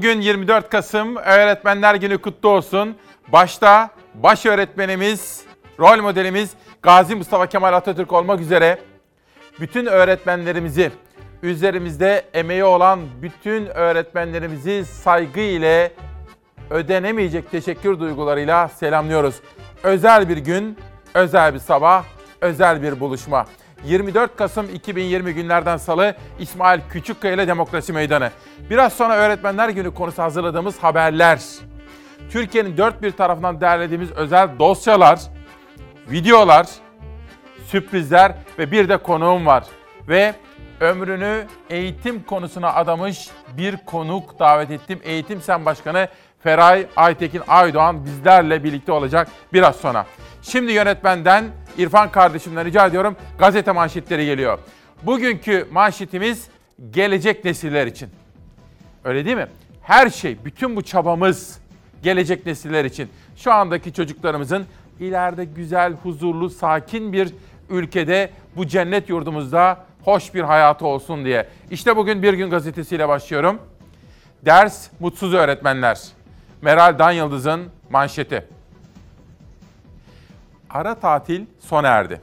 Bugün 24 Kasım Öğretmenler Günü kutlu olsun. Başta baş öğretmenimiz, rol modelimiz Gazi Mustafa Kemal Atatürk olmak üzere bütün öğretmenlerimizi, üzerimizde emeği olan bütün öğretmenlerimizi saygı ile ödenemeyecek teşekkür duygularıyla selamlıyoruz. Özel bir gün, özel bir sabah, özel bir buluşma. 24 Kasım 2020 günlerden salı İsmail Küçükkaya ile Demokrasi Meydanı. Biraz sonra Öğretmenler Günü konusu hazırladığımız haberler. Türkiye'nin dört bir tarafından derlediğimiz özel dosyalar, videolar, sürprizler ve bir de konuğum var. Ve ömrünü eğitim konusuna adamış bir konuk davet ettim. Eğitim Sen Başkanı Feray Aytekin Aydoğan bizlerle birlikte olacak biraz sonra. Şimdi yönetmenden İrfan kardeşimden rica ediyorum gazete manşetleri geliyor. Bugünkü manşetimiz gelecek nesiller için. Öyle değil mi? Her şey, bütün bu çabamız gelecek nesiller için. Şu andaki çocuklarımızın ileride güzel, huzurlu, sakin bir ülkede bu cennet yurdumuzda hoş bir hayatı olsun diye. İşte bugün Bir Gün gazetesiyle başlıyorum. Ders mutsuz öğretmenler. Meral Dan Yıldız'ın manşeti. Ara tatil sona erdi.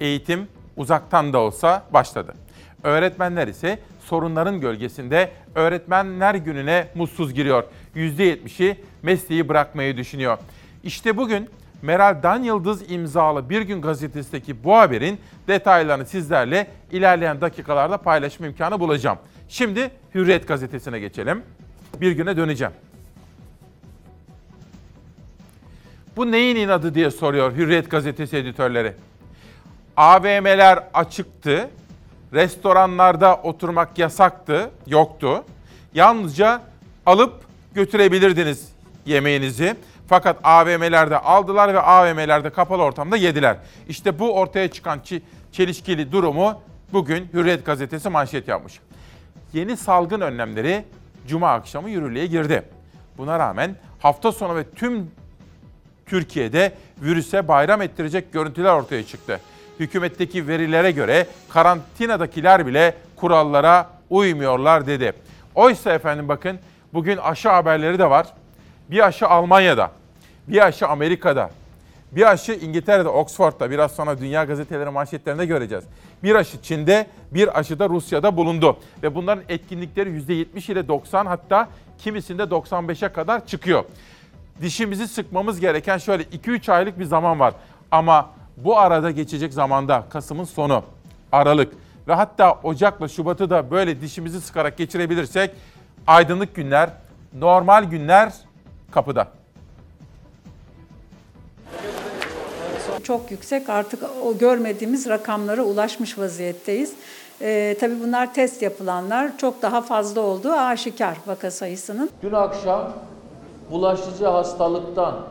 Eğitim uzaktan da olsa başladı. Öğretmenler ise sorunların gölgesinde öğretmenler gününe mutsuz giriyor. %70'i mesleği bırakmayı düşünüyor. İşte bugün Meral Dan Yıldız imzalı Bir Gün gazetesindeki bu haberin detaylarını sizlerle ilerleyen dakikalarda paylaşma imkanı bulacağım. Şimdi Hürriyet gazetesine geçelim. Bir güne döneceğim. Bu neyin inadı diye soruyor Hürriyet gazetesi editörleri. AVM'ler açıktı. Restoranlarda oturmak yasaktı, yoktu. Yalnızca alıp götürebilirdiniz yemeğinizi. Fakat AVM'lerde aldılar ve AVM'lerde kapalı ortamda yediler. İşte bu ortaya çıkan çelişkili durumu bugün Hürriyet gazetesi manşet yapmış. Yeni salgın önlemleri cuma akşamı yürürlüğe girdi. Buna rağmen hafta sonu ve tüm Türkiye'de virüse bayram ettirecek görüntüler ortaya çıktı. Hükümetteki verilere göre karantinadakiler bile kurallara uymuyorlar dedi. Oysa efendim bakın bugün aşı haberleri de var. Bir aşı Almanya'da, bir aşı Amerika'da, bir aşı İngiltere'de, Oxford'da biraz sonra dünya gazeteleri manşetlerinde göreceğiz. Bir aşı Çin'de, bir aşı da Rusya'da bulundu. Ve bunların etkinlikleri %70 ile 90 hatta kimisinde 95'e kadar çıkıyor dişimizi sıkmamız gereken şöyle 2-3 aylık bir zaman var. Ama bu arada geçecek zamanda Kasım'ın sonu, Aralık ve hatta Ocak'la Şubat'ı da böyle dişimizi sıkarak geçirebilirsek aydınlık günler, normal günler kapıda. Çok yüksek artık o görmediğimiz rakamlara ulaşmış vaziyetteyiz. Ee, tabii bunlar test yapılanlar çok daha fazla olduğu aşikar vaka sayısının. Dün akşam bulaşıcı hastalıktan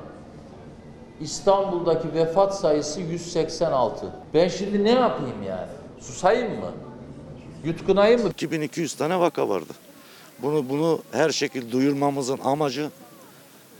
İstanbul'daki vefat sayısı 186. Ben şimdi ne yapayım yani? Susayım mı? Yutkunayım mı? 2200 tane vaka vardı. Bunu bunu her şekilde duyurmamızın amacı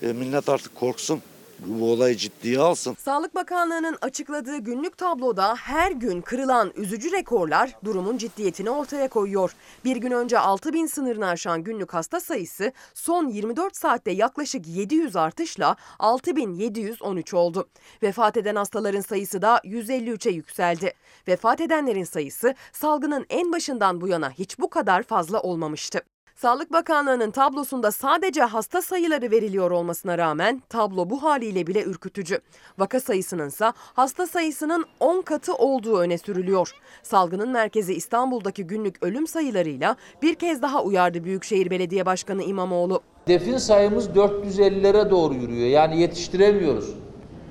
e, millet artık korksun bu olayı ciddiye alsın. Sağlık Bakanlığı'nın açıkladığı günlük tabloda her gün kırılan üzücü rekorlar durumun ciddiyetini ortaya koyuyor. Bir gün önce 6 bin sınırını aşan günlük hasta sayısı son 24 saatte yaklaşık 700 artışla 6713 oldu. Vefat eden hastaların sayısı da 153'e yükseldi. Vefat edenlerin sayısı salgının en başından bu yana hiç bu kadar fazla olmamıştı. Sağlık Bakanlığı'nın tablosunda sadece hasta sayıları veriliyor olmasına rağmen tablo bu haliyle bile ürkütücü. Vaka sayısının ise hasta sayısının 10 katı olduğu öne sürülüyor. Salgının merkezi İstanbul'daki günlük ölüm sayılarıyla bir kez daha uyardı Büyükşehir Belediye Başkanı İmamoğlu. Defin sayımız 450'lere doğru yürüyor. Yani yetiştiremiyoruz.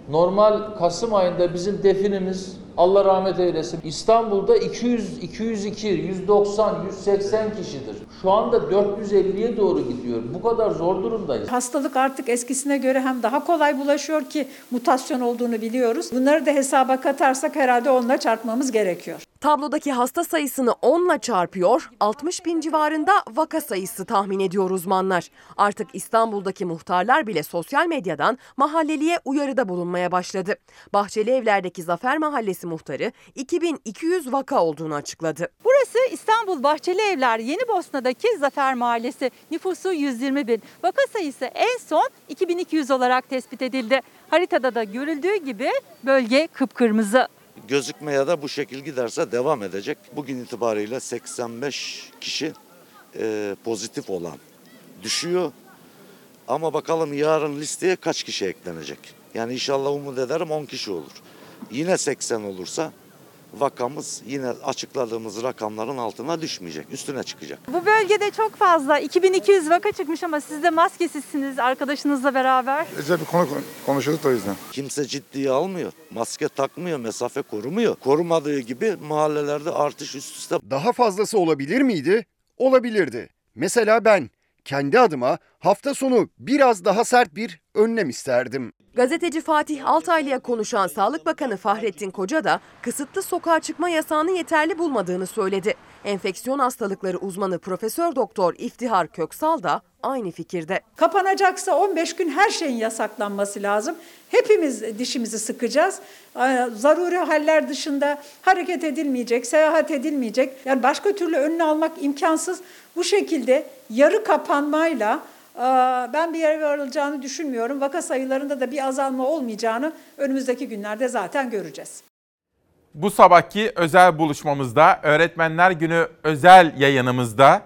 Normal Kasım ayında bizim definimiz Allah rahmet eylesin. İstanbul'da 200, 202, 190, 180 kişidir. Şu anda 450'ye doğru gidiyor. Bu kadar zor durumdayız. Hastalık artık eskisine göre hem daha kolay bulaşıyor ki mutasyon olduğunu biliyoruz. Bunları da hesaba katarsak herhalde onunla çarpmamız gerekiyor. Tablodaki hasta sayısını 10'la çarpıyor, 60 bin civarında vaka sayısı tahmin ediyor uzmanlar. Artık İstanbul'daki muhtarlar bile sosyal medyadan mahalleliye uyarıda bulunmaya başladı. Bahçeli Evler'deki Zafer Mahallesi muhtarı 2200 vaka olduğunu açıkladı. Burası İstanbul Bahçeli Evler Yeni Bosna'daki Zafer Mahallesi. Nüfusu 120 bin. Vaka sayısı en son 2200 olarak tespit edildi. Haritada da görüldüğü gibi bölge kıpkırmızı. Gözükmeye de bu şekil giderse devam edecek. Bugün itibariyle 85 kişi e, pozitif olan düşüyor. Ama bakalım yarın listeye kaç kişi eklenecek. Yani inşallah umut ederim 10 kişi olur. Yine 80 olursa vakamız yine açıkladığımız rakamların altına düşmeyecek. Üstüne çıkacak. Bu bölgede çok fazla 2200 vaka çıkmış ama siz de maskesizsiniz arkadaşınızla beraber. Özel bir konu konuşuyorduk o yüzden. Kimse ciddiye almıyor. Maske takmıyor, mesafe korumuyor. Korumadığı gibi mahallelerde artış üst üste Daha fazlası olabilir miydi? Olabilirdi. Mesela ben kendi adıma hafta sonu biraz daha sert bir önlem isterdim. Gazeteci Fatih Altaylı'ya konuşan Sağlık Bakanı Fahrettin Koca da kısıtlı sokağa çıkma yasağını yeterli bulmadığını söyledi. Enfeksiyon hastalıkları uzmanı Profesör Doktor İftihar Köksal da aynı fikirde. Kapanacaksa 15 gün her şeyin yasaklanması lazım. Hepimiz dişimizi sıkacağız. Ee, Zaruri haller dışında hareket edilmeyecek, seyahat edilmeyecek. Yani başka türlü önünü almak imkansız. Bu şekilde yarı kapanmayla e, ben bir yere varılacağını düşünmüyorum. Vaka sayılarında da bir azalma olmayacağını önümüzdeki günlerde zaten göreceğiz. Bu sabahki özel buluşmamızda Öğretmenler Günü özel yayınımızda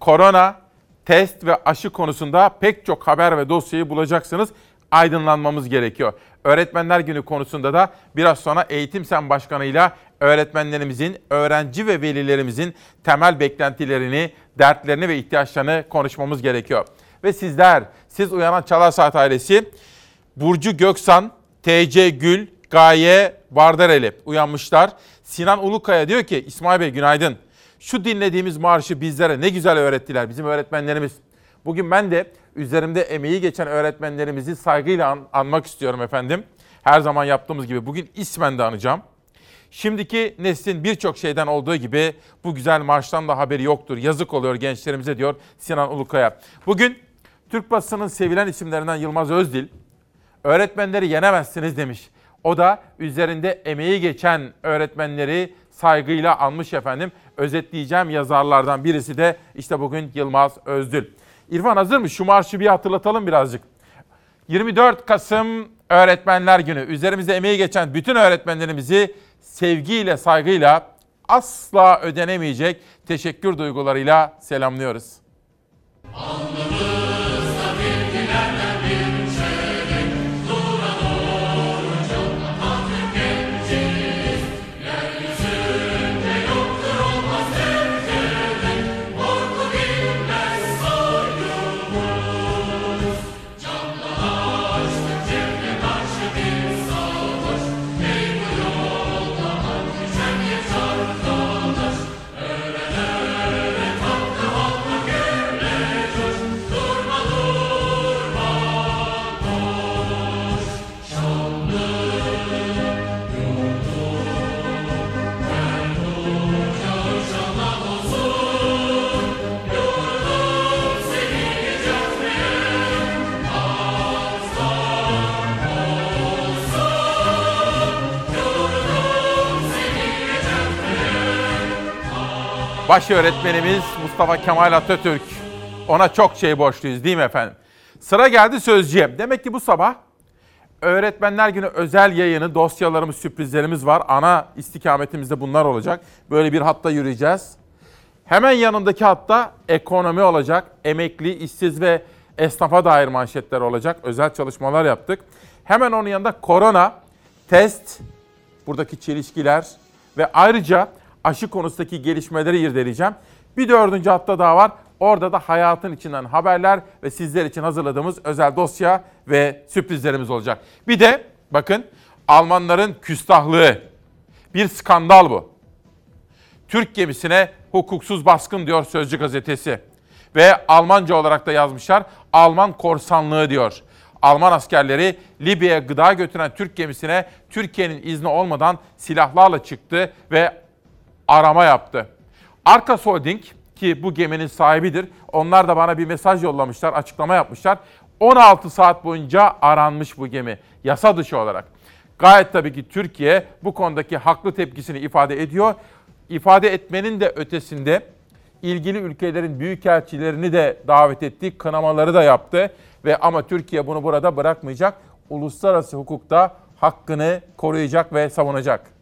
korona, test ve aşı konusunda pek çok haber ve dosyayı bulacaksınız. Aydınlanmamız gerekiyor. Öğretmenler Günü konusunda da biraz sonra Eğitim Sen Başkanı'yla öğretmenlerimizin, öğrenci ve velilerimizin temel beklentilerini, dertlerini ve ihtiyaçlarını konuşmamız gerekiyor. Ve sizler, siz uyanan Çalar Saat ailesi, Burcu Göksan, TC Gül, Gaye Vardareli uyanmışlar. Sinan Ulukaya diyor ki İsmail Bey günaydın. Şu dinlediğimiz marşı bizlere ne güzel öğrettiler bizim öğretmenlerimiz. Bugün ben de üzerimde emeği geçen öğretmenlerimizi saygıyla an- anmak istiyorum efendim. Her zaman yaptığımız gibi bugün ismen de anacağım. Şimdiki neslin birçok şeyden olduğu gibi bu güzel marştan da haberi yoktur. Yazık oluyor gençlerimize diyor Sinan Ulukaya. Bugün Türk basının sevilen isimlerinden Yılmaz Özdil, öğretmenleri yenemezsiniz demiş. O da üzerinde emeği geçen öğretmenleri saygıyla anmış efendim. Özetleyeceğim yazarlardan birisi de işte bugün Yılmaz Özdül. İrfan hazır mı? Şu marşı bir hatırlatalım birazcık. 24 Kasım Öğretmenler Günü. Üzerimizde emeği geçen bütün öğretmenlerimizi sevgiyle, saygıyla asla ödenemeyecek teşekkür duygularıyla selamlıyoruz. Baş öğretmenimiz Mustafa Kemal Atatürk. Ona çok şey borçluyuz değil mi efendim? Sıra geldi sözcüye. Demek ki bu sabah Öğretmenler Günü özel yayını, dosyalarımız, sürprizlerimiz var. Ana istikametimizde bunlar olacak. Böyle bir hatta yürüyeceğiz. Hemen yanındaki hatta ekonomi olacak. Emekli, işsiz ve esnafa dair manşetler olacak. Özel çalışmalar yaptık. Hemen onun yanında korona, test, buradaki çelişkiler ve ayrıca aşı konusundaki gelişmeleri irdeleyeceğim. Bir dördüncü hatta daha var. Orada da hayatın içinden haberler ve sizler için hazırladığımız özel dosya ve sürprizlerimiz olacak. Bir de bakın Almanların küstahlığı. Bir skandal bu. Türk gemisine hukuksuz baskın diyor Sözcü gazetesi. Ve Almanca olarak da yazmışlar. Alman korsanlığı diyor. Alman askerleri Libya'ya gıda götüren Türk gemisine Türkiye'nin izni olmadan silahlarla çıktı ve arama yaptı. Arkas Holding ki bu geminin sahibidir. Onlar da bana bir mesaj yollamışlar, açıklama yapmışlar. 16 saat boyunca aranmış bu gemi yasa dışı olarak. Gayet tabii ki Türkiye bu konudaki haklı tepkisini ifade ediyor. İfade etmenin de ötesinde ilgili ülkelerin büyükelçilerini de davet etti, kınamaları da yaptı ve ama Türkiye bunu burada bırakmayacak. Uluslararası hukukta hakkını koruyacak ve savunacak.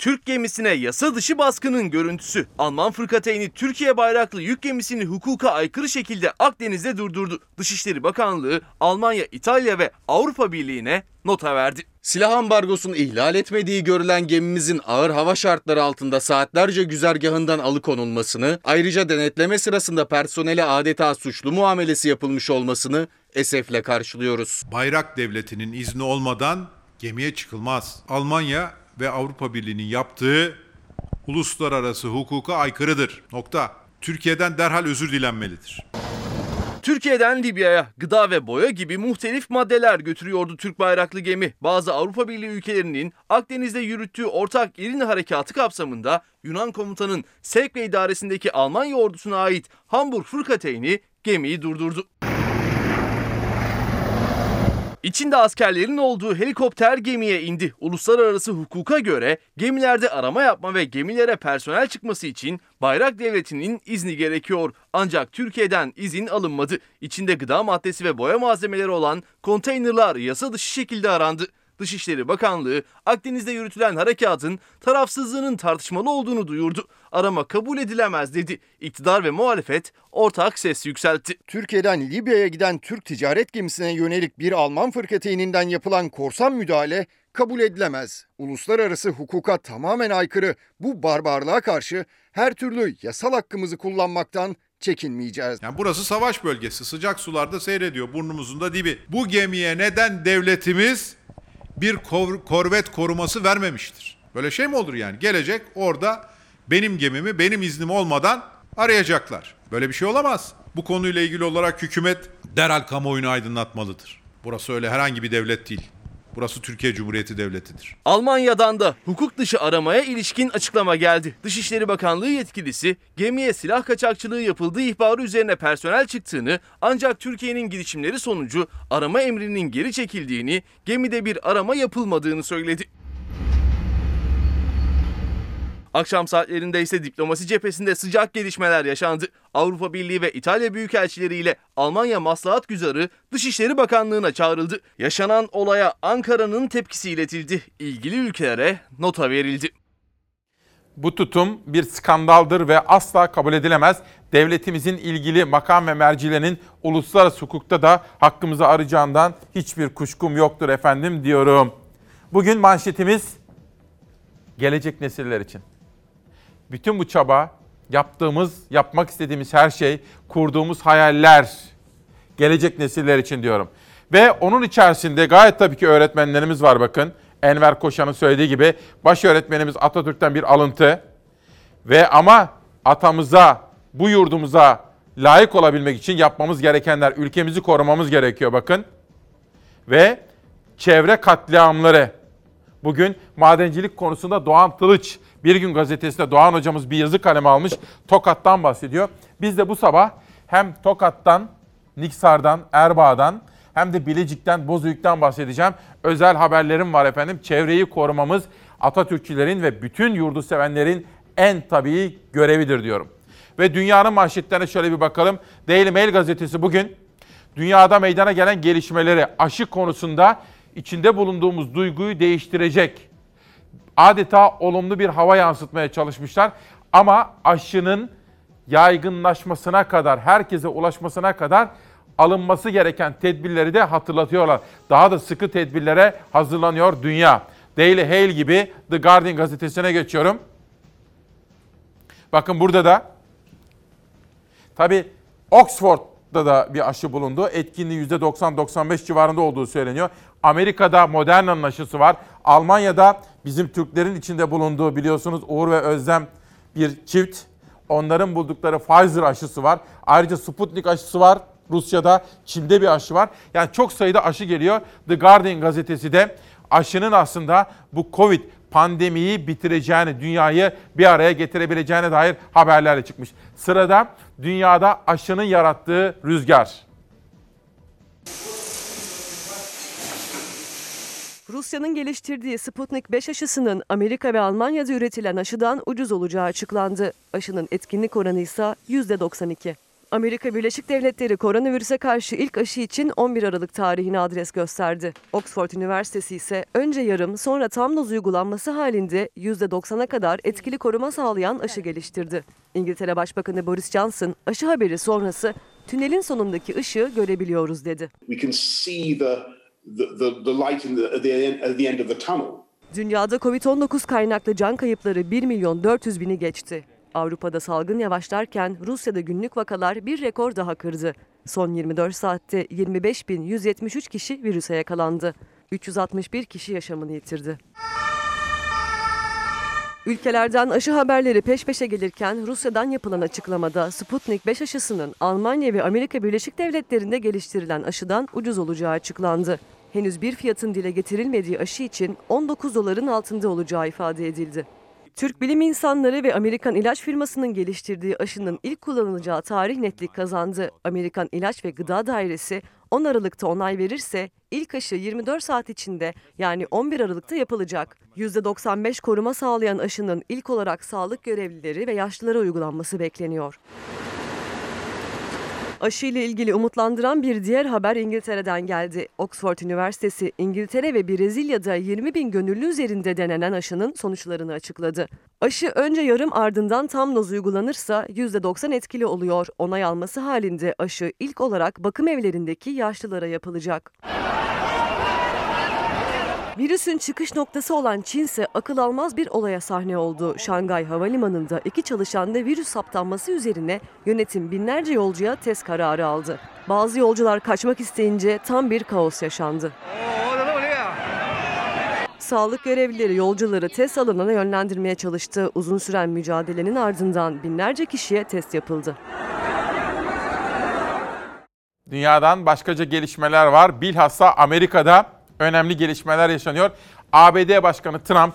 Türk gemisine yasa dışı baskının görüntüsü. Alman fırkateyni Türkiye bayraklı yük gemisini hukuka aykırı şekilde Akdeniz'de durdurdu. Dışişleri Bakanlığı Almanya, İtalya ve Avrupa Birliği'ne nota verdi. Silah ambargosunu ihlal etmediği görülen gemimizin ağır hava şartları altında saatlerce güzergahından alıkonulmasını, ayrıca denetleme sırasında personele adeta suçlu muamelesi yapılmış olmasını esefle karşılıyoruz. Bayrak devletinin izni olmadan gemiye çıkılmaz. Almanya ve Avrupa Birliği'nin yaptığı uluslararası hukuka aykırıdır. Nokta. Türkiye'den derhal özür dilenmelidir. Türkiye'den Libya'ya gıda ve boya gibi muhtelif maddeler götürüyordu Türk bayraklı gemi. Bazı Avrupa Birliği ülkelerinin Akdeniz'de yürüttüğü ortak İrini harekatı kapsamında Yunan komutanın sevk ve idaresindeki Almanya ordusuna ait Hamburg fırkateyni gemiyi durdurdu. İçinde askerlerin olduğu helikopter gemiye indi. Uluslararası hukuka göre gemilerde arama yapma ve gemilere personel çıkması için bayrak devletinin izni gerekiyor. Ancak Türkiye'den izin alınmadı. İçinde gıda maddesi ve boya malzemeleri olan konteynerlar yasa dışı şekilde arandı. Dışişleri Bakanlığı Akdeniz'de yürütülen harekatın tarafsızlığının tartışmalı olduğunu duyurdu. Arama kabul edilemez dedi. İktidar ve muhalefet ortak ses yükseltti. Türkiye'den Libya'ya giden Türk ticaret gemisine yönelik bir Alman fırkateyninden yapılan korsan müdahale kabul edilemez. Uluslararası hukuka tamamen aykırı bu barbarlığa karşı her türlü yasal hakkımızı kullanmaktan çekinmeyeceğiz. Yani burası savaş bölgesi. Sıcak sularda seyrediyor burnumuzun da dibi. Bu gemiye neden devletimiz bir kor- korvet koruması vermemiştir? Böyle şey mi olur yani? Gelecek orada benim gemimi benim iznim olmadan arayacaklar. Böyle bir şey olamaz. Bu konuyla ilgili olarak hükümet derhal kamuoyunu aydınlatmalıdır. Burası öyle herhangi bir devlet değil. Burası Türkiye Cumhuriyeti Devleti'dir. Almanya'dan da hukuk dışı aramaya ilişkin açıklama geldi. Dışişleri Bakanlığı yetkilisi gemiye silah kaçakçılığı yapıldığı ihbarı üzerine personel çıktığını ancak Türkiye'nin girişimleri sonucu arama emrinin geri çekildiğini, gemide bir arama yapılmadığını söyledi. Akşam saatlerinde ise diplomasi cephesinde sıcak gelişmeler yaşandı. Avrupa Birliği ve İtalya büyükelçileriyle Almanya Maslahat Güzarı Dışişleri Bakanlığı'na çağrıldı. Yaşanan olaya Ankara'nın tepkisi iletildi. İlgili ülkelere nota verildi. Bu tutum bir skandaldır ve asla kabul edilemez. Devletimizin ilgili makam ve mercilerinin uluslararası hukukta da hakkımızı arayacağından hiçbir kuşkum yoktur efendim diyorum. Bugün manşetimiz gelecek nesiller için. Bütün bu çaba, yaptığımız, yapmak istediğimiz her şey, kurduğumuz hayaller gelecek nesiller için diyorum. Ve onun içerisinde gayet tabii ki öğretmenlerimiz var bakın. Enver Koşan'ın söylediği gibi baş öğretmenimiz Atatürk'ten bir alıntı. Ve ama atamıza, bu yurdumuza layık olabilmek için yapmamız gerekenler, ülkemizi korumamız gerekiyor bakın. Ve çevre katliamları. Bugün madencilik konusunda Doğan Tılıç, Bir Gün Gazetesi'nde Doğan hocamız bir yazı kaleme almış. Tokat'tan bahsediyor. Biz de bu sabah hem Tokat'tan, Niksar'dan, Erbaa'dan hem de Bilecik'ten, Bozüyük'ten bahsedeceğim. Özel haberlerim var efendim. Çevreyi korumamız Atatürkçülerin ve bütün yurdu sevenlerin en tabii görevidir diyorum. Ve dünyanın manşetlerine şöyle bir bakalım. Daily Mail gazetesi bugün dünyada meydana gelen gelişmeleri aşı konusunda içinde bulunduğumuz duyguyu değiştirecek adeta olumlu bir hava yansıtmaya çalışmışlar. Ama aşının yaygınlaşmasına kadar, herkese ulaşmasına kadar alınması gereken tedbirleri de hatırlatıyorlar. Daha da sıkı tedbirlere hazırlanıyor dünya. Daily Mail gibi The Guardian gazetesine geçiyorum. Bakın burada da tabii Oxford'da da bir aşı bulundu. Etkinliği %90-95 civarında olduğu söyleniyor. Amerika'da Moderna'nın aşısı var. Almanya'da bizim Türklerin içinde bulunduğu biliyorsunuz Uğur ve Özlem bir çift. Onların buldukları Pfizer aşısı var. Ayrıca Sputnik aşısı var. Rusya'da, Çin'de bir aşı var. Yani çok sayıda aşı geliyor. The Guardian gazetesi de aşının aslında bu Covid pandemiyi bitireceğini, dünyayı bir araya getirebileceğine dair haberlerle çıkmış. Sırada dünyada aşının yarattığı rüzgar. Rusya'nın geliştirdiği Sputnik 5 aşısının Amerika ve Almanya'da üretilen aşıdan ucuz olacağı açıklandı. Aşının etkinlik oranı ise %92. Amerika Birleşik Devletleri koronavirüse karşı ilk aşı için 11 Aralık tarihini adres gösterdi. Oxford Üniversitesi ise önce yarım sonra tam doz uygulanması halinde %90'a kadar etkili koruma sağlayan aşı geliştirdi. İngiltere Başbakanı Boris Johnson aşı haberi sonrası tünelin sonundaki ışığı görebiliyoruz dedi. We can see the the, the, light in the, the at the end of the tunnel. Dünyada Covid-19 kaynaklı can kayıpları 1 milyon 400 bini geçti. Avrupa'da salgın yavaşlarken Rusya'da günlük vakalar bir rekor daha kırdı. Son 24 saatte 25.173 kişi virüse yakalandı. 361 kişi yaşamını yitirdi. Ülkelerden aşı haberleri peş peşe gelirken Rusya'dan yapılan açıklamada Sputnik 5 aşısının Almanya ve Amerika Birleşik Devletleri'nde geliştirilen aşıdan ucuz olacağı açıklandı. Henüz bir fiyatın dile getirilmediği aşı için 19 doların altında olacağı ifade edildi. Türk bilim insanları ve Amerikan ilaç firmasının geliştirdiği aşının ilk kullanılacağı tarih netlik kazandı. Amerikan İlaç ve Gıda Dairesi 10 Aralık'ta onay verirse ilk aşı 24 saat içinde yani 11 Aralık'ta yapılacak. %95 koruma sağlayan aşının ilk olarak sağlık görevlileri ve yaşlılara uygulanması bekleniyor. Aşı ile ilgili umutlandıran bir diğer haber İngiltere'den geldi. Oxford Üniversitesi İngiltere ve Brezilya'da 20 bin gönüllü üzerinde denenen aşının sonuçlarını açıkladı. Aşı önce yarım ardından tam doz uygulanırsa %90 etkili oluyor. Onay alması halinde aşı ilk olarak bakım evlerindeki yaşlılara yapılacak. Virüsün çıkış noktası olan Çin ise akıl almaz bir olaya sahne oldu. Şangay Havalimanı'nda iki çalışanda virüs saptanması üzerine yönetim binlerce yolcuya test kararı aldı. Bazı yolcular kaçmak isteyince tam bir kaos yaşandı. Sağlık görevlileri yolcuları test alanına yönlendirmeye çalıştı. Uzun süren mücadelenin ardından binlerce kişiye test yapıldı. Dünyadan başkaca gelişmeler var. Bilhassa Amerika'da önemli gelişmeler yaşanıyor. ABD Başkanı Trump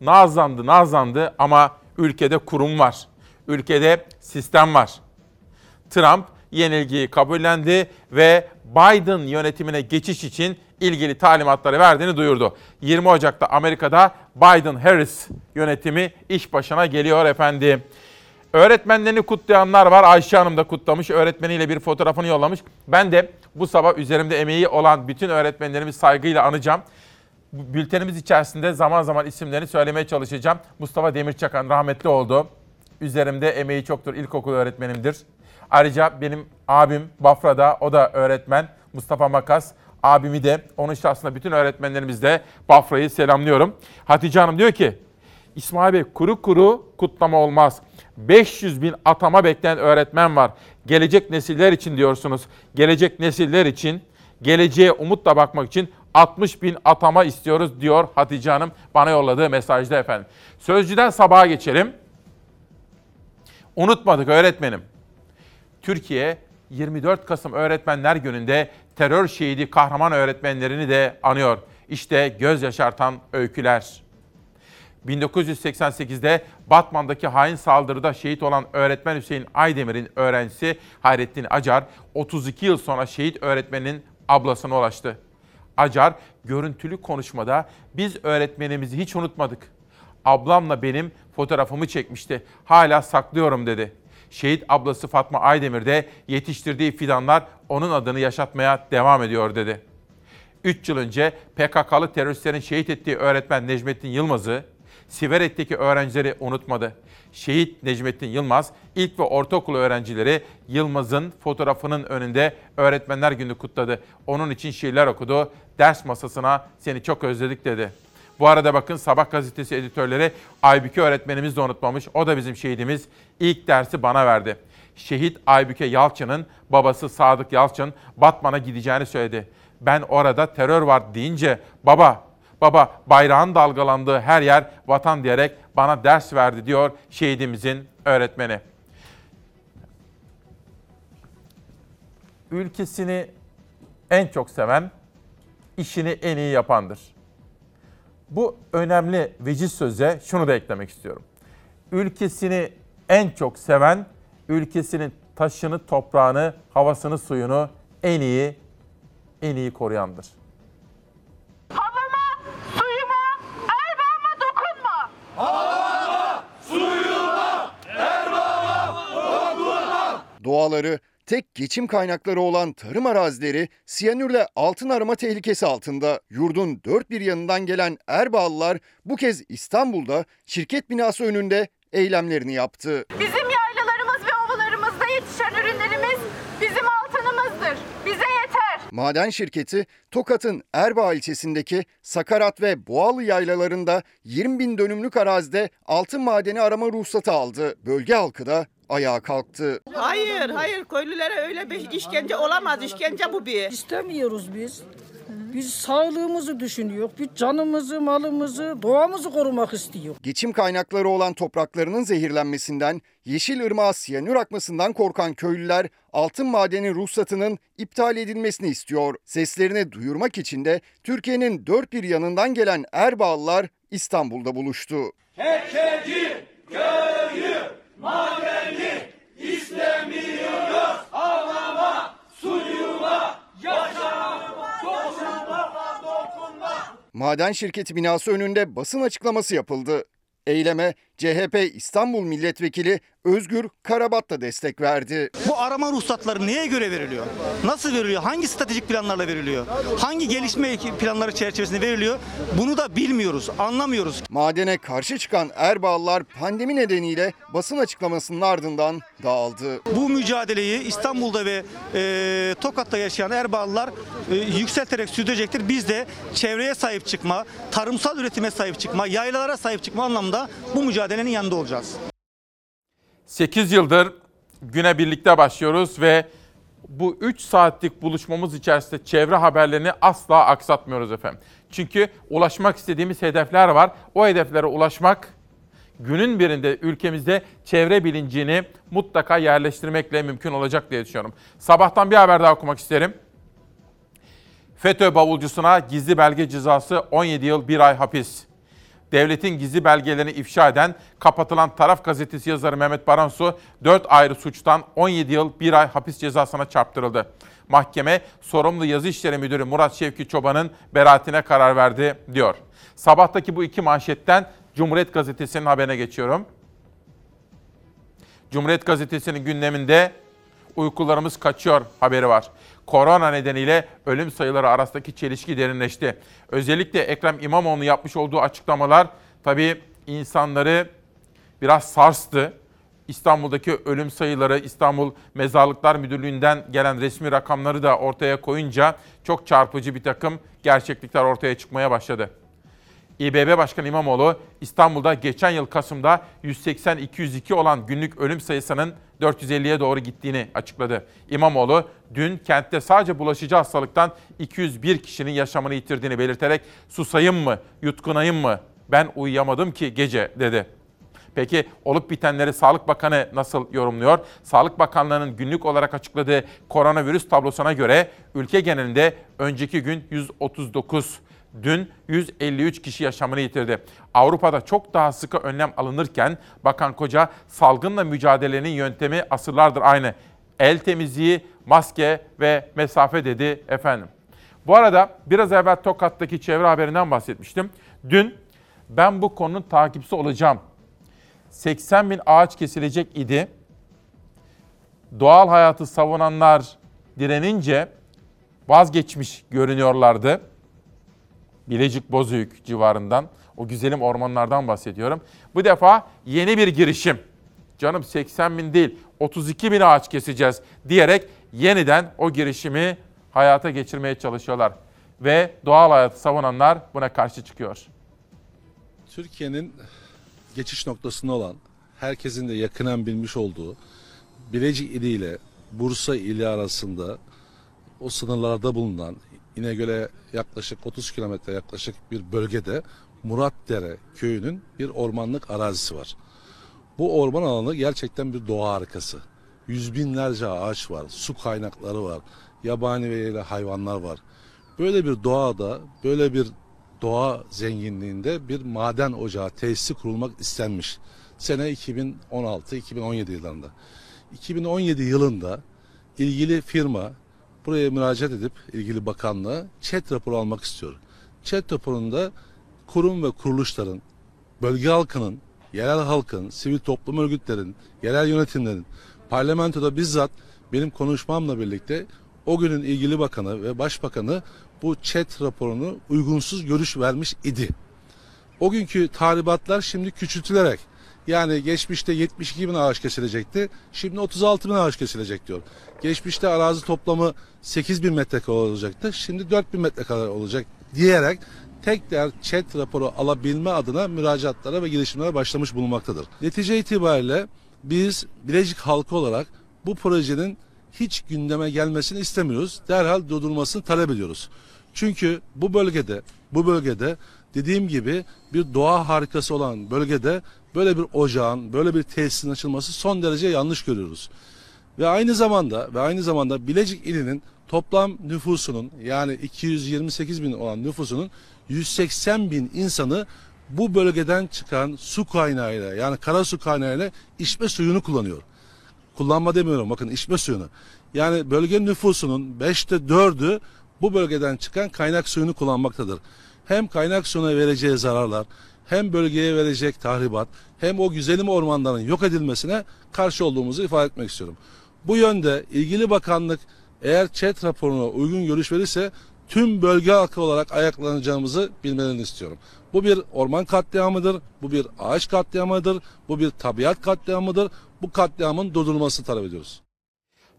nazlandı nazlandı ama ülkede kurum var. Ülkede sistem var. Trump yenilgiyi kabullendi ve Biden yönetimine geçiş için ilgili talimatları verdiğini duyurdu. 20 Ocak'ta Amerika'da Biden-Harris yönetimi iş başına geliyor efendim. Öğretmenlerini kutlayanlar var. Ayşe Hanım da kutlamış. Öğretmeniyle bir fotoğrafını yollamış. Ben de bu sabah üzerimde emeği olan bütün öğretmenlerimi saygıyla anacağım. Bültenimiz içerisinde zaman zaman isimlerini söylemeye çalışacağım. Mustafa Demirçakan rahmetli oldu. Üzerimde emeği çoktur. İlkokul öğretmenimdir. Ayrıca benim abim Bafra'da o da öğretmen. Mustafa Makas. Abimi de onun şahsında bütün öğretmenlerimiz de Bafra'yı selamlıyorum. Hatice Hanım diyor ki İsmail Bey kuru kuru kutlama olmaz. 500 bin atama bekleyen öğretmen var. Gelecek nesiller için diyorsunuz. Gelecek nesiller için, geleceğe umutla bakmak için 60 bin atama istiyoruz diyor Hatice Hanım bana yolladığı mesajda efendim. Sözcüden sabaha geçelim. Unutmadık öğretmenim. Türkiye 24 Kasım Öğretmenler Günü'nde terör şehidi kahraman öğretmenlerini de anıyor. İşte göz yaşartan öyküler. 1988'de Batman'daki hain saldırıda şehit olan öğretmen Hüseyin Aydemir'in öğrencisi Hayrettin Acar 32 yıl sonra şehit öğretmenin ablasına ulaştı. Acar görüntülü konuşmada biz öğretmenimizi hiç unutmadık. Ablamla benim fotoğrafımı çekmişti. Hala saklıyorum dedi. Şehit ablası Fatma Aydemir de yetiştirdiği fidanlar onun adını yaşatmaya devam ediyor dedi. 3 yıl önce PKK'lı teröristlerin şehit ettiği öğretmen Necmettin Yılmaz'ı Siverek'teki öğrencileri unutmadı. Şehit Necmettin Yılmaz ilk ve ortaokul öğrencileri Yılmaz'ın fotoğrafının önünde Öğretmenler Günü kutladı. Onun için şiirler okudu. Ders masasına seni çok özledik dedi. Bu arada bakın Sabah gazetesi editörleri Aybüke öğretmenimiz de unutmamış. O da bizim şehidimiz. İlk dersi bana verdi. Şehit Aybüke Yalçın'ın babası Sadık Yalçın Batman'a gideceğini söyledi. Ben orada terör var deyince baba Baba bayrağın dalgalandığı her yer vatan diyerek bana ders verdi diyor şehidimizin öğretmeni. ülkesini en çok seven, işini en iyi yapandır. Bu önemli veciz söze şunu da eklemek istiyorum. Ülkesini en çok seven, ülkesinin taşını, toprağını, havasını, suyunu en iyi, en iyi koruyandır. Havama, suyuma, erbağıma dokunma. Doğaları, tek geçim kaynakları olan tarım arazileri siyanürle altın arama tehlikesi altında. Yurdun dört bir yanından gelen Erbağlılar bu kez İstanbul'da şirket binası önünde eylemlerini yaptı. Bizim yaylalarımız ve ovalarımızda yetişen ürünlerimiz bizim altınımızdır. Bize yeter. Maden şirketi Tokat'ın Erbaa ilçesindeki Sakarat ve Boğalı yaylalarında 20 bin dönümlük arazide altın madeni arama ruhsatı aldı. Bölge halkı da ayağa kalktı. Hayır, hayır köylülere öyle bir işkence olamaz. İşkence bu bir. İstemiyoruz biz. Biz sağlığımızı düşünüyor. Biz canımızı, malımızı, doğamızı korumak istiyor. Geçim kaynakları olan topraklarının zehirlenmesinden, Yeşil Irmağa siyanür akmasından korkan köylüler altın madeni ruhsatının iptal edilmesini istiyor. Seslerini duyurmak için de Türkiye'nin dört bir yanından gelen Erbağlılar İstanbul'da buluştu. Keçeci, köyü, madeni istemiyoruz. Havama, suyuma, yaşama, dokunma. Maden şirketi binası önünde basın açıklaması yapıldı. Eyleme CHP İstanbul Milletvekili Özgür Karabat da destek verdi. Bu arama ruhsatları neye göre veriliyor? Nasıl veriliyor? Hangi stratejik planlarla veriliyor? Hangi gelişme planları çerçevesinde veriliyor? Bunu da bilmiyoruz, anlamıyoruz. Madene karşı çıkan Erbağlılar pandemi nedeniyle basın açıklamasının ardından dağıldı. Bu mücadeleyi İstanbul'da ve e, Tokat'ta yaşayan Erbağlılar e, yükselterek sürdürecektir. Biz de çevreye sahip çıkma, tarımsal üretime sahip çıkma, yaylalara sahip çıkma anlamda bu mücadelenin yanında olacağız. 8 yıldır güne birlikte başlıyoruz ve bu 3 saatlik buluşmamız içerisinde çevre haberlerini asla aksatmıyoruz efendim. Çünkü ulaşmak istediğimiz hedefler var. O hedeflere ulaşmak günün birinde ülkemizde çevre bilincini mutlaka yerleştirmekle mümkün olacak diye düşünüyorum. Sabahtan bir haber daha okumak isterim. FETÖ bavulcusuna gizli belge cezası 17 yıl 1 ay hapis. Devletin gizli belgelerini ifşa eden kapatılan Taraf Gazetesi yazarı Mehmet Baransu 4 ayrı suçtan 17 yıl 1 ay hapis cezasına çarptırıldı. Mahkeme sorumlu yazı işleri müdürü Murat Şevki Çoban'ın beraatine karar verdi diyor. Sabahtaki bu iki manşetten Cumhuriyet Gazetesi'nin haberine geçiyorum. Cumhuriyet Gazetesi'nin gündeminde uykularımız kaçıyor haberi var. Korona nedeniyle ölüm sayıları arasındaki çelişki derinleşti. Özellikle Ekrem İmamoğlu yapmış olduğu açıklamalar tabii insanları biraz sarstı. İstanbul'daki ölüm sayıları İstanbul Mezarlıklar Müdürlüğü'nden gelen resmi rakamları da ortaya koyunca çok çarpıcı bir takım gerçeklikler ortaya çıkmaya başladı. İBB Başkanı İmamoğlu İstanbul'da geçen yıl Kasım'da 180-202 olan günlük ölüm sayısının 450'ye doğru gittiğini açıkladı. İmamoğlu dün kentte sadece bulaşıcı hastalıktan 201 kişinin yaşamını yitirdiğini belirterek susayım mı, yutkunayım mı ben uyuyamadım ki gece dedi. Peki olup bitenleri Sağlık Bakanı nasıl yorumluyor? Sağlık Bakanlığı'nın günlük olarak açıkladığı koronavirüs tablosuna göre ülke genelinde önceki gün 139, dün 153 kişi yaşamını yitirdi. Avrupa'da çok daha sıkı önlem alınırken Bakan Koca salgınla mücadelenin yöntemi asırlardır aynı. El temizliği, maske ve mesafe dedi efendim. Bu arada biraz evvel Tokat'taki çevre haberinden bahsetmiştim. Dün ben bu konunun takipçisi olacağım 80 bin ağaç kesilecek idi. Doğal hayatı savunanlar direnince vazgeçmiş görünüyorlardı. Bilecik Bozüyük civarından, o güzelim ormanlardan bahsediyorum. Bu defa yeni bir girişim. Canım 80 bin değil, 32 bin ağaç keseceğiz diyerek yeniden o girişimi hayata geçirmeye çalışıyorlar. Ve doğal hayatı savunanlar buna karşı çıkıyor. Türkiye'nin geçiş noktasında olan, herkesin de yakından bilmiş olduğu Bilecik ili ile Bursa ili arasında o sınırlarda bulunan İnegöl'e yaklaşık 30 kilometre yaklaşık bir bölgede Muratdere köyünün bir ormanlık arazisi var. Bu orman alanı gerçekten bir doğa harikası. Yüz binlerce ağaç var, su kaynakları var, yabani ve yerli hayvanlar var. Böyle bir doğada, böyle bir doğa zenginliğinde bir maden ocağı tesisi kurulmak istenmiş. Sene 2016-2017 yıllarında. 2017 yılında ilgili firma buraya müracaat edip ilgili bakanlığa ÇED raporu almak istiyor. ÇED raporunda kurum ve kuruluşların, bölge halkının, yerel halkın, sivil toplum örgütlerin, yerel yönetimlerin, parlamentoda bizzat benim konuşmamla birlikte o günün ilgili bakanı ve başbakanı bu ÇED raporunu uygunsuz görüş vermiş idi. O günkü tahribatlar şimdi küçültülerek yani geçmişte 72 bin ağaç kesilecekti. Şimdi 36 bin ağaç kesilecek diyor. Geçmişte arazi toplamı 8 bin metrekare olacaktı. Şimdi 4 bin metrekare olacak diyerek tekrar ÇED raporu alabilme adına müracaatlara ve girişimlere başlamış bulunmaktadır. Netice itibariyle biz Bilecik halkı olarak bu projenin hiç gündeme gelmesini istemiyoruz. Derhal durdurulmasını talep ediyoruz. Çünkü bu bölgede, bu bölgede dediğim gibi bir doğa harikası olan bölgede böyle bir ocağın, böyle bir tesisin açılması son derece yanlış görüyoruz. Ve aynı zamanda ve aynı zamanda Bilecik ilinin toplam nüfusunun yani 228 bin olan nüfusunun 180 bin insanı bu bölgeden çıkan su kaynağıyla yani kara su kaynağıyla içme suyunu kullanıyor. Kullanma demiyorum bakın içme suyunu. Yani bölge nüfusunun 5'te 4'ü bu bölgeden çıkan kaynak suyunu kullanmaktadır. Hem kaynak suyuna vereceği zararlar, hem bölgeye verecek tahribat, hem o güzelim ormanların yok edilmesine karşı olduğumuzu ifade etmek istiyorum. Bu yönde ilgili bakanlık eğer ÇED raporuna uygun görüş verirse tüm bölge halkı olarak ayaklanacağımızı bilmelerini istiyorum. Bu bir orman katliamıdır, bu bir ağaç katliamıdır, bu bir tabiat katliamıdır. Bu katliamın durdurulmasını talep ediyoruz.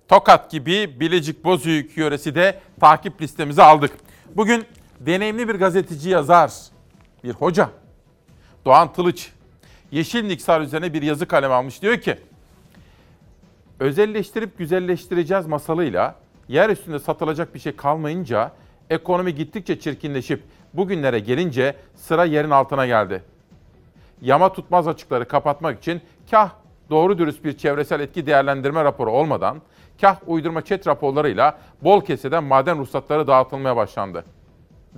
Tokat gibi Bilecik Bozüyük yöresi de takip listemize aldık. Bugün deneyimli bir gazeteci yazar, bir hoca, Doğan Tılıç, Yeşil Niksar üzerine bir yazı kaleme almış. Diyor ki, özelleştirip güzelleştireceğiz masalıyla yer üstünde satılacak bir şey kalmayınca ekonomi gittikçe çirkinleşip bugünlere gelince sıra yerin altına geldi. Yama tutmaz açıkları kapatmak için kah doğru dürüst bir çevresel etki değerlendirme raporu olmadan kah uydurma çet raporlarıyla bol keseden maden ruhsatları dağıtılmaya başlandı,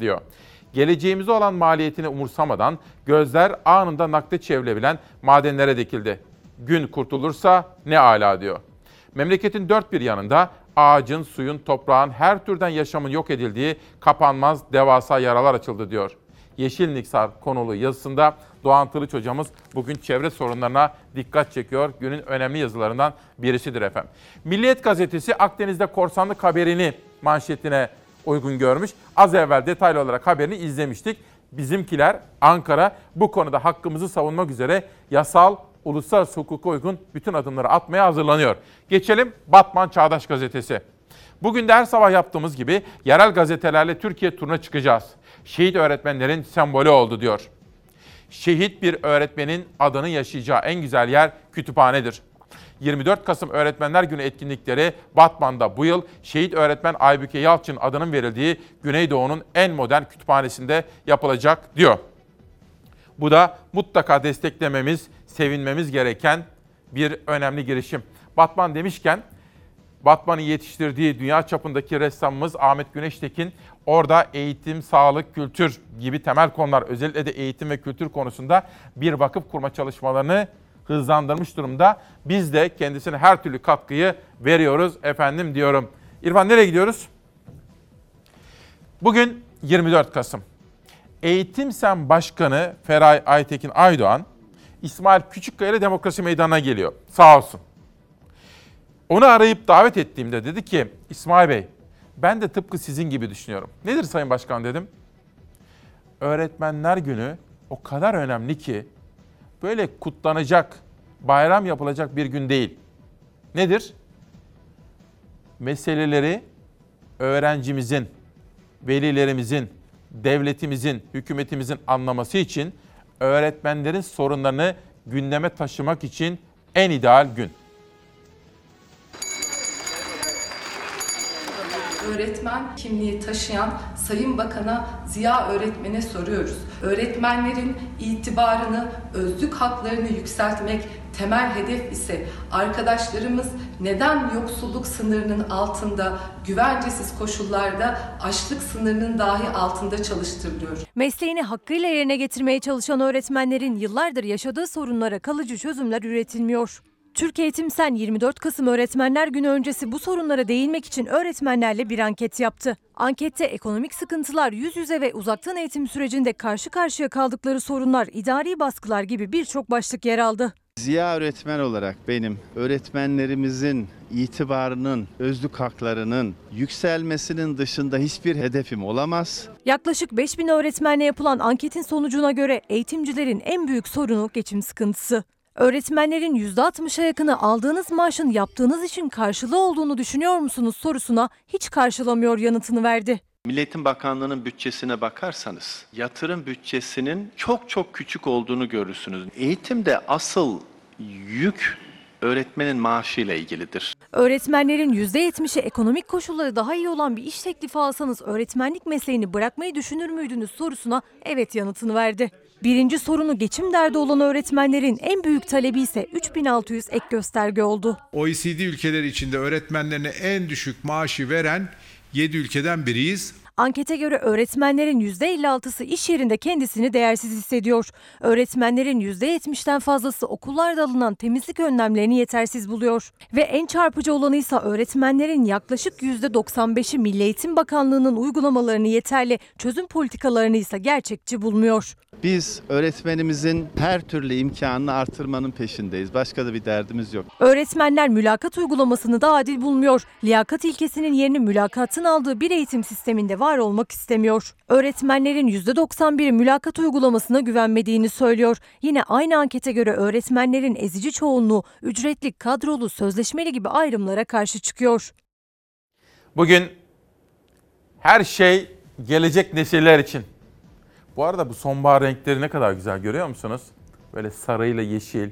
diyor. Geleceğimize olan maliyetini umursamadan gözler anında nakde çevrilebilen madenlere dikildi. Gün kurtulursa ne ala diyor. Memleketin dört bir yanında ağacın, suyun, toprağın her türden yaşamın yok edildiği kapanmaz devasa yaralar açıldı diyor. Yeşil Niksar konulu yazısında Doğan Tılıç hocamız bugün çevre sorunlarına dikkat çekiyor. Günün önemli yazılarından birisidir efendim. Milliyet gazetesi Akdeniz'de korsanlık haberini manşetine uygun görmüş. Az evvel detaylı olarak haberini izlemiştik. Bizimkiler Ankara bu konuda hakkımızı savunmak üzere yasal, uluslararası hukuka uygun bütün adımları atmaya hazırlanıyor. Geçelim Batman Çağdaş Gazetesi. Bugün de her sabah yaptığımız gibi yerel gazetelerle Türkiye turuna çıkacağız. Şehit öğretmenlerin sembolü oldu diyor. Şehit bir öğretmenin adını yaşayacağı en güzel yer kütüphanedir. 24 Kasım Öğretmenler Günü etkinlikleri Batman'da bu yıl şehit öğretmen Aybüke Yalçın adının verildiği Güneydoğu'nun en modern kütüphanesinde yapılacak diyor. Bu da mutlaka desteklememiz, sevinmemiz gereken bir önemli girişim. Batman demişken Batman'ın yetiştirdiği dünya çapındaki ressamımız Ahmet Güneştekin orada eğitim, sağlık, kültür gibi temel konular özellikle de eğitim ve kültür konusunda bir vakıf kurma çalışmalarını hızlandırmış durumda. Biz de kendisine her türlü katkıyı veriyoruz efendim diyorum. İrfan nereye gidiyoruz? Bugün 24 Kasım. Eğitim Sen Başkanı Feray Aytekin Aydoğan, İsmail Küçükkaya ile Demokrasi Meydanı'na geliyor. Sağ olsun. Onu arayıp davet ettiğimde dedi ki, İsmail Bey, ben de tıpkı sizin gibi düşünüyorum. Nedir Sayın Başkan dedim. Öğretmenler Günü o kadar önemli ki, böyle kutlanacak, bayram yapılacak bir gün değil. Nedir? Meseleleri öğrencimizin, velilerimizin, devletimizin, hükümetimizin anlaması için öğretmenlerin sorunlarını gündeme taşımak için en ideal gün. Öğretmen kimliği taşıyan Sayın Bakan'a Ziya öğretmene soruyoruz. Öğretmenlerin itibarını, özlük haklarını yükseltmek temel hedef ise arkadaşlarımız neden yoksulluk sınırının altında, güvencesiz koşullarda açlık sınırının dahi altında çalıştırılıyor? Mesleğini hakkıyla yerine getirmeye çalışan öğretmenlerin yıllardır yaşadığı sorunlara kalıcı çözümler üretilmiyor. Türk Eğitim Sen 24 Kasım Öğretmenler Günü öncesi bu sorunlara değinmek için öğretmenlerle bir anket yaptı. Ankette ekonomik sıkıntılar, yüz yüze ve uzaktan eğitim sürecinde karşı karşıya kaldıkları sorunlar, idari baskılar gibi birçok başlık yer aldı. Ziya öğretmen olarak benim öğretmenlerimizin itibarının, özlük haklarının yükselmesinin dışında hiçbir hedefim olamaz. Yaklaşık 5000 öğretmenle yapılan anketin sonucuna göre eğitimcilerin en büyük sorunu geçim sıkıntısı. Öğretmenlerin %60'a yakını aldığınız maaşın yaptığınız işin karşılığı olduğunu düşünüyor musunuz sorusuna hiç karşılamıyor yanıtını verdi. Milli Eğitim Bakanlığı'nın bütçesine bakarsanız yatırım bütçesinin çok çok küçük olduğunu görürsünüz. Eğitimde asıl yük öğretmenin maaşıyla ilgilidir. Öğretmenlerin %70'i ekonomik koşulları daha iyi olan bir iş teklifi alsanız öğretmenlik mesleğini bırakmayı düşünür müydünüz sorusuna evet yanıtını verdi. Birinci sorunu geçim derdi olan öğretmenlerin en büyük talebi ise 3600 ek gösterge oldu. OECD ülkeleri içinde öğretmenlerine en düşük maaşı veren 7 ülkeden biriyiz. Ankete göre öğretmenlerin %56'sı iş yerinde kendisini değersiz hissediyor. Öğretmenlerin %70'den fazlası okullarda alınan temizlik önlemlerini yetersiz buluyor. Ve en çarpıcı olanı ise öğretmenlerin yaklaşık %95'i Milli Eğitim Bakanlığı'nın uygulamalarını yeterli, çözüm politikalarını ise gerçekçi bulmuyor. Biz öğretmenimizin her türlü imkanını artırmanın peşindeyiz. Başka da bir derdimiz yok. Öğretmenler mülakat uygulamasını da adil bulmuyor. Liyakat ilkesinin yerini mülakatın aldığı bir eğitim sisteminde var olmak istemiyor. Öğretmenlerin %91'i mülakat uygulamasına güvenmediğini söylüyor. Yine aynı ankete göre öğretmenlerin ezici çoğunluğu ücretli, kadrolu, sözleşmeli gibi ayrımlara karşı çıkıyor. Bugün her şey gelecek nesiller için. Bu arada bu sonbahar renkleri ne kadar güzel görüyor musunuz? Böyle sarıyla yeşil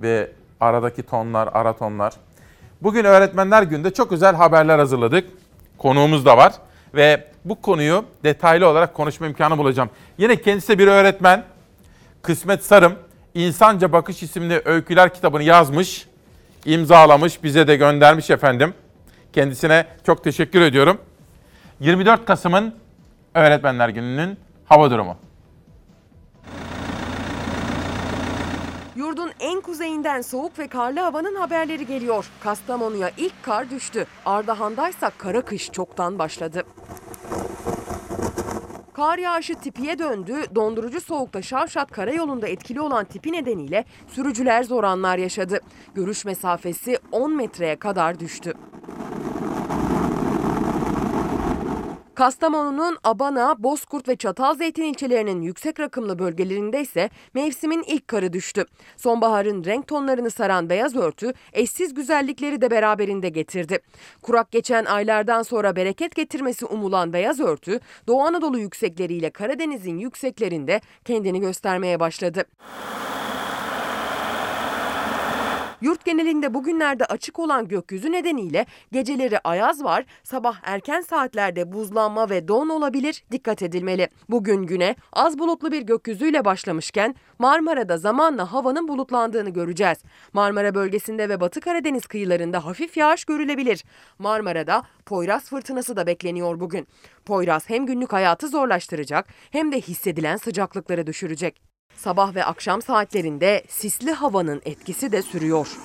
ve aradaki tonlar, ara tonlar. Bugün Öğretmenler Günü'nde çok özel haberler hazırladık. Konuğumuz da var ve bu konuyu detaylı olarak konuşma imkanı bulacağım. Yine kendisi bir öğretmen. Kısmet Sarım, İnsanca Bakış isimli öyküler kitabını yazmış, imzalamış, bize de göndermiş efendim. Kendisine çok teşekkür ediyorum. 24 Kasım'ın Öğretmenler Günü'nün hava durumu. En kuzeyinden soğuk ve karlı havanın haberleri geliyor. Kastamonu'ya ilk kar düştü. Ardahan'daysa kara kış çoktan başladı. Kar yağışı tipiye döndü. Dondurucu soğukta Şavşat Karayolu'nda etkili olan tipi nedeniyle sürücüler zor anlar yaşadı. Görüş mesafesi 10 metreye kadar düştü. Kastamonu'nun Abana, Bozkurt ve Çatalzeytin ilçelerinin yüksek rakımlı bölgelerinde ise mevsimin ilk karı düştü. Sonbaharın renk tonlarını saran beyaz örtü eşsiz güzellikleri de beraberinde getirdi. Kurak geçen aylardan sonra bereket getirmesi umulan beyaz örtü Doğu Anadolu yüksekleriyle Karadeniz'in yükseklerinde kendini göstermeye başladı. Yurt genelinde bugünlerde açık olan gökyüzü nedeniyle geceleri ayaz var, sabah erken saatlerde buzlanma ve don olabilir, dikkat edilmeli. Bugün güne az bulutlu bir gökyüzüyle başlamışken Marmara'da zamanla havanın bulutlandığını göreceğiz. Marmara bölgesinde ve Batı Karadeniz kıyılarında hafif yağış görülebilir. Marmara'da Poyraz fırtınası da bekleniyor bugün. Poyraz hem günlük hayatı zorlaştıracak hem de hissedilen sıcaklıkları düşürecek. Sabah ve akşam saatlerinde sisli havanın etkisi de sürüyor.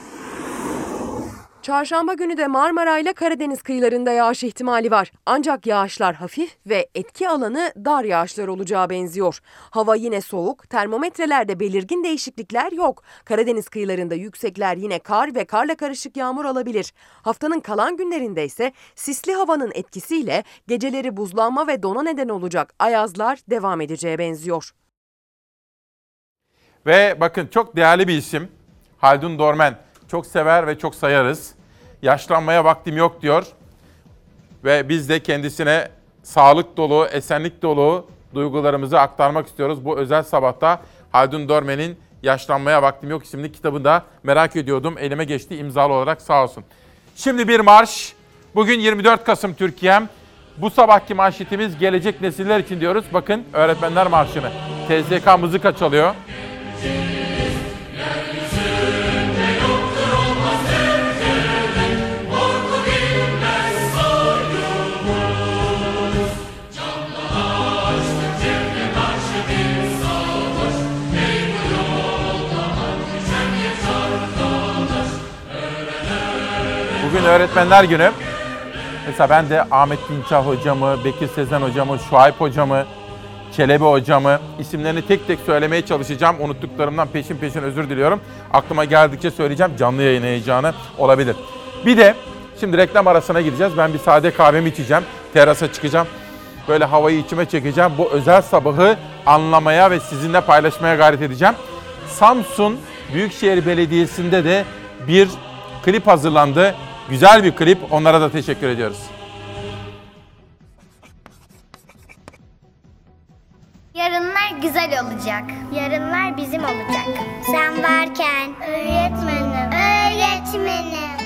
Çarşamba günü de Marmara ile Karadeniz kıyılarında yağış ihtimali var. Ancak yağışlar hafif ve etki alanı dar yağışlar olacağı benziyor. Hava yine soğuk, termometrelerde belirgin değişiklikler yok. Karadeniz kıyılarında yüksekler yine kar ve karla karışık yağmur alabilir. Haftanın kalan günlerinde ise sisli havanın etkisiyle geceleri buzlanma ve dona neden olacak ayazlar devam edeceğe benziyor. Ve bakın çok değerli bir isim. Haldun Dormen. Çok sever ve çok sayarız. Yaşlanmaya vaktim yok diyor. Ve biz de kendisine sağlık dolu, esenlik dolu duygularımızı aktarmak istiyoruz. Bu özel sabahta Haldun Dormen'in Yaşlanmaya Vaktim Yok isimli kitabını da merak ediyordum. Elime geçti imzalı olarak sağ olsun. Şimdi bir marş. Bugün 24 Kasım Türkiye'm. Bu sabahki manşetimiz gelecek nesiller için diyoruz. Bakın Öğretmenler Marşı'nı. TSK mızıka çalıyor. Bugün Öğretmenler Günü. Mesela ben de Ahmet Dinçah hocamı, Bekir Sezen hocamı, Şuayb hocamı, Çelebi hocamı isimlerini tek tek söylemeye çalışacağım. Unuttuklarımdan peşin peşin özür diliyorum. Aklıma geldikçe söyleyeceğim. Canlı yayın heyecanı olabilir. Bir de şimdi reklam arasına gideceğiz. Ben bir sade kahvemi içeceğim. Terasa çıkacağım. Böyle havayı içime çekeceğim. Bu özel sabahı anlamaya ve sizinle paylaşmaya gayret edeceğim. Samsun Büyükşehir Belediyesi'nde de bir klip hazırlandı. Güzel bir klip. Onlara da teşekkür ediyoruz. Yarınlar güzel olacak. Yarınlar bizim olacak. Sen varken öğretmenim, öğretmenim.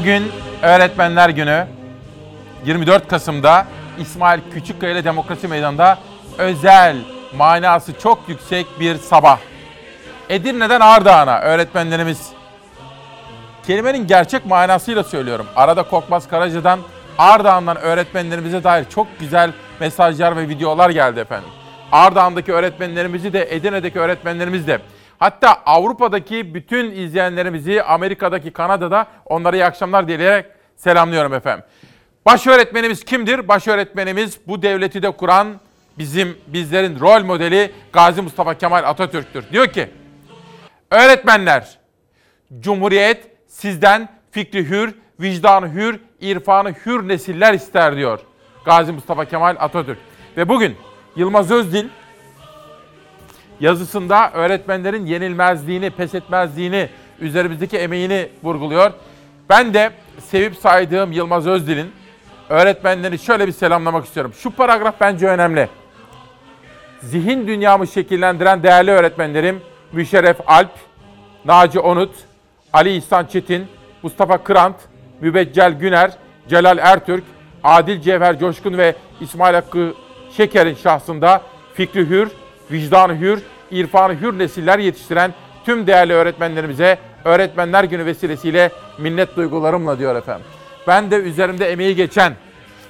Bugün Öğretmenler Günü. 24 Kasım'da İsmail Küçükkaya ile Demokrasi Meydanı'nda özel, manası çok yüksek bir sabah. Edirne'den Ardahan'a öğretmenlerimiz. Kelimenin gerçek manasıyla söylüyorum. Arada Korkmaz Karaca'dan Ardahan'dan öğretmenlerimize dair çok güzel mesajlar ve videolar geldi efendim. Ardahan'daki öğretmenlerimizi de Edirne'deki öğretmenlerimiz de hatta Avrupa'daki bütün izleyenlerimizi Amerika'daki Kanada'da onlara iyi akşamlar dileyerek selamlıyorum efendim. Baş öğretmenimiz kimdir? Baş öğretmenimiz bu devleti de kuran bizim bizlerin rol modeli Gazi Mustafa Kemal Atatürk'tür. Diyor ki öğretmenler Cumhuriyet sizden fikri hür, vicdanı hür, irfanı hür nesiller ister diyor Gazi Mustafa Kemal Atatürk. Ve bugün Yılmaz Özdil yazısında öğretmenlerin yenilmezliğini, pes etmezliğini, üzerimizdeki emeğini vurguluyor. Ben de sevip saydığım Yılmaz Özdil'in öğretmenleri şöyle bir selamlamak istiyorum. Şu paragraf bence önemli. Zihin dünyamı şekillendiren değerli öğretmenlerim Müşerref Alp, Naci Onut, Ali İhsan Çetin, Mustafa Kırant, Mübeccel Güner, Celal Ertürk, Adil Cevher Coşkun ve İsmail Hakkı Şeker'in şahsında fikri hür, vicdanı hür, irfanı hür nesiller yetiştiren tüm değerli öğretmenlerimize Öğretmenler Günü vesilesiyle minnet duygularımla diyor efendim. Ben de üzerimde emeği geçen,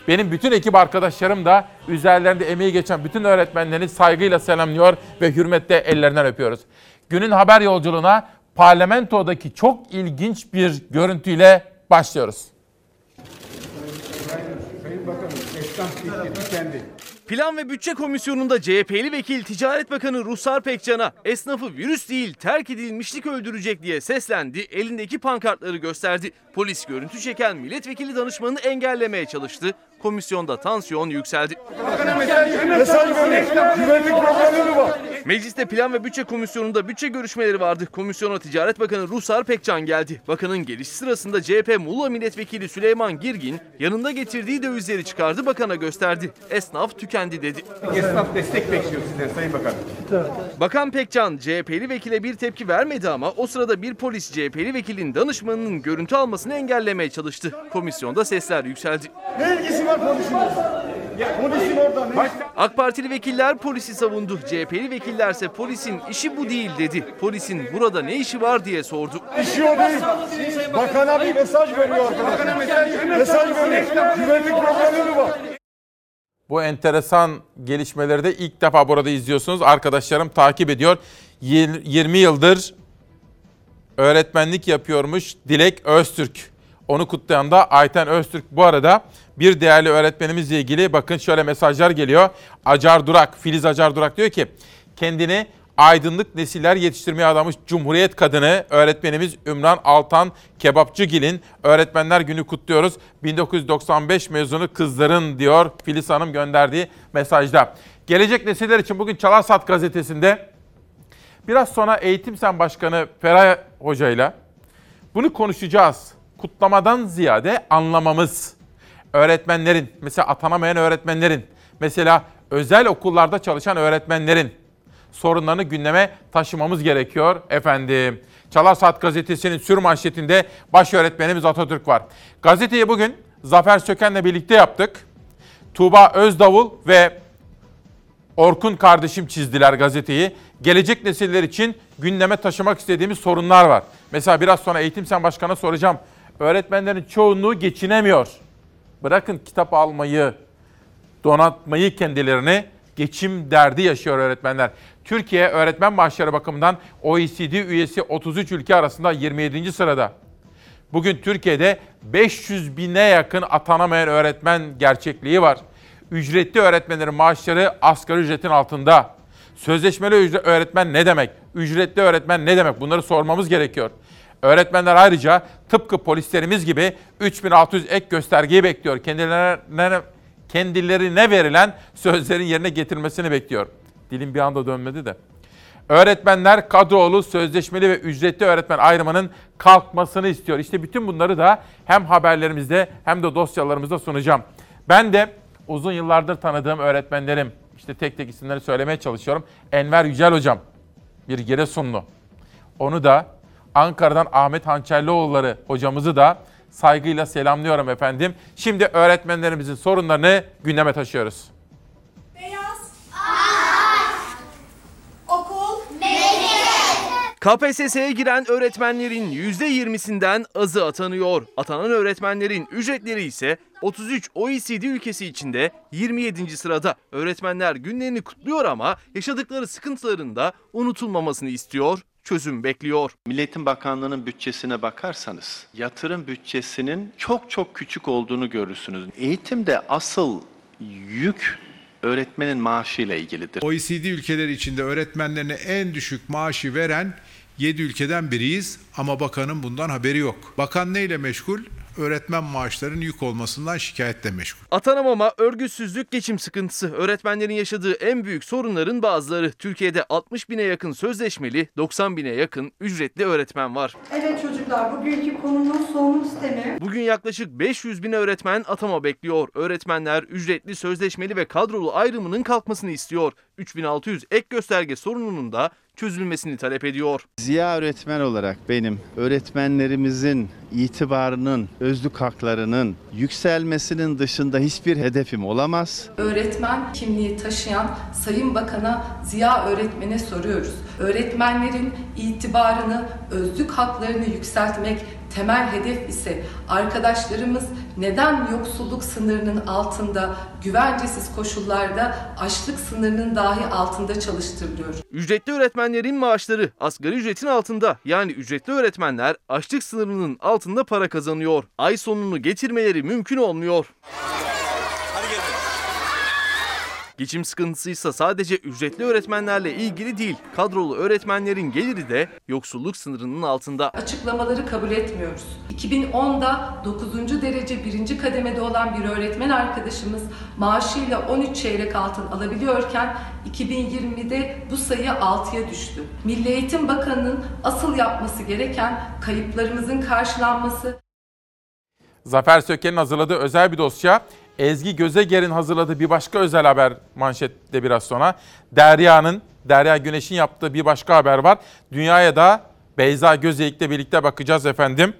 Benim bütün ekip arkadaşlarım da üzerlerinde emeği geçen bütün öğretmenlerini saygıyla selamlıyor ve hürmetle ellerinden öpüyoruz. Günün haber yolculuğuna parlamentodaki çok ilginç bir görüntüyle başlıyoruz. Plan ve Bütçe Komisyonu'nda CHP'li vekil Ticaret Bakanı Ruhsar Pekcan'a esnafı virüs değil terk edilmişlik öldürecek diye seslendi, elindeki pankartları gösterdi. Polis görüntü çeken milletvekili danışmanını engellemeye çalıştı. Komisyonda tansiyon yükseldi. Mecliste Plan ve Bütçe Komisyonu'nda bütçe görüşmeleri vardı. Komisyona Ticaret Bakanı Ruhsar Pekcan geldi. Bakanın gelişi sırasında CHP Muğla Milletvekili Süleyman Girgin yanında getirdiği dövizleri çıkardı bakana gösterdi. Esnaf tükendi dedi. Esnaf destek bekliyor sizden Sayın Bakan. Bakan Pekcan CHP'li vekile bir tepki vermedi ama o sırada bir polis CHP'li vekilin danışmanının görüntü almasını engellemeye çalıştı. Komisyonda sesler yükseldi. Ne ilgisi var polisin? AK Partili vekiller polisi savundu. CHP'li vekillerse polisin işi bu değil dedi. Polisin burada ne işi var diye sordu. İşi o değil. Bakana bir mesaj veriyor arkadaşlar. Mesaj veriyor. Güvenlik problemi mi var? Bu enteresan gelişmeleri de ilk defa burada izliyorsunuz. Arkadaşlarım takip ediyor. Yir- 20 yıldır öğretmenlik yapıyormuş Dilek Öztürk. Onu kutlayan da Ayten Öztürk. Bu arada bir değerli öğretmenimizle ilgili bakın şöyle mesajlar geliyor. Acar Durak, Filiz Acar Durak diyor ki kendini aydınlık nesiller yetiştirmeye adamış Cumhuriyet kadını öğretmenimiz Ümran Altan Kebapçıgil'in Öğretmenler Günü kutluyoruz. 1995 mezunu kızların diyor Filiz Hanım gönderdiği mesajda. Gelecek nesiller için bugün Çalarsat gazetesinde biraz sonra Eğitim Sen Başkanı Feray Hoca ile bunu konuşacağız. Kutlamadan ziyade anlamamız. Öğretmenlerin, mesela atanamayan öğretmenlerin, mesela özel okullarda çalışan öğretmenlerin sorunlarını gündeme taşımamız gerekiyor efendim. Çalar Saat gazetesinin sür manşetinde baş öğretmenimiz Atatürk var. Gazeteyi bugün Zafer Söken'le birlikte yaptık. Tuğba Özdavul ve Orkun kardeşim çizdiler gazeteyi. Gelecek nesiller için gündeme taşımak istediğimiz sorunlar var. Mesela biraz sonra Eğitim Sen Başkan'a soracağım. Öğretmenlerin çoğunluğu geçinemiyor. Bırakın kitap almayı, donatmayı kendilerini geçim derdi yaşıyor öğretmenler. Türkiye öğretmen maaşları bakımından OECD üyesi 33 ülke arasında 27. sırada. Bugün Türkiye'de 500 bine yakın atanamayan öğretmen gerçekliği var. Ücretli öğretmenlerin maaşları asgari ücretin altında. Sözleşmeli öğretmen ne demek? Ücretli öğretmen ne demek? Bunları sormamız gerekiyor. Öğretmenler ayrıca tıpkı polislerimiz gibi 3600 ek göstergeyi bekliyor. Kendilerine, kendilerine verilen sözlerin yerine getirilmesini bekliyor. Dilim bir anda dönmedi de. Öğretmenler kadrolu, sözleşmeli ve ücretli öğretmen ayrımının kalkmasını istiyor. İşte bütün bunları da hem haberlerimizde hem de dosyalarımızda sunacağım. Ben de uzun yıllardır tanıdığım öğretmenlerim, işte tek tek isimleri söylemeye çalışıyorum. Enver Yücel Hocam, bir Giresunlu. Onu da Ankara'dan Ahmet Hançerlioğulları hocamızı da saygıyla selamlıyorum efendim. Şimdi öğretmenlerimizin sorunlarını gündeme taşıyoruz. Okul. KPSS'ye giren öğretmenlerin %20'sinden azı atanıyor. Atanan öğretmenlerin ücretleri ise 33 OECD ülkesi içinde 27. sırada. Öğretmenler günlerini kutluyor ama yaşadıkları sıkıntıların da unutulmamasını istiyor, çözüm bekliyor. Milletin Bakanlığı'nın bütçesine bakarsanız yatırım bütçesinin çok çok küçük olduğunu görürsünüz. Eğitimde asıl yük öğretmenin maaşıyla ilgilidir. OECD ülkeleri içinde öğretmenlerine en düşük maaşı veren 7 ülkeden biriyiz ama bakanın bundan haberi yok. Bakan neyle meşgul? Öğretmen maaşlarının yük olmasından şikayetle meşgul. Atanamama, örgütsüzlük, geçim sıkıntısı öğretmenlerin yaşadığı en büyük sorunların bazıları. Türkiye'de 60 bine yakın sözleşmeli, 90 bine yakın ücretli öğretmen var. Evet çocuklar, bugünkü konumuz soğunum sistemi. Bugün yaklaşık 500 bin öğretmen atama bekliyor. Öğretmenler ücretli, sözleşmeli ve kadrolu ayrımının kalkmasını istiyor. 3600 ek gösterge sorununun da çözülmesini talep ediyor. Ziya öğretmen olarak benim öğretmenlerimizin itibarının, özlük haklarının yükselmesinin dışında hiçbir hedefim olamaz. Öğretmen kimliği taşıyan Sayın Bakan'a Ziya öğretmene soruyoruz. Öğretmenlerin itibarını, özlük haklarını yükseltmek, Temel hedef ise arkadaşlarımız neden yoksulluk sınırının altında, güvencesiz koşullarda açlık sınırının dahi altında çalıştırılıyor. Ücretli öğretmenlerin maaşları asgari ücretin altında. Yani ücretli öğretmenler açlık sınırının altında para kazanıyor. Ay sonunu getirmeleri mümkün olmuyor. Geçim sıkıntısı ise sadece ücretli öğretmenlerle ilgili değil. Kadrolu öğretmenlerin geliri de yoksulluk sınırının altında. Açıklamaları kabul etmiyoruz. 2010'da 9. derece 1. kademede olan bir öğretmen arkadaşımız maaşıyla 13 çeyrek altın alabiliyorken 2020'de bu sayı 6'ya düştü. Milli Eğitim Bakanı'nın asıl yapması gereken kayıplarımızın karşılanması, Zafer Söke'nin hazırladığı özel bir dosya. Ezgi Gözeger'in hazırladığı bir başka özel haber manşette biraz sonra. Derya'nın, Derya Güneş'in yaptığı bir başka haber var. Dünyaya da Beyza Gözeyik'le birlikte bakacağız efendim.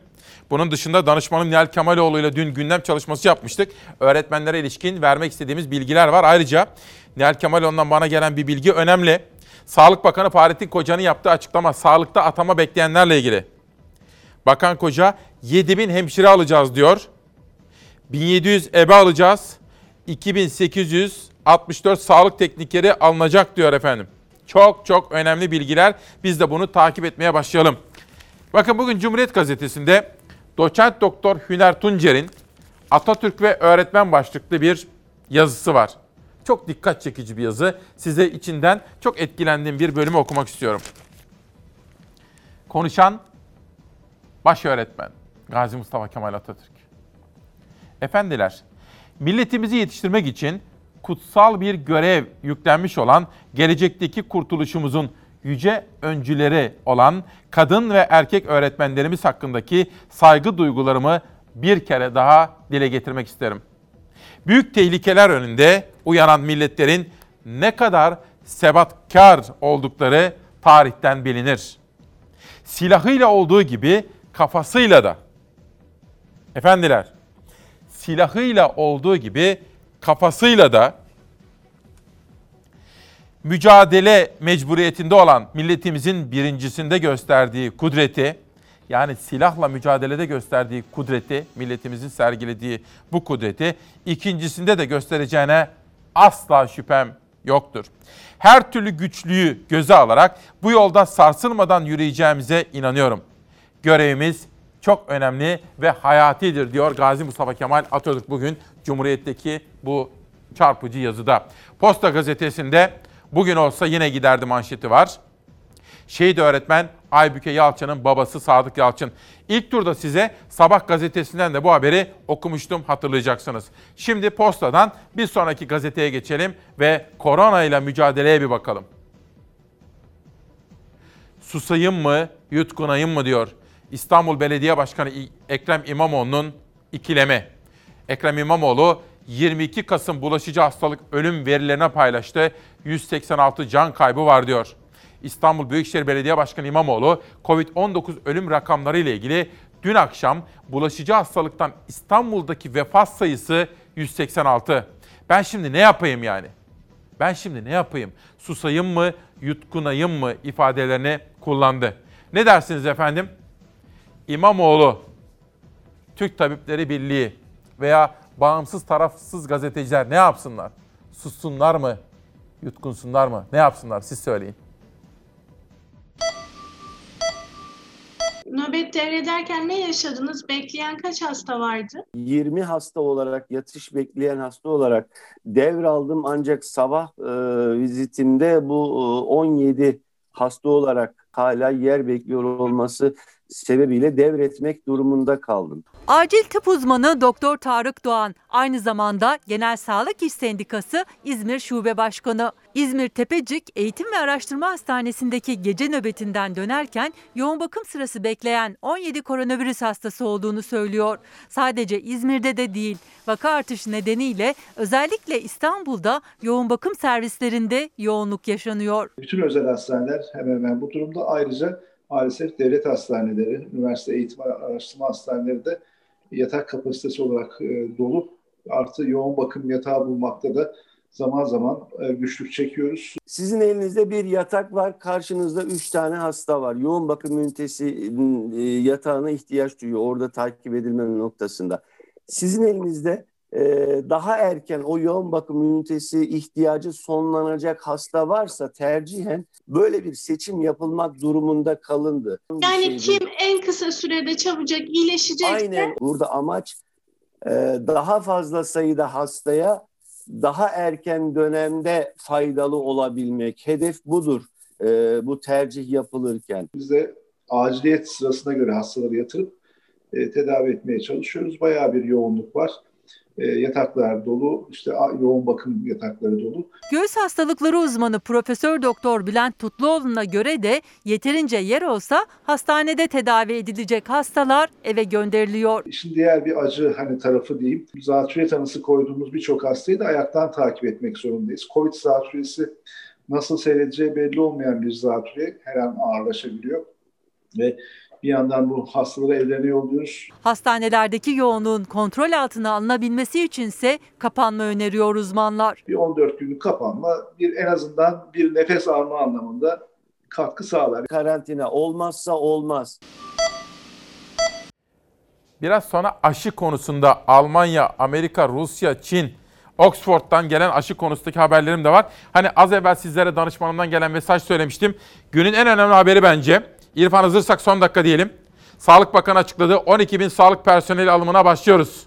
Bunun dışında danışmanım Nihal Kemaloğlu ile dün gündem çalışması yapmıştık. Öğretmenlere ilişkin vermek istediğimiz bilgiler var. Ayrıca Nihal Kemaloğlu'ndan bana gelen bir bilgi önemli. Sağlık Bakanı Fahrettin Koca'nın yaptığı açıklama sağlıkta atama bekleyenlerle ilgili. Bakan Koca 7000 hemşire alacağız diyor. 1700 ebe alacağız. 2864 sağlık teknikeri alınacak diyor efendim. Çok çok önemli bilgiler. Biz de bunu takip etmeye başlayalım. Bakın bugün Cumhuriyet Gazetesi'nde doçent doktor Hüner Tuncer'in Atatürk ve öğretmen başlıklı bir yazısı var. Çok dikkat çekici bir yazı. Size içinden çok etkilendiğim bir bölümü okumak istiyorum. Konuşan baş öğretmen Gazi Mustafa Kemal Atatürk. Efendiler, milletimizi yetiştirmek için kutsal bir görev yüklenmiş olan gelecekteki kurtuluşumuzun yüce öncüleri olan kadın ve erkek öğretmenlerimiz hakkındaki saygı duygularımı bir kere daha dile getirmek isterim. Büyük tehlikeler önünde uyanan milletlerin ne kadar sebatkar oldukları tarihten bilinir. Silahıyla olduğu gibi kafasıyla da. Efendiler, silahıyla olduğu gibi kafasıyla da mücadele mecburiyetinde olan milletimizin birincisinde gösterdiği kudreti, yani silahla mücadelede gösterdiği kudreti, milletimizin sergilediği bu kudreti ikincisinde de göstereceğine asla şüphem yoktur. Her türlü güçlüğü göze alarak bu yolda sarsılmadan yürüyeceğimize inanıyorum. Görevimiz çok önemli ve hayatidir diyor Gazi Mustafa Kemal Atatürk bugün Cumhuriyet'teki bu çarpıcı yazıda. Posta gazetesinde bugün olsa yine giderdi manşeti var. Şehit öğretmen Aybüke Yalçın'ın babası Sadık Yalçın. İlk turda size Sabah gazetesinden de bu haberi okumuştum hatırlayacaksınız. Şimdi postadan bir sonraki gazeteye geçelim ve korona ile mücadeleye bir bakalım. Susayım mı, yutkunayım mı diyor. İstanbul Belediye Başkanı Ekrem İmamoğlu'nun ikileme. Ekrem İmamoğlu 22 Kasım bulaşıcı hastalık ölüm verilerine paylaştı. 186 can kaybı var diyor. İstanbul Büyükşehir Belediye Başkanı İmamoğlu COVID-19 ölüm rakamları ile ilgili dün akşam bulaşıcı hastalıktan İstanbul'daki vefat sayısı 186. Ben şimdi ne yapayım yani? Ben şimdi ne yapayım? Susayım mı, yutkunayım mı ifadelerini kullandı. Ne dersiniz efendim? İmamoğlu, Türk Tabipleri Birliği veya bağımsız tarafsız gazeteciler ne yapsınlar? Sussunlar mı? Yutkunsunlar mı? Ne yapsınlar? Siz söyleyin. Nöbet devrederken ne yaşadınız? Bekleyen kaç hasta vardı? 20 hasta olarak, yatış bekleyen hasta olarak devraldım ancak sabah e, vizitimde bu e, 17 hasta olarak hala yer bekliyor olması sebebiyle devretmek durumunda kaldım. Acil tıp uzmanı Doktor Tarık Doğan aynı zamanda Genel Sağlık İş Sendikası İzmir Şube Başkanı. İzmir Tepecik Eğitim ve Araştırma Hastanesi'ndeki gece nöbetinden dönerken yoğun bakım sırası bekleyen 17 koronavirüs hastası olduğunu söylüyor. Sadece İzmir'de de değil, vaka artışı nedeniyle özellikle İstanbul'da yoğun bakım servislerinde yoğunluk yaşanıyor. Bütün özel hastaneler hemen hemen bu durumda ayrıca maalesef devlet hastaneleri, üniversite eğitim araştırma hastaneleri de yatak kapasitesi olarak e, dolu. Artı yoğun bakım yatağı bulmakta da zaman zaman e, güçlük çekiyoruz. Sizin elinizde bir yatak var, karşınızda üç tane hasta var. Yoğun bakım ünitesi e, yatağına ihtiyaç duyuyor orada takip edilme noktasında. Sizin elinizde e, daha erken o yoğun bakım ünitesi ihtiyacı sonlanacak hasta varsa tercihen böyle bir seçim yapılmak durumunda kalındı. Yani kim en kısa sürede çabucak iyileşecekse Aynen burada amaç e, daha fazla sayıda hastaya daha erken dönemde faydalı olabilmek. Hedef budur e, bu tercih yapılırken. Biz de aciliyet sırasına göre hastaları yatırıp e, tedavi etmeye çalışıyoruz. Bayağı bir yoğunluk var. E, yataklar dolu, işte yoğun bakım yatakları dolu. Göğüs hastalıkları uzmanı Profesör Doktor Bülent Tutluoğlu'na göre de yeterince yer olsa hastanede tedavi edilecek hastalar eve gönderiliyor. İşin diğer bir acı hani tarafı diyeyim. Zatürre tanısı koyduğumuz birçok hastayı da ayaktan takip etmek zorundayız. Covid zatürresi nasıl seyredeceği belli olmayan bir zatürre her an ağırlaşabiliyor. Ve bir yandan bu hastaları evlerine yolluyoruz. Hastanelerdeki yoğunluğun kontrol altına alınabilmesi içinse kapanma öneriyor uzmanlar. Bir 14 günlük kapanma bir en azından bir nefes alma anlamında katkı sağlar. Karantina olmazsa olmaz. Biraz sonra aşı konusunda Almanya, Amerika, Rusya, Çin, Oxford'dan gelen aşı konusundaki haberlerim de var. Hani az evvel sizlere danışmanımdan gelen mesaj söylemiştim. Günün en önemli haberi bence. İrfan hazırsak son dakika diyelim. Sağlık Bakanı açıkladı. 12 bin sağlık personeli alımına başlıyoruz.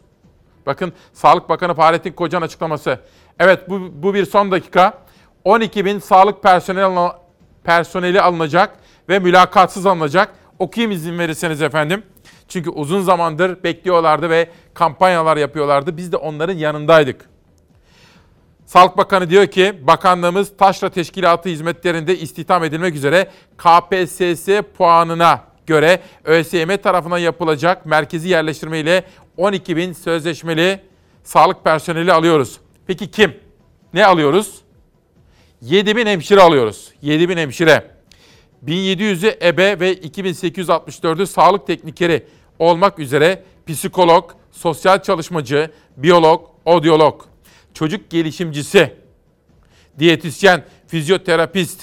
Bakın Sağlık Bakanı Fahrettin Kocan açıklaması. Evet bu, bu bir son dakika. 12 bin sağlık personeli, alına- personeli alınacak ve mülakatsız alınacak. Okuyayım izin verirseniz efendim. Çünkü uzun zamandır bekliyorlardı ve kampanyalar yapıyorlardı. Biz de onların yanındaydık. Sağlık Bakanı diyor ki bakanlığımız taşra teşkilatı hizmetlerinde istihdam edilmek üzere KPSS puanına göre ÖSYM tarafından yapılacak merkezi yerleştirme ile 12 bin sözleşmeli sağlık personeli alıyoruz. Peki kim? Ne alıyoruz? 7 bin hemşire alıyoruz. 7 bin hemşire. 1700'ü ebe ve 2864'ü sağlık teknikeri olmak üzere psikolog, sosyal çalışmacı, biyolog, odyolog, çocuk gelişimcisi, diyetisyen, fizyoterapist,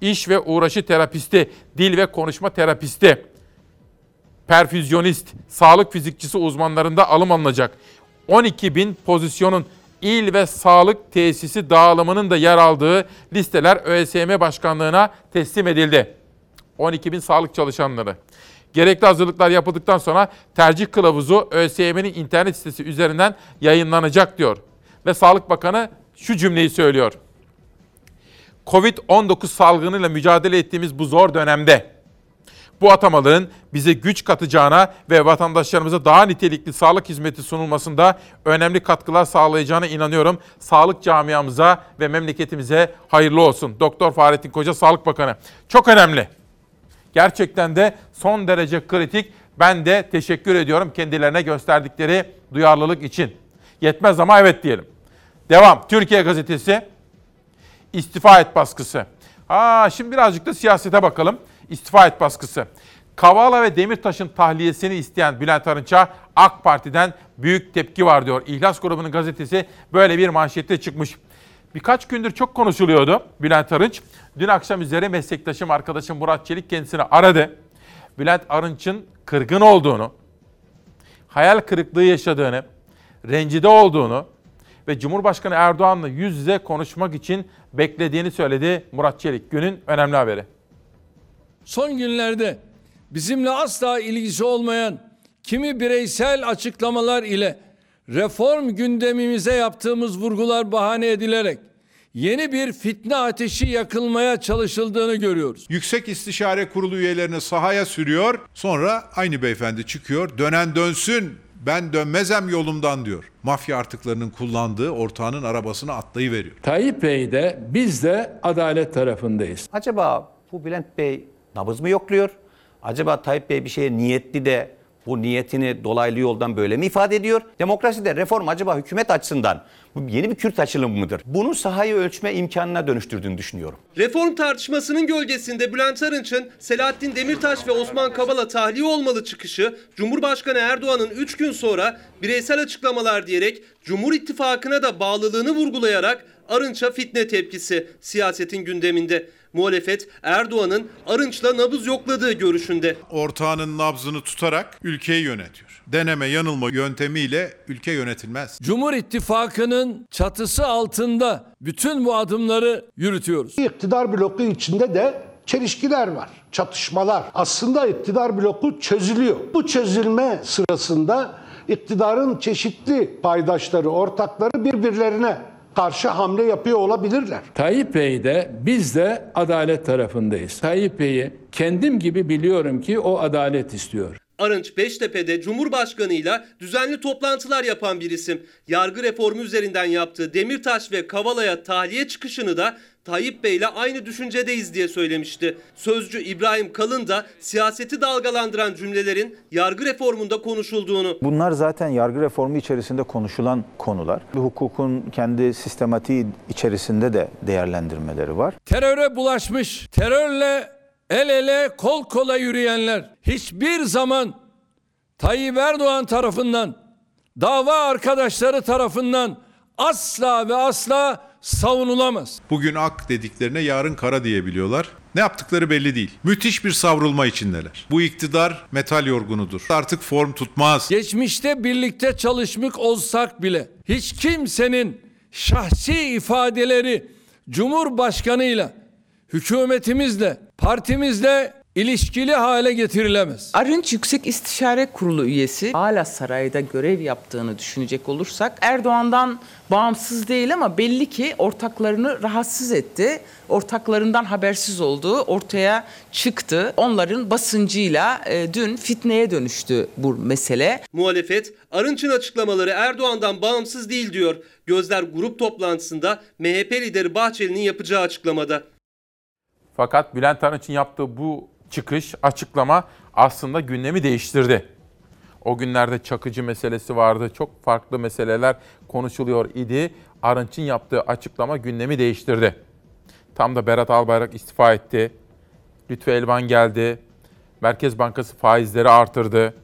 iş ve uğraşı terapisti, dil ve konuşma terapisti, perfüzyonist, sağlık fizikçisi uzmanlarında alım alınacak. 12 bin pozisyonun il ve sağlık tesisi dağılımının da yer aldığı listeler ÖSYM Başkanlığı'na teslim edildi. 12 bin sağlık çalışanları. Gerekli hazırlıklar yapıldıktan sonra tercih kılavuzu ÖSYM'nin internet sitesi üzerinden yayınlanacak diyor. Ve Sağlık Bakanı şu cümleyi söylüyor. Covid-19 salgınıyla mücadele ettiğimiz bu zor dönemde bu atamaların bize güç katacağına ve vatandaşlarımıza daha nitelikli sağlık hizmeti sunulmasında önemli katkılar sağlayacağına inanıyorum. Sağlık camiamıza ve memleketimize hayırlı olsun. Doktor Fahrettin Koca Sağlık Bakanı. Çok önemli. Gerçekten de son derece kritik. Ben de teşekkür ediyorum kendilerine gösterdikleri duyarlılık için. Yetmez ama evet diyelim. Devam. Türkiye Gazetesi istifa et baskısı. Aa, şimdi birazcık da siyasete bakalım. İstifa et baskısı. Kavala ve Demirtaş'ın tahliyesini isteyen Bülent Arınç'a AK Parti'den büyük tepki var diyor. İhlas grubunun gazetesi böyle bir manşette çıkmış. Birkaç gündür çok konuşuluyordu Bülent Arınç. Dün akşam üzere meslektaşım, arkadaşım Murat Çelik kendisini aradı. Bülent Arınç'ın kırgın olduğunu, hayal kırıklığı yaşadığını, rencide olduğunu ve Cumhurbaşkanı Erdoğan'la yüz yüze konuşmak için beklediğini söyledi Murat Çelik. Günün önemli haberi. Son günlerde bizimle asla ilgisi olmayan kimi bireysel açıklamalar ile reform gündemimize yaptığımız vurgular bahane edilerek yeni bir fitne ateşi yakılmaya çalışıldığını görüyoruz. Yüksek İstişare Kurulu üyelerini sahaya sürüyor. Sonra aynı beyefendi çıkıyor. Dönen dönsün ben dönmezem yolumdan diyor. Mafya artıklarının kullandığı ortağının arabasına atlayıveriyor. Tayyip Bey de biz de adalet tarafındayız. Acaba bu Bülent Bey nabız mı yokluyor? Acaba Tayyip Bey bir şeye niyetli de Bu niyetini dolaylı yoldan böyle mi ifade ediyor? Demokraside reform acaba hükümet açısından bu yeni bir Kürt açılımı mıdır? Bunu sahayı ölçme imkanına dönüştürdüğünü düşünüyorum. Reform tartışmasının gölgesinde Bülent Arınç'ın Selahattin Demirtaş ve Osman Kavala tahliye olmalı çıkışı Cumhurbaşkanı Erdoğan'ın 3 gün sonra bireysel açıklamalar diyerek Cumhur İttifakı'na da bağlılığını vurgulayarak Arınç'a fitne tepkisi siyasetin gündeminde. Muhalefet Erdoğan'ın Arınç'la nabız yokladığı görüşünde. Ortağının nabzını tutarak ülkeyi yönetiyor. Deneme yanılma yöntemiyle ülke yönetilmez. Cumhur İttifakı'nın çatısı altında bütün bu adımları yürütüyoruz. İktidar bloku içinde de çelişkiler var, çatışmalar. Aslında iktidar bloku çözülüyor. Bu çözülme sırasında iktidarın çeşitli paydaşları, ortakları birbirlerine karşı hamle yapıyor olabilirler. Tayyip Bey de biz de adalet tarafındayız. Tayyip Bey'i kendim gibi biliyorum ki o adalet istiyor. Arınç Beştepe'de Cumhurbaşkanı'yla düzenli toplantılar yapan bir isim. Yargı reformu üzerinden yaptığı Demirtaş ve Kavala'ya tahliye çıkışını da Tayyip Bey'le aynı düşüncedeyiz diye söylemişti. Sözcü İbrahim Kalın da siyaseti dalgalandıran cümlelerin yargı reformunda konuşulduğunu. Bunlar zaten yargı reformu içerisinde konuşulan konular. Hukukun kendi sistematiği içerisinde de değerlendirmeleri var. Teröre bulaşmış, terörle el ele kol kola yürüyenler hiçbir zaman Tayyip Erdoğan tarafından, dava arkadaşları tarafından asla ve asla savunulamaz. Bugün ak dediklerine yarın kara diyebiliyorlar. Ne yaptıkları belli değil. Müthiş bir savrulma içindeler. Bu iktidar metal yorgunudur. Artık form tutmaz. Geçmişte birlikte çalışmış olsak bile hiç kimsenin şahsi ifadeleri Cumhurbaşkanıyla, hükümetimizle, partimizle ilişkili hale getirilemez. Arınç Yüksek İstişare Kurulu üyesi hala sarayda görev yaptığını düşünecek olursak Erdoğan'dan bağımsız değil ama belli ki ortaklarını rahatsız etti. Ortaklarından habersiz olduğu ortaya çıktı. Onların basıncıyla e, dün fitneye dönüştü bu mesele. Muhalefet Arınç'ın açıklamaları Erdoğan'dan bağımsız değil diyor. Gözler grup toplantısında MHP lideri Bahçeli'nin yapacağı açıklamada. Fakat Bülent Arınç'ın yaptığı bu çıkış, açıklama aslında gündemi değiştirdi. O günlerde Çakıcı meselesi vardı. Çok farklı meseleler konuşuluyor idi. Arınç'ın yaptığı açıklama gündemi değiştirdi. Tam da Berat Albayrak istifa etti. Lütfü Elvan geldi. Merkez Bankası faizleri artırdı.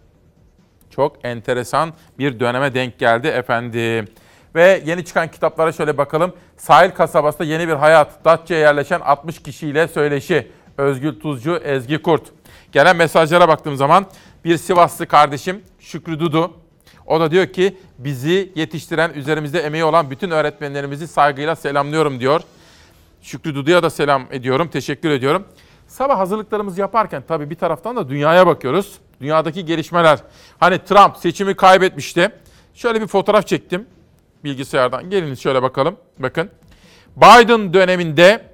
Çok enteresan bir döneme denk geldi efendim. Ve yeni çıkan kitaplara şöyle bakalım. Sahil kasabasında yeni bir hayat. Datça'ya yerleşen 60 kişiyle söyleşi. Özgül Tuzcu, Ezgi Kurt. Gelen mesajlara baktığım zaman bir Sivaslı kardeşim Şükrü Dudu. O da diyor ki bizi yetiştiren, üzerimizde emeği olan bütün öğretmenlerimizi saygıyla selamlıyorum diyor. Şükrü Dudu'ya da selam ediyorum, teşekkür ediyorum. Sabah hazırlıklarımızı yaparken tabii bir taraftan da dünyaya bakıyoruz. Dünyadaki gelişmeler. Hani Trump seçimi kaybetmişti. Şöyle bir fotoğraf çektim bilgisayardan. Gelin şöyle bakalım. Bakın. Biden döneminde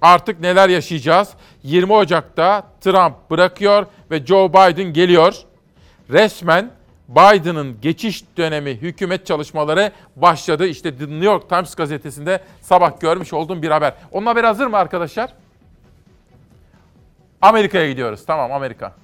artık neler yaşayacağız? 20 Ocak'ta Trump bırakıyor ve Joe Biden geliyor. Resmen Biden'ın geçiş dönemi hükümet çalışmaları başladı. İşte The New York Times gazetesinde sabah görmüş olduğum bir haber. Onun haberi hazır mı arkadaşlar? Amerika'ya gidiyoruz. Tamam Amerika.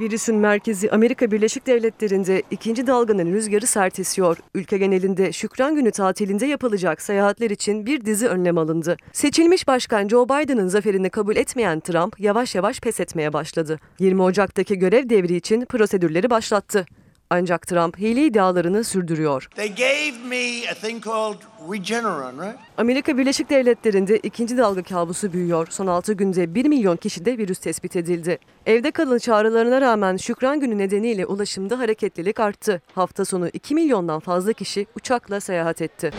Virüsün merkezi Amerika Birleşik Devletleri'nde ikinci dalganın rüzgarı sert esiyor. Ülke genelinde Şükran Günü tatilinde yapılacak seyahatler için bir dizi önlem alındı. Seçilmiş başkan Joe Biden'ın zaferini kabul etmeyen Trump yavaş yavaş pes etmeye başladı. 20 Ocak'taki görev devri için prosedürleri başlattı. Ancak Trump hile iddialarını sürdürüyor. They gave me a thing called Regeneron, right? Amerika Birleşik Devletleri'nde ikinci dalga kabusu büyüyor. Son 6 günde 1 milyon kişide virüs tespit edildi. Evde kalın çağrılarına rağmen Şükran Günü nedeniyle ulaşımda hareketlilik arttı. Hafta sonu 2 milyondan fazla kişi uçakla seyahat etti.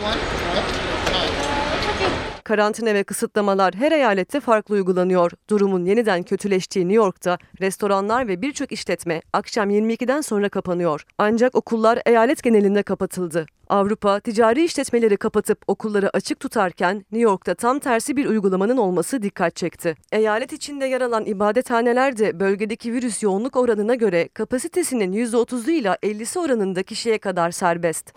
Karantina ve kısıtlamalar her eyalette farklı uygulanıyor. Durumun yeniden kötüleştiği New York'ta restoranlar ve birçok işletme akşam 22'den sonra kapanıyor. Ancak okullar eyalet genelinde kapatıldı. Avrupa ticari işletmeleri kapatıp okulları açık tutarken New York'ta tam tersi bir uygulamanın olması dikkat çekti. Eyalet içinde yer alan ibadethaneler de bölgedeki virüs yoğunluk oranına göre kapasitesinin %30'u ile 50'si oranında kişiye kadar serbest.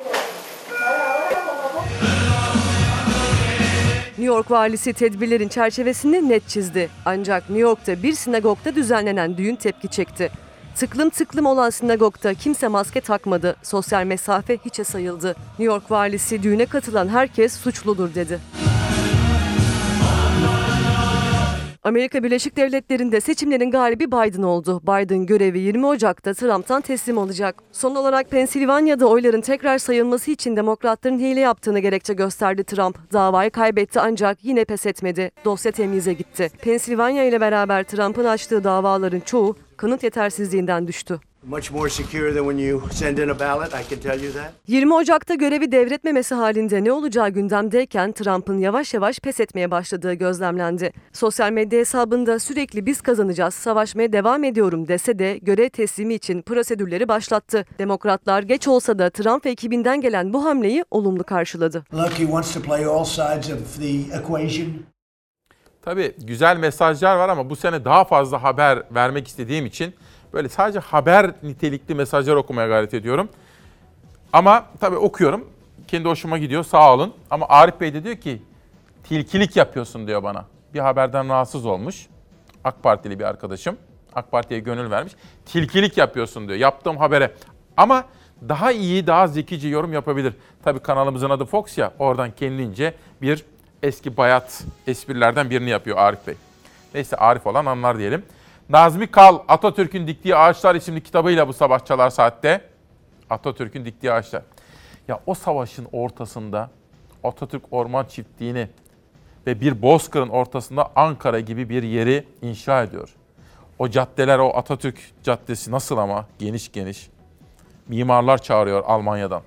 New York valisi tedbirlerin çerçevesini net çizdi. Ancak New York'ta bir sinagogda düzenlenen düğün tepki çekti. Tıklım tıklım olan sinagogda kimse maske takmadı. Sosyal mesafe hiçe sayıldı. New York valisi düğüne katılan herkes suçludur dedi. Amerika Birleşik Devletleri'nde seçimlerin galibi Biden oldu. Biden görevi 20 Ocak'ta Trump'tan teslim olacak. Son olarak Pensilvanya'da oyların tekrar sayılması için demokratların hile yaptığını gerekçe gösterdi Trump. Davayı kaybetti ancak yine pes etmedi. Dosya temyize gitti. Pensilvanya ile beraber Trump'ın açtığı davaların çoğu kanıt yetersizliğinden düştü. Much more secure than when you send in a ballot, I can tell you that. 20 Ocak'ta görevi devretmemesi halinde ne olacağı gündemdeyken Trump'ın yavaş yavaş pes etmeye başladığı gözlemlendi. Sosyal medya hesabında sürekli biz kazanacağız, savaşmaya devam ediyorum dese de görev teslimi için prosedürleri başlattı. Demokratlar geç olsa da Trump ve ekibinden gelen bu hamleyi olumlu karşıladı. Look, he wants to play all sides of the equation. Tabii güzel mesajlar var ama bu sene daha fazla haber vermek istediğim için böyle sadece haber nitelikli mesajlar okumaya gayret ediyorum. Ama tabii okuyorum. Kendi hoşuma gidiyor sağ olun. Ama Arif Bey de diyor ki tilkilik yapıyorsun diyor bana. Bir haberden rahatsız olmuş. AK Partili bir arkadaşım. AK Parti'ye gönül vermiş. Tilkilik yapıyorsun diyor yaptığım habere. Ama daha iyi, daha zekice yorum yapabilir. Tabii kanalımızın adı Fox ya. Oradan kendince bir eski bayat esprilerden birini yapıyor Arif Bey. Neyse Arif olan anlar diyelim. Nazmi Kal, Atatürk'ün Diktiği Ağaçlar isimli kitabıyla bu sabah çalar saatte. Atatürk'ün Diktiği Ağaçlar. Ya o savaşın ortasında Atatürk Orman Çiftliği'ni ve bir bozkırın ortasında Ankara gibi bir yeri inşa ediyor. O caddeler, o Atatürk Caddesi nasıl ama geniş geniş. Mimarlar çağırıyor Almanya'dan.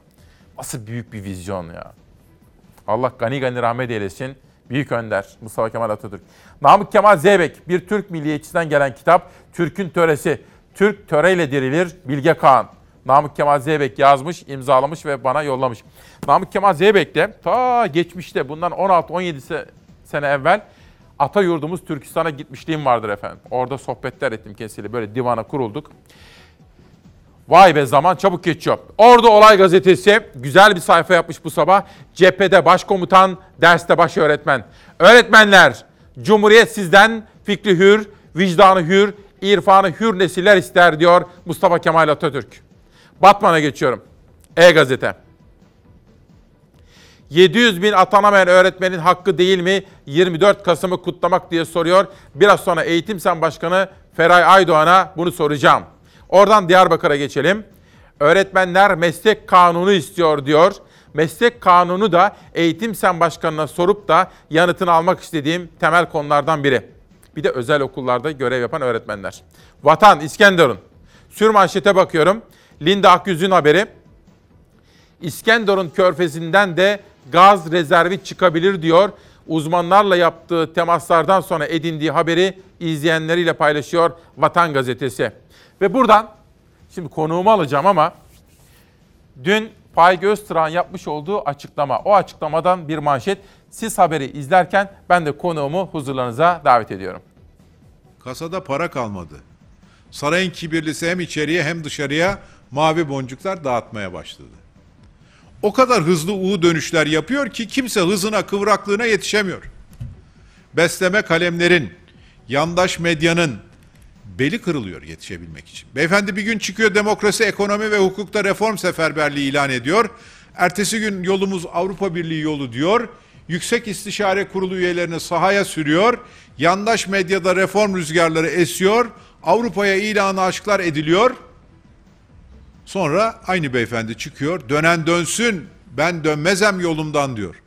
Nasıl büyük bir vizyon ya. Allah gani gani rahmet eylesin. Büyük önder Mustafa Kemal Atatürk. Namık Kemal Zeybek bir Türk milliyetçisinden gelen kitap. Türk'ün töresi. Türk töreyle dirilir Bilge Kağan. Namık Kemal Zeybek yazmış, imzalamış ve bana yollamış. Namık Kemal Zeybek de ta geçmişte bundan 16-17 sene evvel ata yurdumuz Türkistan'a gitmişliğim vardır efendim. Orada sohbetler ettim kendisiyle böyle divana kurulduk. Vay be zaman çabuk geçiyor. Orada Olay Gazetesi güzel bir sayfa yapmış bu sabah. Cephede başkomutan, derste baş öğretmen. Öğretmenler, Cumhuriyet sizden fikri hür, vicdanı hür, irfanı hür nesiller ister diyor Mustafa Kemal Atatürk. Batman'a geçiyorum. E-Gazete. 700 bin atanamayan öğretmenin hakkı değil mi 24 Kasım'ı kutlamak diye soruyor. Biraz sonra Eğitim Sen Başkanı Feray Aydoğan'a bunu soracağım. Oradan Diyarbakır'a geçelim. Öğretmenler meslek kanunu istiyor diyor. Meslek kanunu da Eğitim Sen Başkanı'na sorup da yanıtını almak istediğim temel konulardan biri. Bir de özel okullarda görev yapan öğretmenler. Vatan İskenderun. Sürmanşete bakıyorum. Linda Akyüz'ün haberi. İskenderun körfezinden de gaz rezervi çıkabilir diyor. Uzmanlarla yaptığı temaslardan sonra edindiği haberi izleyenleriyle paylaşıyor Vatan Gazetesi. Ve buradan şimdi konuğumu alacağım ama dün Pay Göztıran yapmış olduğu açıklama. O açıklamadan bir manşet. Siz haberi izlerken ben de konuğumu huzurlarınıza davet ediyorum. Kasada para kalmadı. Sarayın kibirlisi hem içeriye hem dışarıya mavi boncuklar dağıtmaya başladı. O kadar hızlı U dönüşler yapıyor ki kimse hızına kıvraklığına yetişemiyor. Besleme kalemlerin, yandaş medyanın beli kırılıyor yetişebilmek için. Beyefendi bir gün çıkıyor demokrasi, ekonomi ve hukukta reform seferberliği ilan ediyor. Ertesi gün yolumuz Avrupa Birliği yolu diyor. Yüksek İstişare Kurulu üyelerini sahaya sürüyor. Yandaş medyada reform rüzgarları esiyor. Avrupa'ya ilanı aşklar ediliyor. Sonra aynı beyefendi çıkıyor. Dönen dönsün ben dönmezem yolumdan diyor.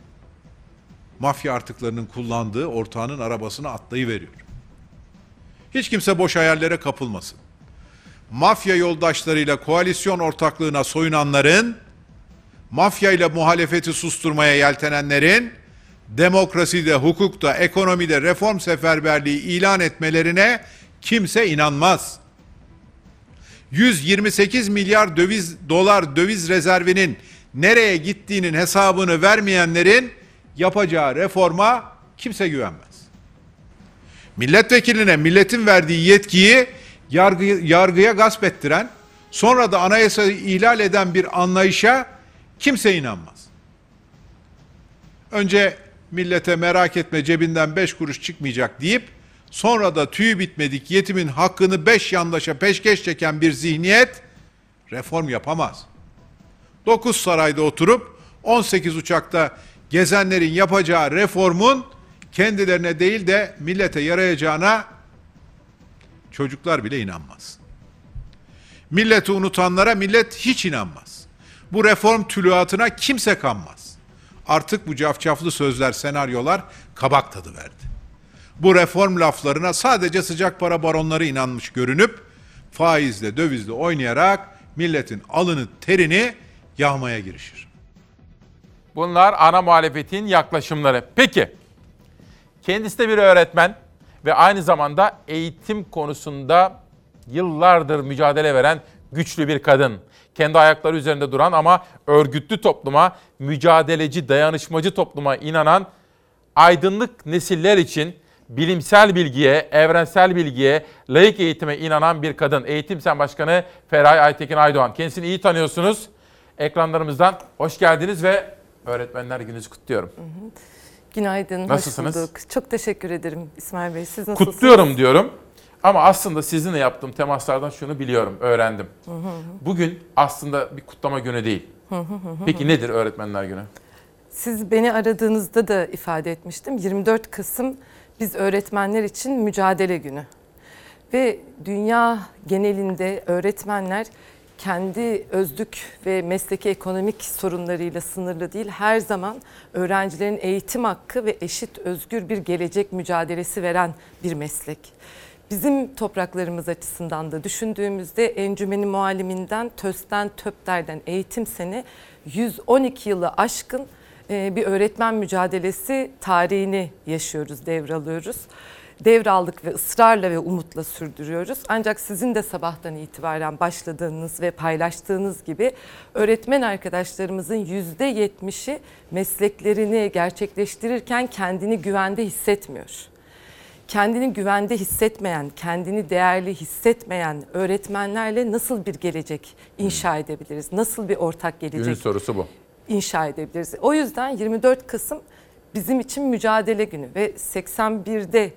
Mafya artıklarının kullandığı ortağının arabasına atlayıveriyor. Hiç kimse boş hayallere kapılmasın. Mafya yoldaşlarıyla koalisyon ortaklığına soyunanların, mafya ile muhalefeti susturmaya yeltenenlerin, demokraside, hukukta, ekonomide reform seferberliği ilan etmelerine kimse inanmaz. 128 milyar döviz dolar döviz rezervinin nereye gittiğinin hesabını vermeyenlerin yapacağı reforma kimse güvenmez. Milletvekiline milletin verdiği yetkiyi yargı, yargıya gasp ettiren, sonra da anayasayı ihlal eden bir anlayışa kimse inanmaz. Önce millete merak etme cebinden beş kuruş çıkmayacak deyip sonra da tüyü bitmedik yetimin hakkını beş yandaşa peşkeş çeken bir zihniyet reform yapamaz. 9 sarayda oturup 18 uçakta gezenlerin yapacağı reformun kendilerine değil de millete yarayacağına çocuklar bile inanmaz. Milleti unutanlara millet hiç inanmaz. Bu reform tülüatına kimse kanmaz. Artık bu cafcaflı sözler, senaryolar kabak tadı verdi. Bu reform laflarına sadece sıcak para baronları inanmış görünüp faizle, dövizle oynayarak milletin alını, terini yağmaya girişir. Bunlar ana muhalefetin yaklaşımları. Peki, kendisi de bir öğretmen ve aynı zamanda eğitim konusunda yıllardır mücadele veren güçlü bir kadın. Kendi ayakları üzerinde duran ama örgütlü topluma, mücadeleci, dayanışmacı topluma inanan aydınlık nesiller için bilimsel bilgiye, evrensel bilgiye, layık eğitime inanan bir kadın. Eğitim Sen Başkanı Feray Aytekin Aydoğan. Kendisini iyi tanıyorsunuz. Ekranlarımızdan hoş geldiniz ve Öğretmenler Günü'nüzü kutluyorum. Günaydın, Nasılsınız? hoş bulduk. Çok teşekkür ederim İsmail Bey. Siz nasılsınız? Kutluyorum diyorum. Ama aslında sizinle yaptığım temaslardan şunu biliyorum, öğrendim. Hı hı hı. Bugün aslında bir kutlama günü değil. Hı hı hı hı. Peki nedir Öğretmenler Günü? Siz beni aradığınızda da ifade etmiştim. 24 Kasım biz öğretmenler için mücadele günü. Ve dünya genelinde öğretmenler kendi özlük ve mesleki ekonomik sorunlarıyla sınırlı değil, her zaman öğrencilerin eğitim hakkı ve eşit özgür bir gelecek mücadelesi veren bir meslek. Bizim topraklarımız açısından da düşündüğümüzde Encümeni Mualliminden, TÖS'ten, TÖPDER'den eğitim seni 112 yılı aşkın e, bir öğretmen mücadelesi tarihini yaşıyoruz, devralıyoruz. Devraldık ve ısrarla ve umutla sürdürüyoruz. Ancak sizin de sabahtan itibaren başladığınız ve paylaştığınız gibi öğretmen arkadaşlarımızın yüzde yetmişi mesleklerini gerçekleştirirken kendini güvende hissetmiyor kendini güvende hissetmeyen, kendini değerli hissetmeyen öğretmenlerle nasıl bir gelecek inşa edebiliriz? Nasıl bir ortak gelecek Günün sorusu bu. inşa edebiliriz? O yüzden 24 Kasım bizim için mücadele günü ve 81'de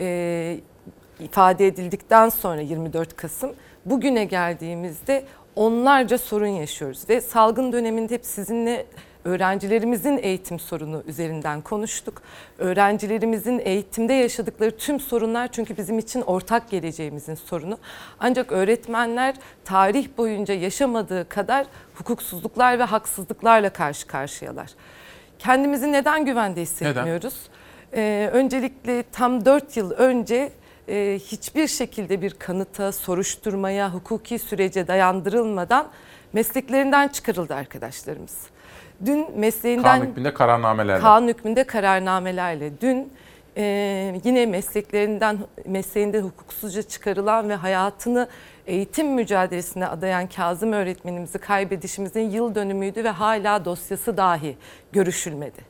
e, ifade edildikten sonra 24 Kasım bugüne geldiğimizde onlarca sorun yaşıyoruz ve salgın döneminde hep sizinle öğrencilerimizin eğitim sorunu üzerinden konuştuk. Öğrencilerimizin eğitimde yaşadıkları tüm sorunlar çünkü bizim için ortak geleceğimizin sorunu. Ancak öğretmenler tarih boyunca yaşamadığı kadar hukuksuzluklar ve haksızlıklarla karşı karşıyalar. Kendimizi neden güvende hissetmiyoruz? Ee, öncelikle tam 4 yıl önce e, hiçbir şekilde bir kanıta, soruşturmaya, hukuki sürece dayandırılmadan mesleklerinden çıkarıldı arkadaşlarımız. Dün mesleğinden Kanun hükmünde kararnamelerle. kanun hükmünde kararnamelerle dün e, yine mesleklerinden mesleğinde hukuksuzca çıkarılan ve hayatını eğitim mücadelesine adayan Kazım öğretmenimizi kaybedişimizin yıl dönümüydü ve hala dosyası dahi görüşülmedi.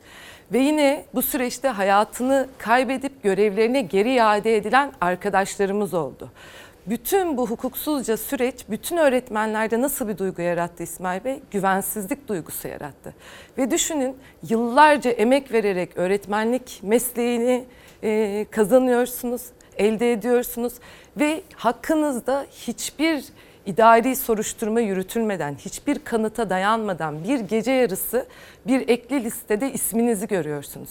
Ve yine bu süreçte hayatını kaybedip görevlerine geri iade edilen arkadaşlarımız oldu. Bütün bu hukuksuzca süreç bütün öğretmenlerde nasıl bir duygu yarattı İsmail Bey? Güvensizlik duygusu yarattı. Ve düşünün yıllarca emek vererek öğretmenlik mesleğini e, kazanıyorsunuz, elde ediyorsunuz ve hakkınızda hiçbir idari soruşturma yürütülmeden, hiçbir kanıta dayanmadan bir gece yarısı bir ekli listede isminizi görüyorsunuz.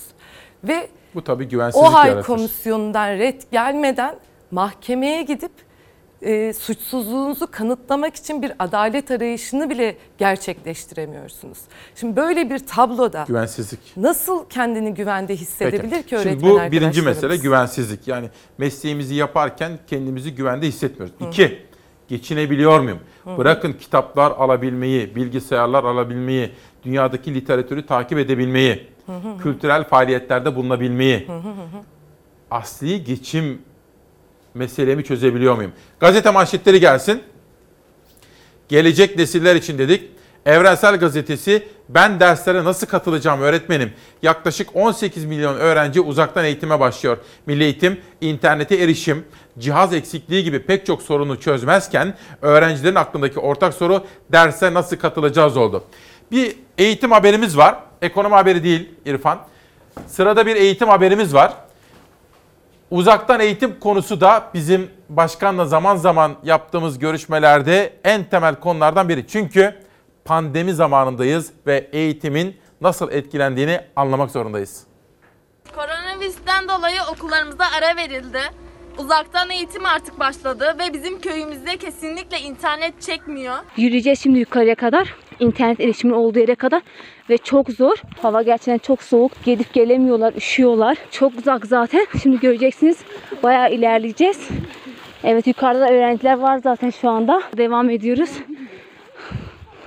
Ve Bu tabii güvensizlik OHAY yaratır. komisyonundan red gelmeden mahkemeye gidip e, suçsuzluğunuzu kanıtlamak için bir adalet arayışını bile gerçekleştiremiyorsunuz. Şimdi böyle bir tabloda Güvensizlik. nasıl kendini güvende hissedebilir Peki. ki öğretmen Şimdi bu birinci mesele güvensizlik. Yani mesleğimizi yaparken kendimizi güvende hissetmiyoruz. İki, geçinebiliyor muyum? Hı. Bırakın kitaplar alabilmeyi, bilgisayarlar alabilmeyi, dünyadaki literatürü takip edebilmeyi, Hı hı kültürel faaliyetlerde bulunabilmeyi, hı hı hı. asli geçim meselemi çözebiliyor muyum? Gazete manşetleri gelsin. Gelecek nesiller için dedik. Evrensel Gazetesi ben derslere nasıl katılacağım öğretmenim? Yaklaşık 18 milyon öğrenci uzaktan eğitime başlıyor. Milli Eğitim, internete erişim, cihaz eksikliği gibi pek çok sorunu çözmezken öğrencilerin aklındaki ortak soru derse nasıl katılacağız oldu. Bir eğitim haberimiz var. Ekonomi haberi değil İrfan. Sırada bir eğitim haberimiz var. Uzaktan eğitim konusu da bizim başkanla zaman zaman yaptığımız görüşmelerde en temel konulardan biri. Çünkü pandemi zamanındayız ve eğitimin nasıl etkilendiğini anlamak zorundayız. Koronavirüsten dolayı okullarımıza ara verildi. Uzaktan eğitim artık başladı ve bizim köyümüzde kesinlikle internet çekmiyor. Yürüyeceğiz şimdi yukarıya kadar. İnternet erişimin olduğu yere kadar. Ve çok zor. Hava gerçekten çok soğuk. Gidip gelemiyorlar, üşüyorlar. Çok uzak zaten. Şimdi göreceksiniz. Bayağı ilerleyeceğiz. Evet yukarıda da öğrenciler var zaten şu anda. Devam ediyoruz.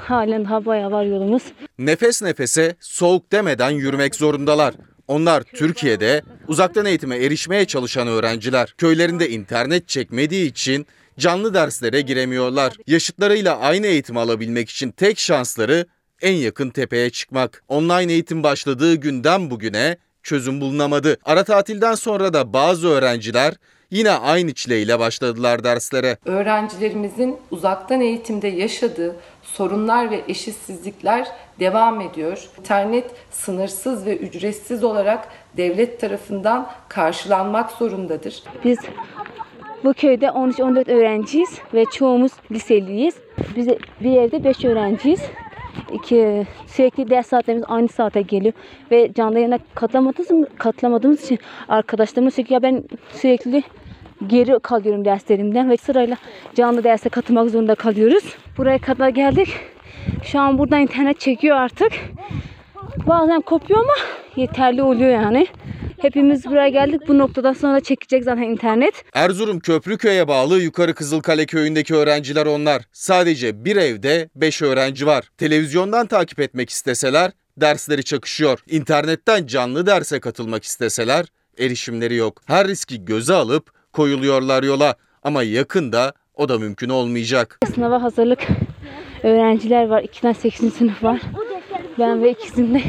Halen daha bayağı var yolumuz. Nefes nefese soğuk demeden yürümek zorundalar. Onlar Türkiye'de uzaktan eğitime erişmeye çalışan öğrenciler. Köylerinde internet çekmediği için canlı derslere giremiyorlar. Yaşıtlarıyla aynı eğitim alabilmek için tek şansları en yakın tepeye çıkmak. Online eğitim başladığı günden bugüne çözüm bulunamadı. Ara tatilden sonra da bazı öğrenciler yine aynı çileyle başladılar derslere. Öğrencilerimizin uzaktan eğitimde yaşadığı sorunlar ve eşitsizlikler devam ediyor. İnternet sınırsız ve ücretsiz olarak devlet tarafından karşılanmak zorundadır. Biz bu köyde 13-14 öğrenciyiz ve çoğumuz liseliyiz. Biz bir evde 5 öğrenciyiz. İki, sürekli ders saatlerimiz aynı saate geliyor ve canlı yayına katılamadığımız, katılamadığımız için arkadaşlarımız sürekli ya ben sürekli geri kalıyorum derslerimden ve sırayla canlı derse katılmak zorunda kalıyoruz. Buraya kadar geldik. Şu an burada internet çekiyor artık. Bazen kopuyor ama yeterli oluyor yani. Hepimiz buraya geldik. Bu noktadan sonra çekecek zaten internet. Erzurum Köprüköy'e bağlı Yukarı Kızılkale köyündeki öğrenciler onlar. Sadece bir evde 5 öğrenci var. Televizyondan takip etmek isteseler dersleri çakışıyor. İnternetten canlı derse katılmak isteseler erişimleri yok. Her riski göze alıp koyuluyorlar yola ama yakında o da mümkün olmayacak. Sınava hazırlık öğrenciler var. 2'den 8. sınıf var. Ben ve ikizim de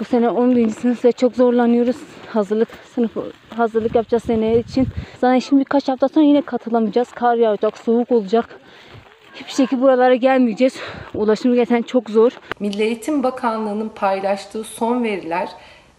bu sene 11. sınıf ve çok zorlanıyoruz. Hazırlık sınıfı hazırlık yapacağız seneye için. Zaten şimdi birkaç hafta sonra yine katılamayacağız. Kar yağacak, soğuk olacak. Hiçbir şekilde buralara gelmeyeceğiz. Ulaşım gerçekten çok zor. Milli Eğitim Bakanlığı'nın paylaştığı son veriler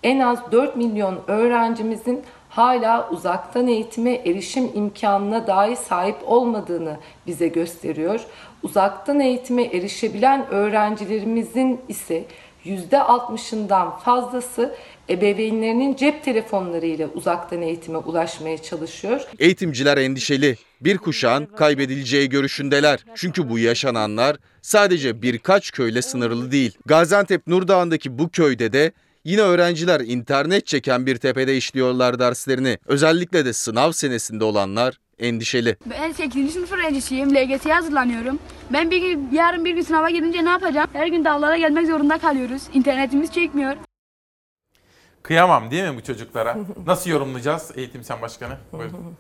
en az 4 milyon öğrencimizin hala uzaktan eğitime erişim imkanına dahi sahip olmadığını bize gösteriyor. Uzaktan eğitime erişebilen öğrencilerimizin ise %60'ından fazlası ebeveynlerinin cep telefonlarıyla uzaktan eğitime ulaşmaya çalışıyor. Eğitimciler endişeli. Bir kuşağın kaybedileceği görüşündeler. Çünkü bu yaşananlar sadece birkaç köyle sınırlı değil. Gaziantep Nurdağ'ındaki bu köyde de Yine öğrenciler internet çeken bir tepede işliyorlar derslerini. Özellikle de sınav senesinde olanlar endişeli. Ben 8. sınıf öğrencisiyim. LGS'ye hazırlanıyorum. Ben bir gün, yarın bir gün sınava girince ne yapacağım? Her gün dağlara gelmek zorunda kalıyoruz. İnternetimiz çekmiyor. Kıyamam değil mi bu çocuklara? Nasıl yorumlayacağız Eğitim Sen Başkanı? Buyurun.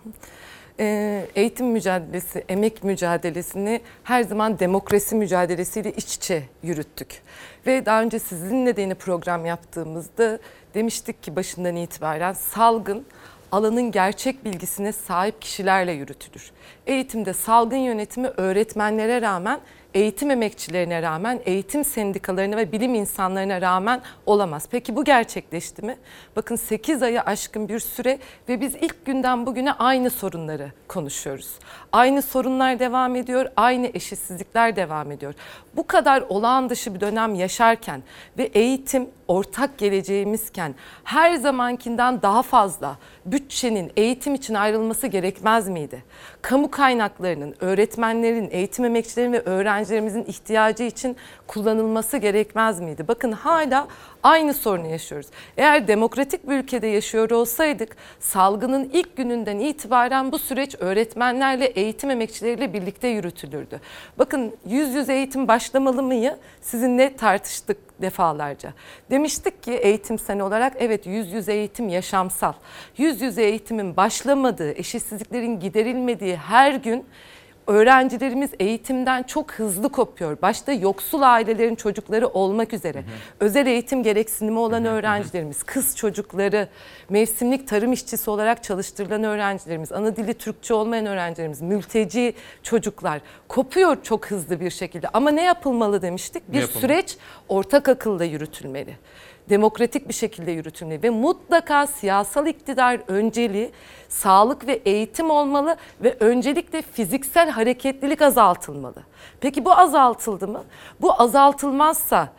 Ee, eğitim mücadelesi, emek mücadelesini her zaman demokrasi mücadelesiyle iç içe yürüttük. Ve daha önce sizinle de yine program yaptığımızda demiştik ki başından itibaren salgın alanın gerçek bilgisine sahip kişilerle yürütülür. Eğitimde salgın yönetimi öğretmenlere rağmen eğitim emekçilerine rağmen, eğitim sendikalarına ve bilim insanlarına rağmen olamaz. Peki bu gerçekleşti mi? Bakın 8 ayı aşkın bir süre ve biz ilk günden bugüne aynı sorunları konuşuyoruz. Aynı sorunlar devam ediyor, aynı eşitsizlikler devam ediyor. Bu kadar olağan dışı bir dönem yaşarken ve eğitim ortak geleceğimizken her zamankinden daha fazla bütçenin eğitim için ayrılması gerekmez miydi? Kamu kaynaklarının, öğretmenlerin, eğitim emekçilerin ve öğrencilerimizin ihtiyacı için kullanılması gerekmez miydi? Bakın hala aynı sorunu yaşıyoruz. Eğer demokratik bir ülkede yaşıyor olsaydık salgının ilk gününden itibaren bu süreç öğretmenlerle, eğitim emekçileriyle birlikte yürütülürdü. Bakın yüz yüze eğitim başlamalı mıyı sizinle tartıştık defalarca. Demiştik ki eğitim sene olarak evet yüz yüze eğitim yaşamsal. Yüz yüze eğitimin başlamadığı, eşitsizliklerin giderilmediği her gün öğrencilerimiz eğitimden çok hızlı kopuyor. Başta yoksul ailelerin çocukları olmak üzere. Özel eğitim gereksinimi olan öğrencilerimiz, kız çocukları, mevsimlik tarım işçisi olarak çalıştırılan öğrencilerimiz, ana dili Türkçe olmayan öğrencilerimiz, mülteci çocuklar kopuyor çok hızlı bir şekilde. Ama ne yapılmalı demiştik? Bir süreç ortak akılda yürütülmeli. Demokratik bir şekilde yürütülmeli ve mutlaka siyasal iktidar önceliği sağlık ve eğitim olmalı ve öncelikle fiziksel hareketlilik azaltılmalı. Peki bu azaltıldı mı? Bu azaltılmazsa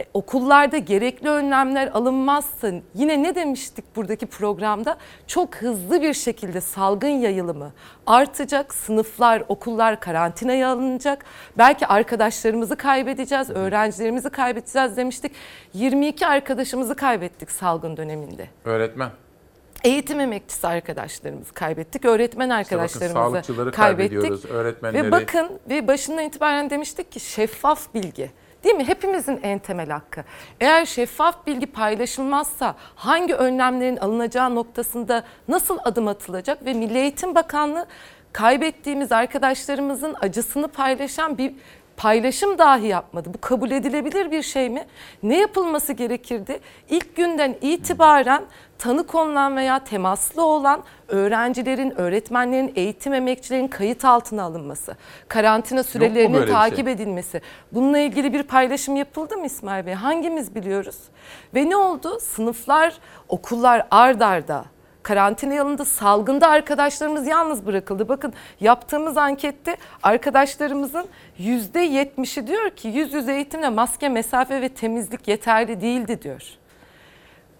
e, okullarda gerekli önlemler alınmazsa yine ne demiştik buradaki programda çok hızlı bir şekilde salgın yayılımı artacak sınıflar okullar karantinaya alınacak belki arkadaşlarımızı kaybedeceğiz öğrencilerimizi kaybedeceğiz demiştik 22 arkadaşımızı kaybettik salgın döneminde. Öğretmen. Eğitim emekçisi arkadaşlarımızı kaybettik. Öğretmen arkadaşlarımızı sağlıkçıları kaybettik. öğretmenleri. Ve bakın ve başından itibaren demiştik ki şeffaf bilgi. Değil mi? Hepimizin en temel hakkı. Eğer şeffaf bilgi paylaşılmazsa hangi önlemlerin alınacağı noktasında nasıl adım atılacak ve Milli Eğitim Bakanlığı kaybettiğimiz arkadaşlarımızın acısını paylaşan bir paylaşım dahi yapmadı. Bu kabul edilebilir bir şey mi? Ne yapılması gerekirdi? İlk günden itibaren tanı konulan veya temaslı olan öğrencilerin, öğretmenlerin, eğitim emekçilerin kayıt altına alınması, karantina sürelerinin bir takip şey? edilmesi. Bununla ilgili bir paylaşım yapıldı mı İsmail Bey? Hangimiz biliyoruz? Ve ne oldu? Sınıflar, okullar ard arda karantina alındı. Salgında arkadaşlarımız yalnız bırakıldı. Bakın yaptığımız ankette arkadaşlarımızın yüzde yetmişi diyor ki yüz yüze eğitimle maske, mesafe ve temizlik yeterli değildi diyor.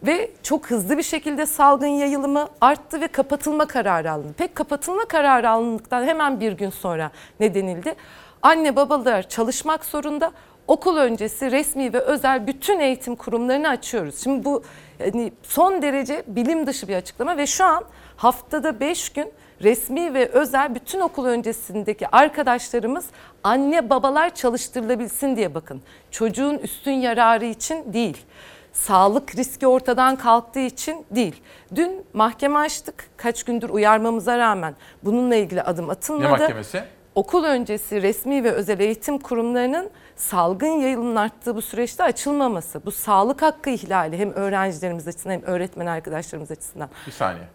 Ve çok hızlı bir şekilde salgın yayılımı arttı ve kapatılma kararı alındı. Pek kapatılma kararı alındıktan hemen bir gün sonra ne denildi? Anne babalar çalışmak zorunda. Okul öncesi resmi ve özel bütün eğitim kurumlarını açıyoruz. Şimdi bu yani son derece bilim dışı bir açıklama ve şu an haftada 5 gün resmi ve özel bütün okul öncesindeki arkadaşlarımız anne babalar çalıştırılabilsin diye bakın. Çocuğun üstün yararı için değil sağlık riski ortadan kalktığı için değil. Dün mahkeme açtık. Kaç gündür uyarmamıza rağmen bununla ilgili adım atılmadı. Ne mahkemesi? Okul öncesi resmi ve özel eğitim kurumlarının salgın yayılımının arttığı bu süreçte açılmaması. Bu sağlık hakkı ihlali hem öğrencilerimiz açısından hem öğretmen arkadaşlarımız açısından. Bir saniye.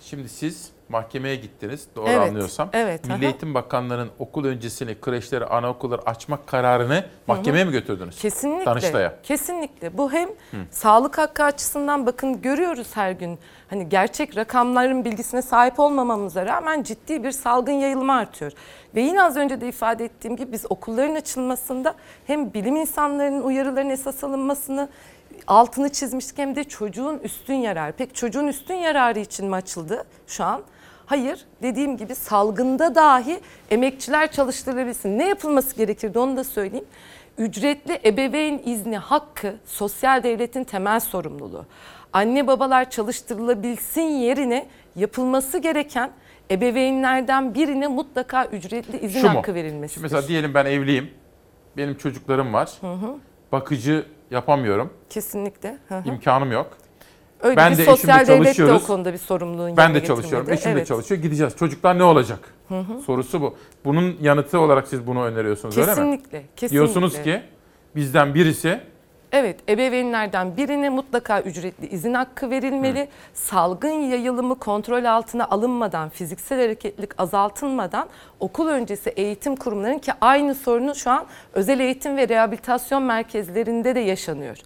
Şimdi siz mahkemeye gittiniz doğru Evet, anlıyorsam. evet, Milli aha. Eğitim Bakanlığı'nın okul öncesini, kreşleri, anaokulları açmak kararını mahkemeye mi götürdünüz? Kesinlikle. Danıştay'a. Kesinlikle. Bu hem sağlık hakkı açısından bakın görüyoruz her gün. Hani gerçek rakamların bilgisine sahip olmamamıza rağmen ciddi bir salgın yayılımı artıyor. Ve yine az önce de ifade ettiğim gibi biz okulların açılmasında hem bilim insanlarının uyarılarının esas alınmasını altını çizmiştik hem de çocuğun üstün yararı. Pek çocuğun üstün yararı için mi açıldı şu an? Hayır dediğim gibi salgında dahi emekçiler çalıştırılabilsin. Ne yapılması gerekirdi onu da söyleyeyim. Ücretli ebeveyn izni hakkı sosyal devletin temel sorumluluğu. Anne babalar çalıştırılabilsin yerine yapılması gereken ebeveynlerden birine mutlaka ücretli izin Şu hakkı verilmesi. Mesela diyelim ben evliyim. Benim çocuklarım var. Hı hı. Bakıcı yapamıyorum. Kesinlikle. Hı hı. İmkanım yok. Öyle ben bir de sosyal devlet de o konuda bir sorumluluğun Ben de çalışıyorum. Eşim de Evet. çalışıyor. Gideceğiz. Çocuklar ne olacak? Hı hı. Sorusu bu. Bunun yanıtı olarak siz bunu öneriyorsunuz öyle mi? Kesinlikle, kesinlikle. Diyorsunuz ki bizden birisi Evet, ebeveynlerden birine mutlaka ücretli izin hakkı verilmeli. Salgın yayılımı kontrol altına alınmadan, fiziksel hareketlilik azaltılmadan okul öncesi eğitim kurumlarının ki aynı sorunu şu an özel eğitim ve rehabilitasyon merkezlerinde de yaşanıyor.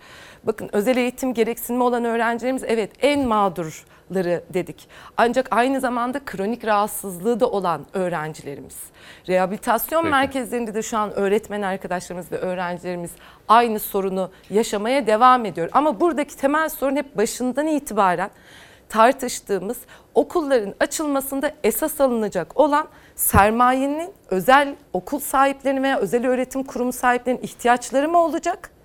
Bakın özel eğitim gereksinimi olan öğrencilerimiz evet en mağdurları dedik. Ancak aynı zamanda kronik rahatsızlığı da olan öğrencilerimiz. Rehabilitasyon Peki. merkezlerinde de şu an öğretmen arkadaşlarımız ve öğrencilerimiz aynı sorunu yaşamaya devam ediyor. Ama buradaki temel sorun hep başından itibaren tartıştığımız okulların açılmasında esas alınacak olan sermayenin özel okul sahiplerinin veya özel öğretim kurumu sahiplerinin ihtiyaçları mı olacak?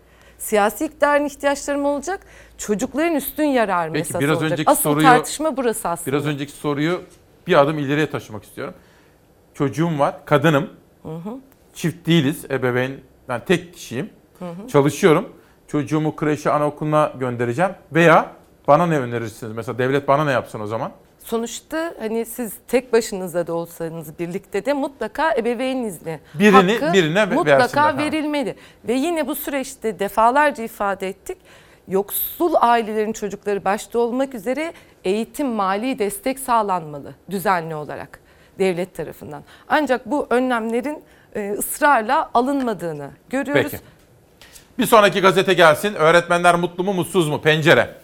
Siyasi iktidarın ihtiyaçları mı olacak? Çocukların üstün yararı mı Peki esas biraz olacak? önceki Asıl soruyu tartışma burası aslında. Biraz önceki soruyu bir adım ileriye taşımak istiyorum. Çocuğum var, kadınım. Hı hı. Çift değiliz, ebeveyn. Ben tek kişiyim. Hı hı. Çalışıyorum. Çocuğumu kreşe, anaokuluna göndereceğim veya bana ne önerirsiniz? Mesela devlet bana ne yapsın o zaman? Sonuçta hani siz tek başınıza da olsanız birlikte de mutlaka ebeveyn izni Birini- hakkı birine mutlaka versinler, ha. verilmeli. Ve yine bu süreçte defalarca ifade ettik. Yoksul ailelerin çocukları başta olmak üzere eğitim mali destek sağlanmalı düzenli olarak devlet tarafından. Ancak bu önlemlerin e, ısrarla alınmadığını görüyoruz. Peki. Bir sonraki gazete gelsin. Öğretmenler mutlu mu mutsuz mu? Pencere.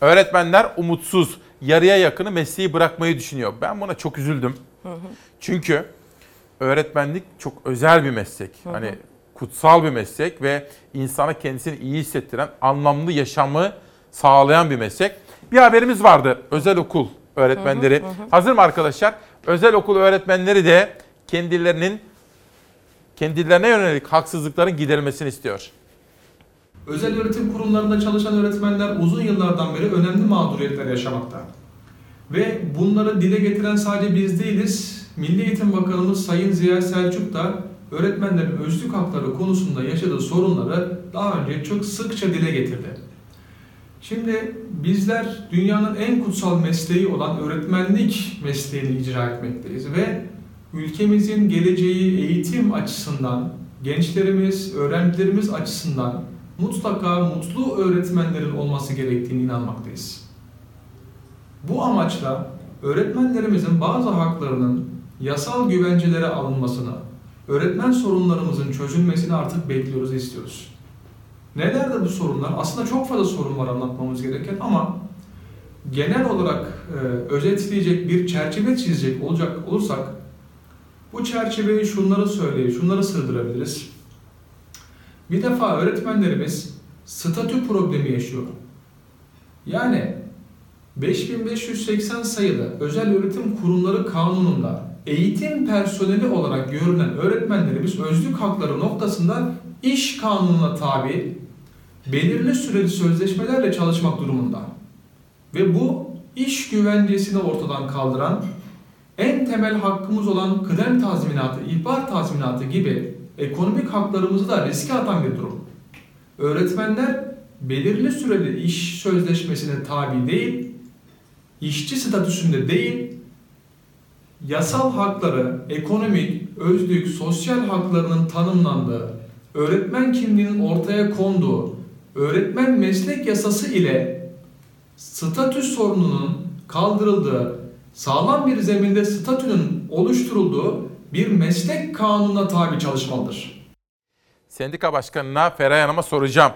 Öğretmenler umutsuz. Yarıya yakını mesleği bırakmayı düşünüyor. Ben buna çok üzüldüm. Çünkü öğretmenlik çok özel bir meslek. Hı hı. Hani kutsal bir meslek ve insana kendisini iyi hissettiren, anlamlı yaşamı sağlayan bir meslek. Bir haberimiz vardı. Özel okul öğretmenleri. Hı hı, hı hı. Hazır mı arkadaşlar? Özel okul öğretmenleri de kendilerinin kendilerine yönelik haksızlıkların giderilmesini istiyor. Özel öğretim kurumlarında çalışan öğretmenler uzun yıllardan beri önemli mağduriyetler yaşamakta. Ve bunları dile getiren sadece biz değiliz. Milli Eğitim Bakanımız Sayın Ziya Selçuk da öğretmenlerin özlük hakları konusunda yaşadığı sorunları daha önce çok sıkça dile getirdi. Şimdi bizler dünyanın en kutsal mesleği olan öğretmenlik mesleğini icra etmekteyiz ve ülkemizin geleceği eğitim açısından, gençlerimiz, öğrencilerimiz açısından mutlaka mutlu öğretmenlerin olması gerektiğini inanmaktayız. Bu amaçla öğretmenlerimizin bazı haklarının yasal güvencelere alınmasını, öğretmen sorunlarımızın çözülmesini artık bekliyoruz, istiyoruz. Nelerdir bu sorunlar? Aslında çok fazla sorun var anlatmamız gereken ama genel olarak e, özetleyecek bir çerçeve çizecek olacak olursak bu çerçeveyi şunları söyleyip şunları sığdırabiliriz. Bir defa öğretmenlerimiz statü problemi yaşıyor. Yani 5580 sayılı Özel Öğretim Kurumları Kanunu'nda eğitim personeli olarak görünen öğretmenlerimiz özlük hakları noktasında iş kanununa tabi belirli süreli sözleşmelerle çalışmak durumunda. Ve bu iş güvencesini ortadan kaldıran en temel hakkımız olan kıdem tazminatı, ihbar tazminatı gibi ekonomik haklarımızı da riske atan bir durum. Öğretmenler belirli süreli iş sözleşmesine tabi değil, işçi statüsünde değil, yasal hakları, ekonomik, özlük, sosyal haklarının tanımlandığı, öğretmen kimliğinin ortaya konduğu, öğretmen meslek yasası ile statü sorununun kaldırıldığı, sağlam bir zeminde statünün oluşturulduğu bir meslek kanununa tabi çalışmalıdır. Sendika başkanına Feray Hanım'a soracağım.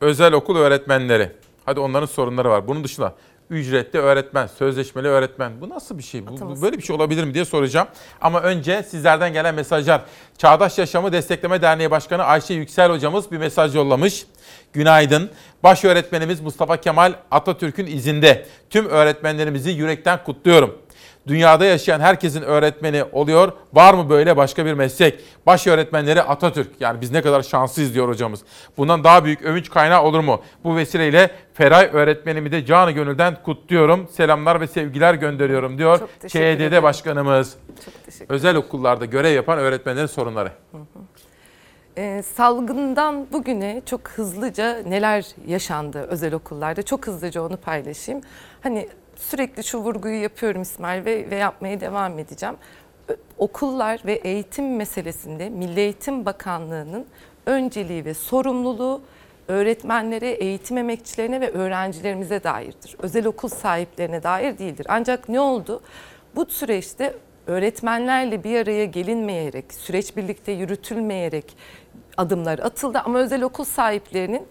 Özel okul öğretmenleri. Hadi onların sorunları var. Bunun dışında ücretli öğretmen, sözleşmeli öğretmen. Bu nasıl bir şey? Bu, bu böyle bir şey olabilir mi diye soracağım. Ama önce sizlerden gelen mesajlar. Çağdaş Yaşamı Destekleme Derneği Başkanı Ayşe Yüksel hocamız bir mesaj yollamış. Günaydın. Baş öğretmenimiz Mustafa Kemal Atatürk'ün izinde. Tüm öğretmenlerimizi yürekten kutluyorum. Dünyada yaşayan herkesin öğretmeni oluyor. Var mı böyle başka bir meslek? Baş öğretmenleri Atatürk. Yani biz ne kadar şanslıyız diyor hocamız. Bundan daha büyük övünç kaynağı olur mu? Bu vesileyle Feray öğretmenimi de canı gönülden kutluyorum. Selamlar ve sevgiler gönderiyorum diyor. ÇED'de başkanımız. Çok Özel okullarda görev yapan öğretmenlerin sorunları. Ee, salgından bugüne çok hızlıca neler yaşandı özel okullarda çok hızlıca onu paylaşayım. Hani sürekli şu vurguyu yapıyorum İsmail ve, ve yapmaya devam edeceğim. Okullar ve eğitim meselesinde Milli Eğitim Bakanlığı'nın önceliği ve sorumluluğu öğretmenlere, eğitim emekçilerine ve öğrencilerimize dairdir. Özel okul sahiplerine dair değildir. Ancak ne oldu? Bu süreçte öğretmenlerle bir araya gelinmeyerek, süreç birlikte yürütülmeyerek adımlar atıldı ama özel okul sahiplerinin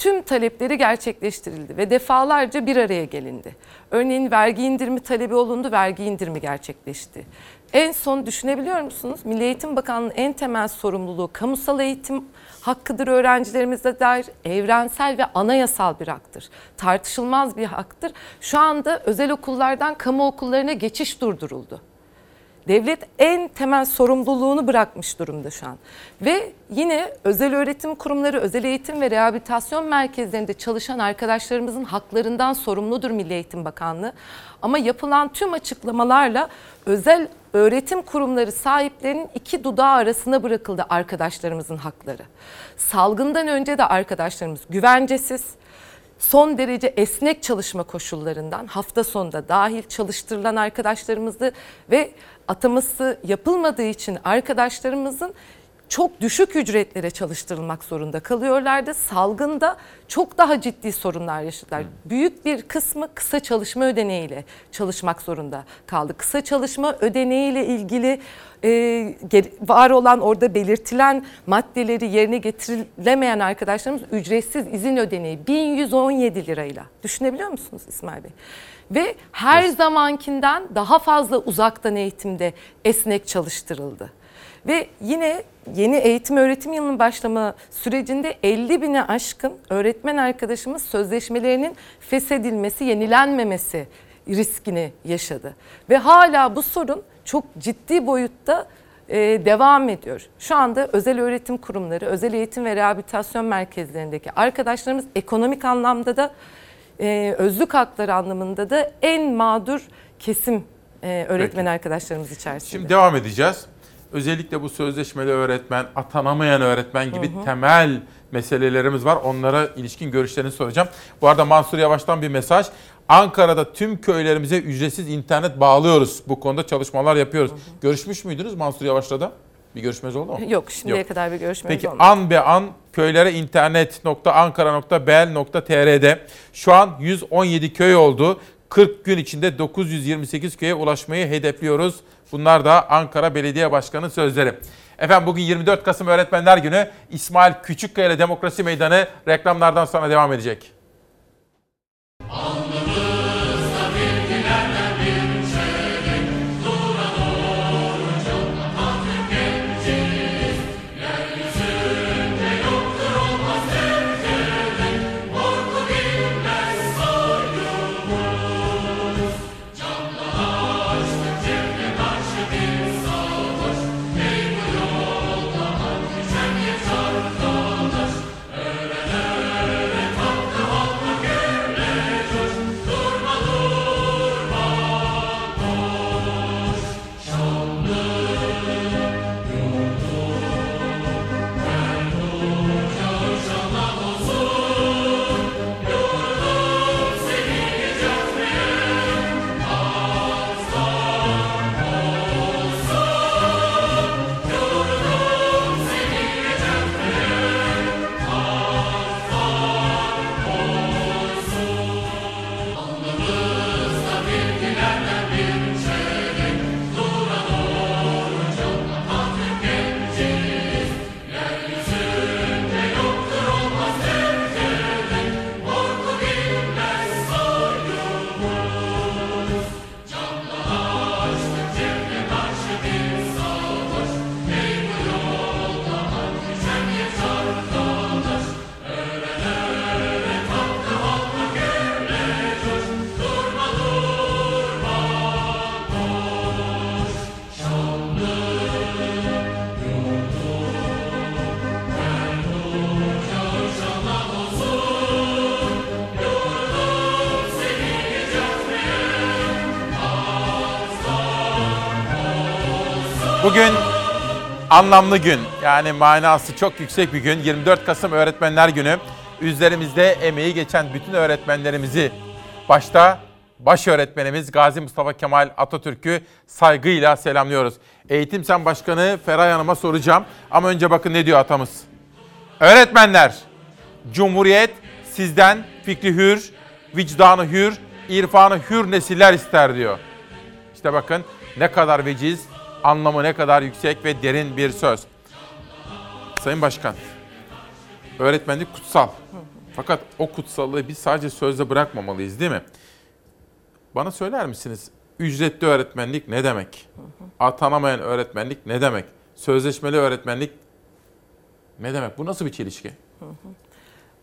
tüm talepleri gerçekleştirildi ve defalarca bir araya gelindi. Örneğin vergi indirimi talebi olundu, vergi indirimi gerçekleşti. En son düşünebiliyor musunuz? Milli Eğitim Bakanlığı'nın en temel sorumluluğu kamusal eğitim hakkıdır öğrencilerimize dair evrensel ve anayasal bir haktır. Tartışılmaz bir haktır. Şu anda özel okullardan kamu okullarına geçiş durduruldu. Devlet en temel sorumluluğunu bırakmış durumda şu an. Ve yine özel öğretim kurumları, özel eğitim ve rehabilitasyon merkezlerinde çalışan arkadaşlarımızın haklarından sorumludur Milli Eğitim Bakanlığı. Ama yapılan tüm açıklamalarla özel öğretim kurumları sahiplerinin iki dudağı arasına bırakıldı arkadaşlarımızın hakları. Salgından önce de arkadaşlarımız güvencesiz, son derece esnek çalışma koşullarından hafta sonunda dahil çalıştırılan arkadaşlarımızı ve ataması yapılmadığı için arkadaşlarımızın çok düşük ücretlere çalıştırılmak zorunda kalıyorlardı. Salgında çok daha ciddi sorunlar yaşadılar. Büyük bir kısmı kısa çalışma ödeneğiyle çalışmak zorunda kaldı. Kısa çalışma ödeneğiyle ilgili e, var olan orada belirtilen maddeleri yerine getirilemeyen arkadaşlarımız ücretsiz izin ödeneği 1117 lirayla. Düşünebiliyor musunuz İsmail Bey? Ve her zamankinden daha fazla uzaktan eğitimde esnek çalıştırıldı. Ve yine yeni eğitim öğretim yılının başlama sürecinde 50 bine aşkın öğretmen arkadaşımız sözleşmelerinin feshedilmesi, yenilenmemesi riskini yaşadı. Ve hala bu sorun çok ciddi boyutta e, devam ediyor. Şu anda özel öğretim kurumları, özel eğitim ve rehabilitasyon merkezlerindeki arkadaşlarımız ekonomik anlamda da e, özlük hakları anlamında da en mağdur kesim e, öğretmen arkadaşlarımız içerisinde. Şimdi devam edeceğiz. Özellikle bu sözleşmeli öğretmen, atanamayan öğretmen gibi Hı hı. temel meselelerimiz var. Onlara ilişkin görüşlerini soracağım. Bu arada Mansur Yavaş'tan bir mesaj. Ankara'da tüm köylerimize ücretsiz internet bağlıyoruz. Bu konuda çalışmalar yapıyoruz. Görüşmüş müydünüz Mansur Yavaş'la da? Bir görüşmeniz oldu mu? Yok şimdiye kadar bir görüşmemiz Peki olmadı. an be an köylere internet.ankara.bel.tr'de şu an 117 köy oldu. 40 gün içinde 928 köye ulaşmayı hedefliyoruz. Bunlar da Ankara Belediye Başkanı sözleri. Efendim bugün 24 Kasım Öğretmenler Günü. İsmail Küçükkaya ile Demokrasi Meydanı reklamlardan sonra devam edecek. Anlamlı gün. Yani manası çok yüksek bir gün. 24 Kasım Öğretmenler Günü. Üzerimizde emeği geçen bütün öğretmenlerimizi başta baş öğretmenimiz Gazi Mustafa Kemal Atatürk'ü saygıyla selamlıyoruz. Eğitim Sen Başkanı Feray Hanım'a soracağım. Ama önce bakın ne diyor atamız. Öğretmenler, Cumhuriyet sizden fikri hür, vicdanı hür, irfanı hür nesiller ister diyor. İşte bakın ne kadar veciz, anlamı ne kadar yüksek ve derin bir söz. Sayın Başkan, öğretmenlik kutsal. Fakat o kutsallığı biz sadece sözle bırakmamalıyız değil mi? Bana söyler misiniz ücretli öğretmenlik ne demek? Atanamayan öğretmenlik ne demek? Sözleşmeli öğretmenlik ne demek? Bu nasıl bir çelişki?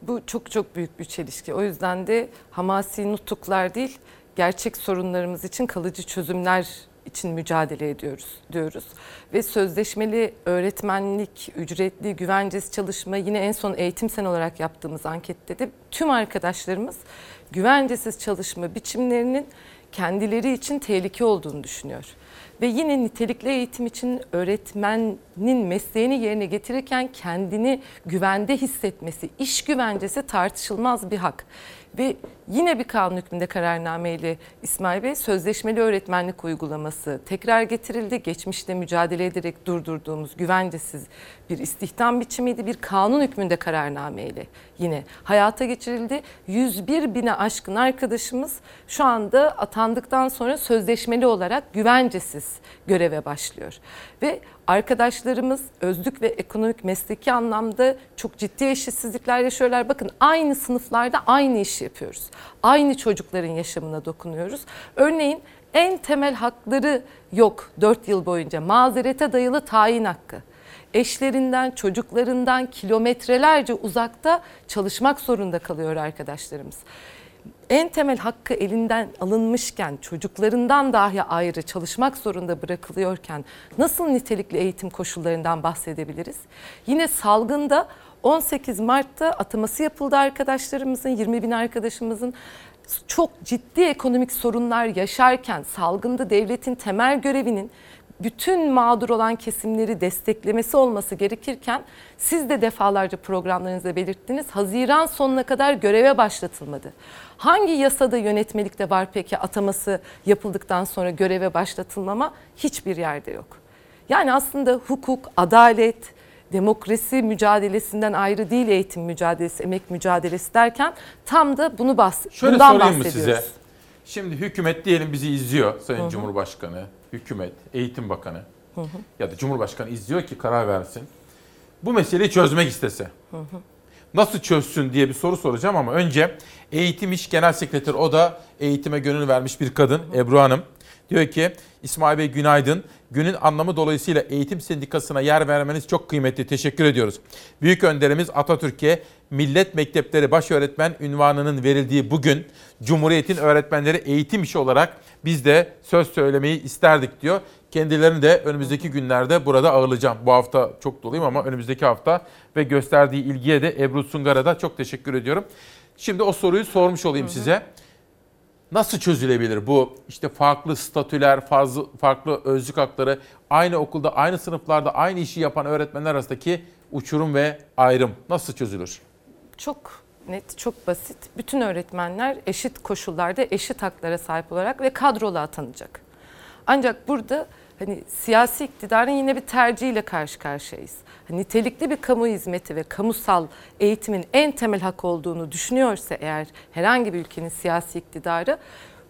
Bu çok çok büyük bir çelişki. O yüzden de hamasi nutuklar değil, gerçek sorunlarımız için kalıcı çözümler için mücadele ediyoruz diyoruz. Ve sözleşmeli öğretmenlik, ücretli, güvencesiz çalışma yine en son eğitim sen olarak yaptığımız ankette de tüm arkadaşlarımız güvencesiz çalışma biçimlerinin kendileri için tehlike olduğunu düşünüyor. Ve yine nitelikli eğitim için öğretmenin mesleğini yerine getirirken kendini güvende hissetmesi, iş güvencesi tartışılmaz bir hak. Ve yine bir kanun hükmünde kararnameyle İsmail Bey sözleşmeli öğretmenlik uygulaması tekrar getirildi. Geçmişte mücadele ederek durdurduğumuz güvencesiz bir istihdam biçimiydi. Bir kanun hükmünde kararnameyle yine hayata geçirildi. 101 bine aşkın arkadaşımız şu anda atandıktan sonra sözleşmeli olarak güvencesiz göreve başlıyor. Ve arkadaşlarımız özlük ve ekonomik mesleki anlamda çok ciddi eşitsizlikler yaşıyorlar. Bakın aynı sınıflarda aynı işi yapıyoruz. Aynı çocukların yaşamına dokunuyoruz. Örneğin en temel hakları yok 4 yıl boyunca mazerete dayalı tayin hakkı. Eşlerinden, çocuklarından kilometrelerce uzakta çalışmak zorunda kalıyor arkadaşlarımız en temel hakkı elinden alınmışken, çocuklarından dahi ayrı çalışmak zorunda bırakılıyorken nasıl nitelikli eğitim koşullarından bahsedebiliriz? Yine salgında 18 Mart'ta ataması yapıldı arkadaşlarımızın, 20 bin arkadaşımızın çok ciddi ekonomik sorunlar yaşarken salgında devletin temel görevinin bütün mağdur olan kesimleri desteklemesi olması gerekirken siz de defalarca programlarınızda belirttiniz. Haziran sonuna kadar göreve başlatılmadı. Hangi yasada yönetmelikte var peki ataması yapıldıktan sonra göreve başlatılmama? Hiçbir yerde yok. Yani aslında hukuk, adalet, demokrasi mücadelesinden ayrı değil eğitim mücadelesi, emek mücadelesi derken tam da bunu bahs Şöyle bundan sorayım mı size? Şimdi hükümet diyelim bizi izliyor Sayın Cumhurbaşkanı, hükümet, eğitim bakanı Hı hı. ya da Cumhurbaşkanı izliyor ki karar versin. Bu meseleyi çözmek istese Hı hı. nasıl çözsün diye bir soru soracağım ama önce Eğitim İş Genel Sekreteri o da eğitime gönül vermiş bir kadın Ebru Hanım. Diyor ki İsmail Bey günaydın. Günün anlamı dolayısıyla eğitim sendikasına yer vermeniz çok kıymetli. Teşekkür ediyoruz. Büyük önderimiz Atatürk'e Millet Mektepleri Baş Öğretmen ünvanının verildiği bugün Cumhuriyet'in öğretmenleri eğitim işi olarak biz de söz söylemeyi isterdik diyor. Kendilerini de önümüzdeki günlerde burada ağırlayacağım. Bu hafta çok doluyum ama önümüzdeki hafta ve gösterdiği ilgiye de Ebru Sungar'a da çok teşekkür ediyorum. Şimdi o soruyu sormuş olayım size. Nasıl çözülebilir bu işte farklı statüler, fazla, farklı özlük hakları, aynı okulda, aynı sınıflarda aynı işi yapan öğretmenler arasındaki uçurum ve ayrım nasıl çözülür? Çok net, çok basit. Bütün öğretmenler eşit koşullarda eşit haklara sahip olarak ve kadrolu atanacak. Ancak burada hani siyasi iktidarın yine bir tercihiyle karşı karşıyayız. Nitelikli bir kamu hizmeti ve kamusal eğitimin en temel hak olduğunu düşünüyorsa eğer herhangi bir ülkenin siyasi iktidarı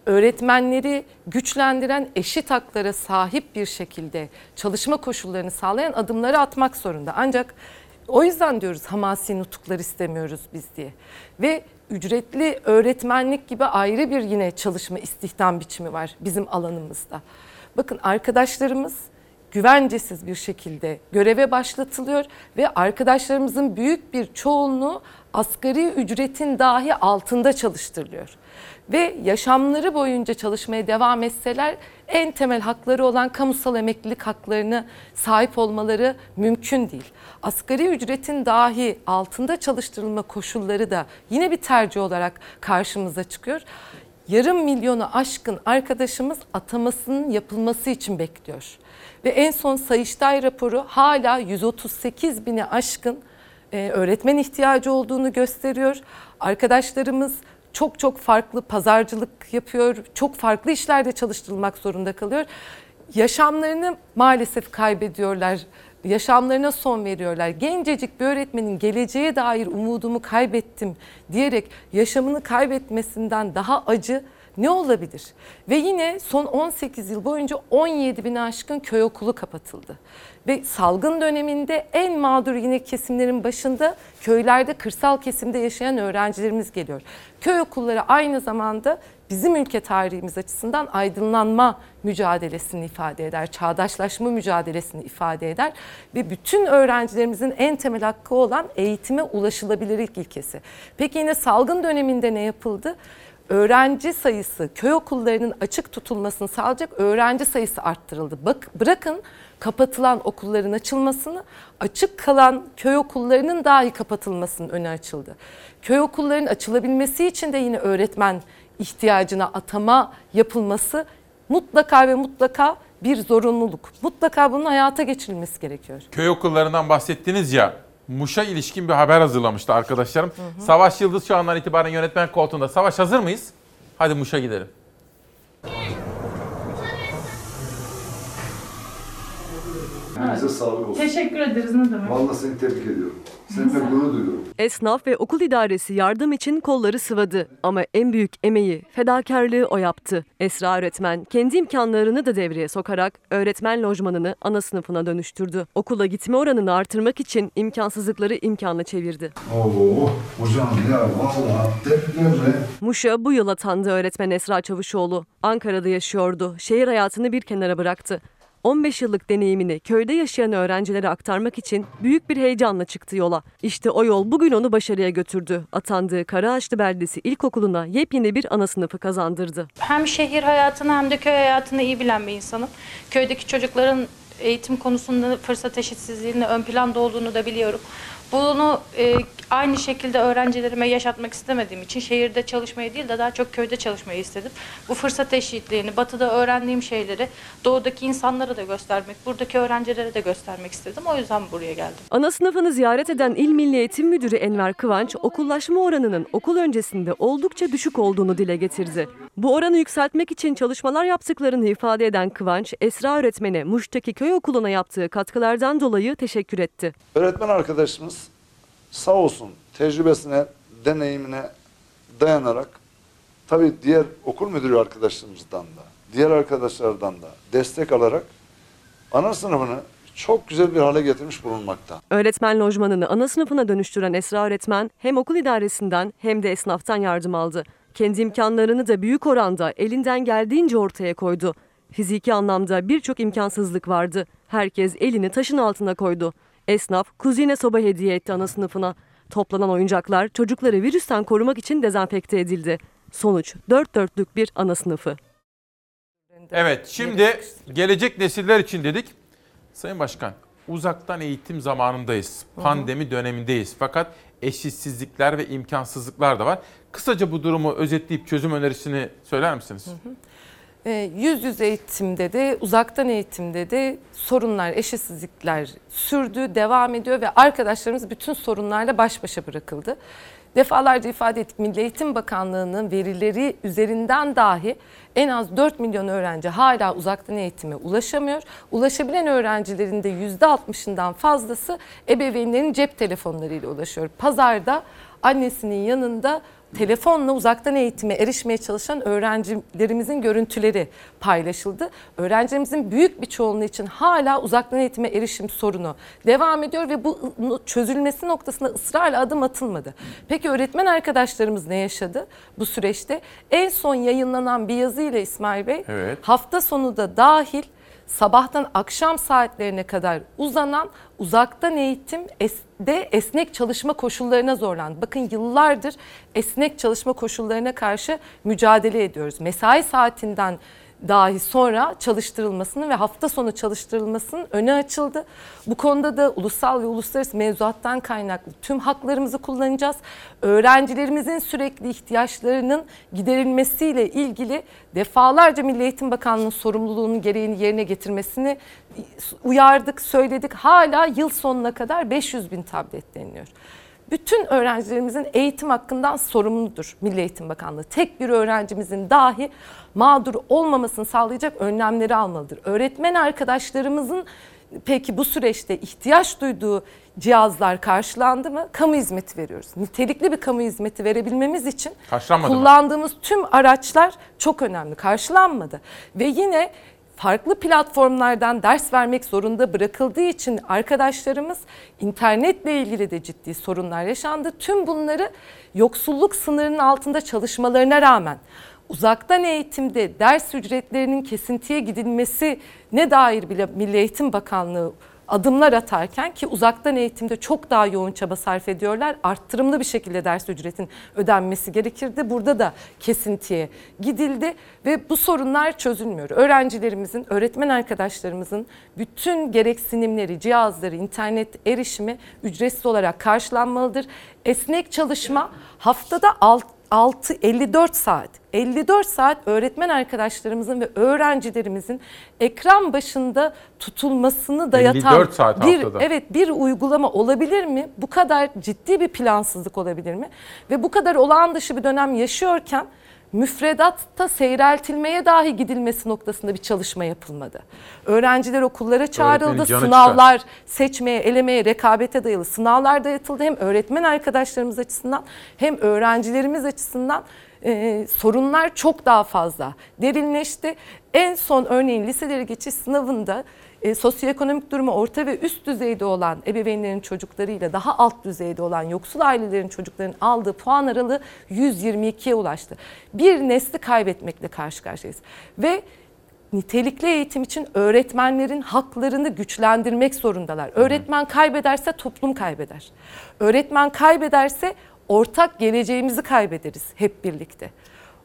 öğretmenleri güçlendiren eşit haklara sahip bir şekilde çalışma koşullarını sağlayan adımları atmak zorunda. Ancak o yüzden diyoruz hamasi nutuklar istemiyoruz biz diye. Ve ücretli öğretmenlik gibi ayrı bir yine çalışma istihdam biçimi var bizim alanımızda. Bakın arkadaşlarımız güvencesiz bir şekilde göreve başlatılıyor ve arkadaşlarımızın büyük bir çoğunluğu asgari ücretin dahi altında çalıştırılıyor. Ve yaşamları boyunca çalışmaya devam etseler en temel hakları olan kamusal emeklilik haklarını sahip olmaları mümkün değil. Asgari ücretin dahi altında çalıştırılma koşulları da yine bir tercih olarak karşımıza çıkıyor. Yarım milyonu aşkın arkadaşımız atamasının yapılması için bekliyor. Ve en son Sayıştay raporu hala 138 bini aşkın e, öğretmen ihtiyacı olduğunu gösteriyor. Arkadaşlarımız çok çok farklı pazarcılık yapıyor, çok farklı işlerde çalıştırılmak zorunda kalıyor. Yaşamlarını maalesef kaybediyorlar, yaşamlarına son veriyorlar. Gencecik bir öğretmenin geleceğe dair umudumu kaybettim diyerek yaşamını kaybetmesinden daha acı ne olabilir? Ve yine son 18 yıl boyunca 17 bin aşkın köy okulu kapatıldı. Ve salgın döneminde en mağdur yine kesimlerin başında köylerde, kırsal kesimde yaşayan öğrencilerimiz geliyor. Köy okulları aynı zamanda bizim ülke tarihimiz açısından aydınlanma mücadelesini ifade eder, çağdaşlaşma mücadelesini ifade eder ve bütün öğrencilerimizin en temel hakkı olan eğitime ulaşılabilirlik ilkesi. Peki yine salgın döneminde ne yapıldı? Öğrenci sayısı, köy okullarının açık tutulmasını sağlayacak öğrenci sayısı arttırıldı. Bak, bırakın kapatılan okulların açılmasını, açık kalan köy okullarının dahi kapatılmasının önü açıldı. Köy okullarının açılabilmesi için de yine öğretmen ihtiyacına atama yapılması mutlaka ve mutlaka bir zorunluluk. Mutlaka bunun hayata geçirilmesi gerekiyor. Köy okullarından bahsettiniz ya. Muş'a ilişkin bir haber hazırlamıştı arkadaşlarım. Savaş Yıldız şu andan itibaren yönetmen koltuğunda. Savaş hazır mıyız? Hadi Muş'a gidelim. Herkese sağlık olsun. Teşekkür ederiz ne demek. Vallahi seni tebrik ediyorum. Seninle gurur duyuyorum. Esnaf ve okul idaresi yardım için kolları sıvadı. Ama en büyük emeği, fedakarlığı o yaptı. Esra öğretmen kendi imkanlarını da devreye sokarak öğretmen lojmanını ana sınıfına dönüştürdü. Okula gitme oranını artırmak için imkansızlıkları imkanla çevirdi. Oo, hocam ya vallahi tebrikler. Muş'a bu yıl atandı öğretmen Esra Çavuşoğlu. Ankara'da yaşıyordu. Şehir hayatını bir kenara bıraktı. 15 yıllık deneyimini köyde yaşayan öğrencilere aktarmak için büyük bir heyecanla çıktı yola. İşte o yol bugün onu başarıya götürdü. Atandığı Karaağaçlı Beldesi İlkokulu'na yepyeni bir ana sınıfı kazandırdı. Hem şehir hayatını hem de köy hayatını iyi bilen bir insanım. Köydeki çocukların eğitim konusunda fırsat eşitsizliğinin ön planda olduğunu da biliyorum. Bunu e, aynı şekilde öğrencilerime yaşatmak istemediğim için şehirde çalışmayı değil de daha çok köyde çalışmayı istedim. Bu fırsat eşitliğini, batıda öğrendiğim şeyleri doğudaki insanlara da göstermek, buradaki öğrencilere de göstermek istedim. O yüzden buraya geldim. Ana sınıfını ziyaret eden İl Milli Eğitim Müdürü Enver Kıvanç, okullaşma oranının okul öncesinde oldukça düşük olduğunu dile getirdi. Bu oranı yükseltmek için çalışmalar yaptıklarını ifade eden Kıvanç, Esra öğretmene Muş'taki köy okuluna yaptığı katkılardan dolayı teşekkür etti. Öğretmen arkadaşımız sağ olsun tecrübesine, deneyimine dayanarak tabii diğer okul müdürü arkadaşlarımızdan da, diğer arkadaşlardan da destek alarak ana sınıfını çok güzel bir hale getirmiş bulunmakta. Öğretmen lojmanını ana sınıfına dönüştüren Esra öğretmen hem okul idaresinden hem de esnaftan yardım aldı. Kendi imkanlarını da büyük oranda elinden geldiğince ortaya koydu. Fiziki anlamda birçok imkansızlık vardı. Herkes elini taşın altına koydu. Esnaf kuzine soba hediye etti ana sınıfına. Toplanan oyuncaklar çocukları virüsten korumak için dezenfekte edildi. Sonuç dört dörtlük bir ana sınıfı. Evet şimdi gelecek nesiller için dedik. Sayın Başkan uzaktan eğitim zamanındayız. Pandemi dönemindeyiz. Fakat eşitsizlikler ve imkansızlıklar da var. Kısaca bu durumu özetleyip çözüm önerisini söyler misiniz? E, Yüz yüze eğitimde de uzaktan eğitimde de sorunlar, eşitsizlikler sürdü, devam ediyor ve arkadaşlarımız bütün sorunlarla baş başa bırakıldı. Defalarca ifade ettik Milli Eğitim Bakanlığı'nın verileri üzerinden dahi en az 4 milyon öğrenci hala uzaktan eğitime ulaşamıyor. Ulaşabilen öğrencilerin de %60'ından fazlası ebeveynlerin cep telefonlarıyla ulaşıyor. Pazarda annesinin yanında telefonla uzaktan eğitime erişmeye çalışan öğrencilerimizin görüntüleri paylaşıldı. Öğrencilerimizin büyük bir çoğunluğu için hala uzaktan eğitime erişim sorunu devam ediyor ve bu çözülmesi noktasında ısrarla adım atılmadı. Peki öğretmen arkadaşlarımız ne yaşadı bu süreçte? En son yayınlanan bir yazıyla İsmail Bey Evet. hafta sonu da dahil sabahtan akşam saatlerine kadar uzanan uzaktan eğitim de esnek çalışma koşullarına zorlandı. Bakın yıllardır esnek çalışma koşullarına karşı mücadele ediyoruz. Mesai saatinden dahi sonra çalıştırılmasının ve hafta sonu çalıştırılmasının önü açıldı. Bu konuda da ulusal ve uluslararası mevzuattan kaynaklı tüm haklarımızı kullanacağız. Öğrencilerimizin sürekli ihtiyaçlarının giderilmesiyle ilgili defalarca Milli Eğitim Bakanlığı'nın sorumluluğunun gereğini yerine getirmesini uyardık, söyledik. Hala yıl sonuna kadar 500 bin tablet deniliyor. Bütün öğrencilerimizin eğitim hakkından sorumludur Milli Eğitim Bakanlığı. Tek bir öğrencimizin dahi mağdur olmamasını sağlayacak önlemleri almalıdır. Öğretmen arkadaşlarımızın peki bu süreçte ihtiyaç duyduğu cihazlar karşılandı mı? Kamu hizmeti veriyoruz. Nitelikli bir kamu hizmeti verebilmemiz için Karşılanmadı mı? kullandığımız tüm araçlar çok önemli. Karşılanmadı. Ve yine farklı platformlardan ders vermek zorunda bırakıldığı için arkadaşlarımız internetle ilgili de ciddi sorunlar yaşandı. Tüm bunları yoksulluk sınırının altında çalışmalarına rağmen uzaktan eğitimde ders ücretlerinin kesintiye gidilmesi ne dair bile Milli Eğitim Bakanlığı adımlar atarken ki uzaktan eğitimde çok daha yoğun çaba sarf ediyorlar. Arttırımlı bir şekilde ders ücretin ödenmesi gerekirdi. Burada da kesintiye gidildi ve bu sorunlar çözülmüyor. Öğrencilerimizin, öğretmen arkadaşlarımızın bütün gereksinimleri, cihazları, internet erişimi ücretsiz olarak karşılanmalıdır. Esnek çalışma haftada 6 6 54 saat 54 saat öğretmen arkadaşlarımızın ve öğrencilerimizin ekran başında tutulmasını dayatan 54 saat bir haftada. evet bir uygulama olabilir mi? Bu kadar ciddi bir plansızlık olabilir mi? Ve bu kadar olağan dışı bir dönem yaşıyorken müfredatta seyreltilmeye dahi gidilmesi noktasında bir çalışma yapılmadı. Öğrenciler okullara çağrıldı, sınavlar seçmeye, elemeye, rekabete dayalı sınavlar dayatıldı. Hem öğretmen arkadaşlarımız açısından hem öğrencilerimiz açısından e, sorunlar çok daha fazla derinleşti. En son örneğin liseleri geçiş sınavında e, sosyoekonomik durumu orta ve üst düzeyde olan ebeveynlerin çocuklarıyla daha alt düzeyde olan yoksul ailelerin çocukların aldığı puan aralığı 122'ye ulaştı. Bir nesli kaybetmekle karşı karşıyayız. Ve nitelikli eğitim için öğretmenlerin haklarını güçlendirmek zorundalar. Öğretmen kaybederse toplum kaybeder. Öğretmen kaybederse ortak geleceğimizi kaybederiz hep birlikte.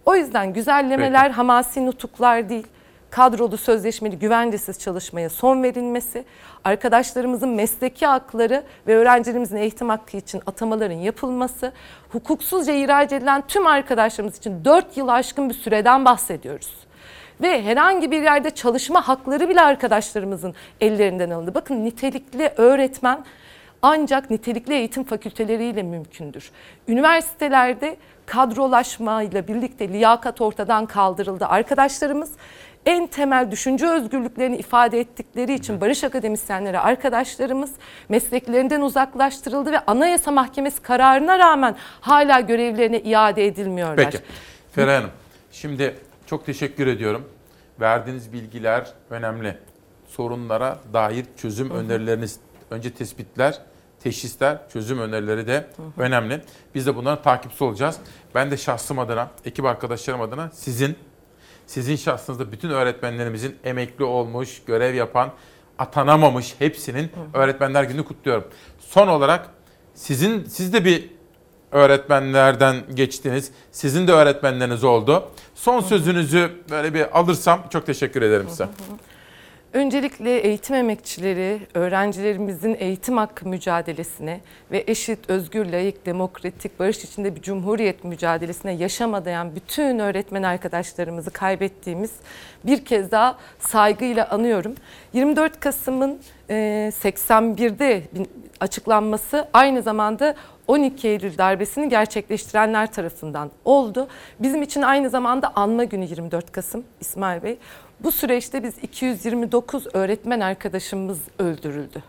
O yüzden güzellemeler hamasi nutuklar değil. Kadrolu sözleşmeli güvencesiz çalışmaya son verilmesi, arkadaşlarımızın mesleki hakları ve öğrencilerimizin eğitim hakkı için atamaların yapılması, hukuksuzca ihraç edilen tüm arkadaşlarımız için 4 yıl aşkın bir süreden bahsediyoruz. Ve herhangi bir yerde çalışma hakları bile arkadaşlarımızın ellerinden alındı. Bakın nitelikli öğretmen ancak nitelikli eğitim fakülteleriyle mümkündür. Üniversitelerde kadrolaşmayla birlikte liyakat ortadan kaldırıldı. Arkadaşlarımız en temel düşünce özgürlüklerini ifade ettikleri için barış akademisyenleri arkadaşlarımız mesleklerinden uzaklaştırıldı ve Anayasa Mahkemesi kararına rağmen hala görevlerine iade edilmiyorlar. Peki. Feray Hanım, şimdi çok teşekkür ediyorum. Verdiğiniz bilgiler önemli. Sorunlara dair çözüm önerileriniz, önce tespitler, teşhisler, çözüm önerileri de önemli. Biz de bunların takipçisi olacağız. Ben de şahsım adına, ekip arkadaşlarım adına sizin, sizin şahsınızda bütün öğretmenlerimizin emekli olmuş, görev yapan, atanamamış hepsinin Öğretmenler Günü kutluyorum. Son olarak sizin siz de bir öğretmenlerden geçtiniz. Sizin de öğretmenleriniz oldu. Son sözünüzü böyle bir alırsam çok teşekkür ederim size. Öncelikle eğitim emekçileri, öğrencilerimizin eğitim hakkı mücadelesine ve eşit, özgür, layık, demokratik, barış içinde bir cumhuriyet mücadelesine yaşam adayan bütün öğretmen arkadaşlarımızı kaybettiğimiz bir kez daha saygıyla anıyorum. 24 Kasım'ın e, 81'de bin- açıklanması aynı zamanda 12 Eylül darbesini gerçekleştirenler tarafından oldu. Bizim için aynı zamanda anma günü 24 Kasım İsmail Bey. Bu süreçte biz 229 öğretmen arkadaşımız öldürüldü.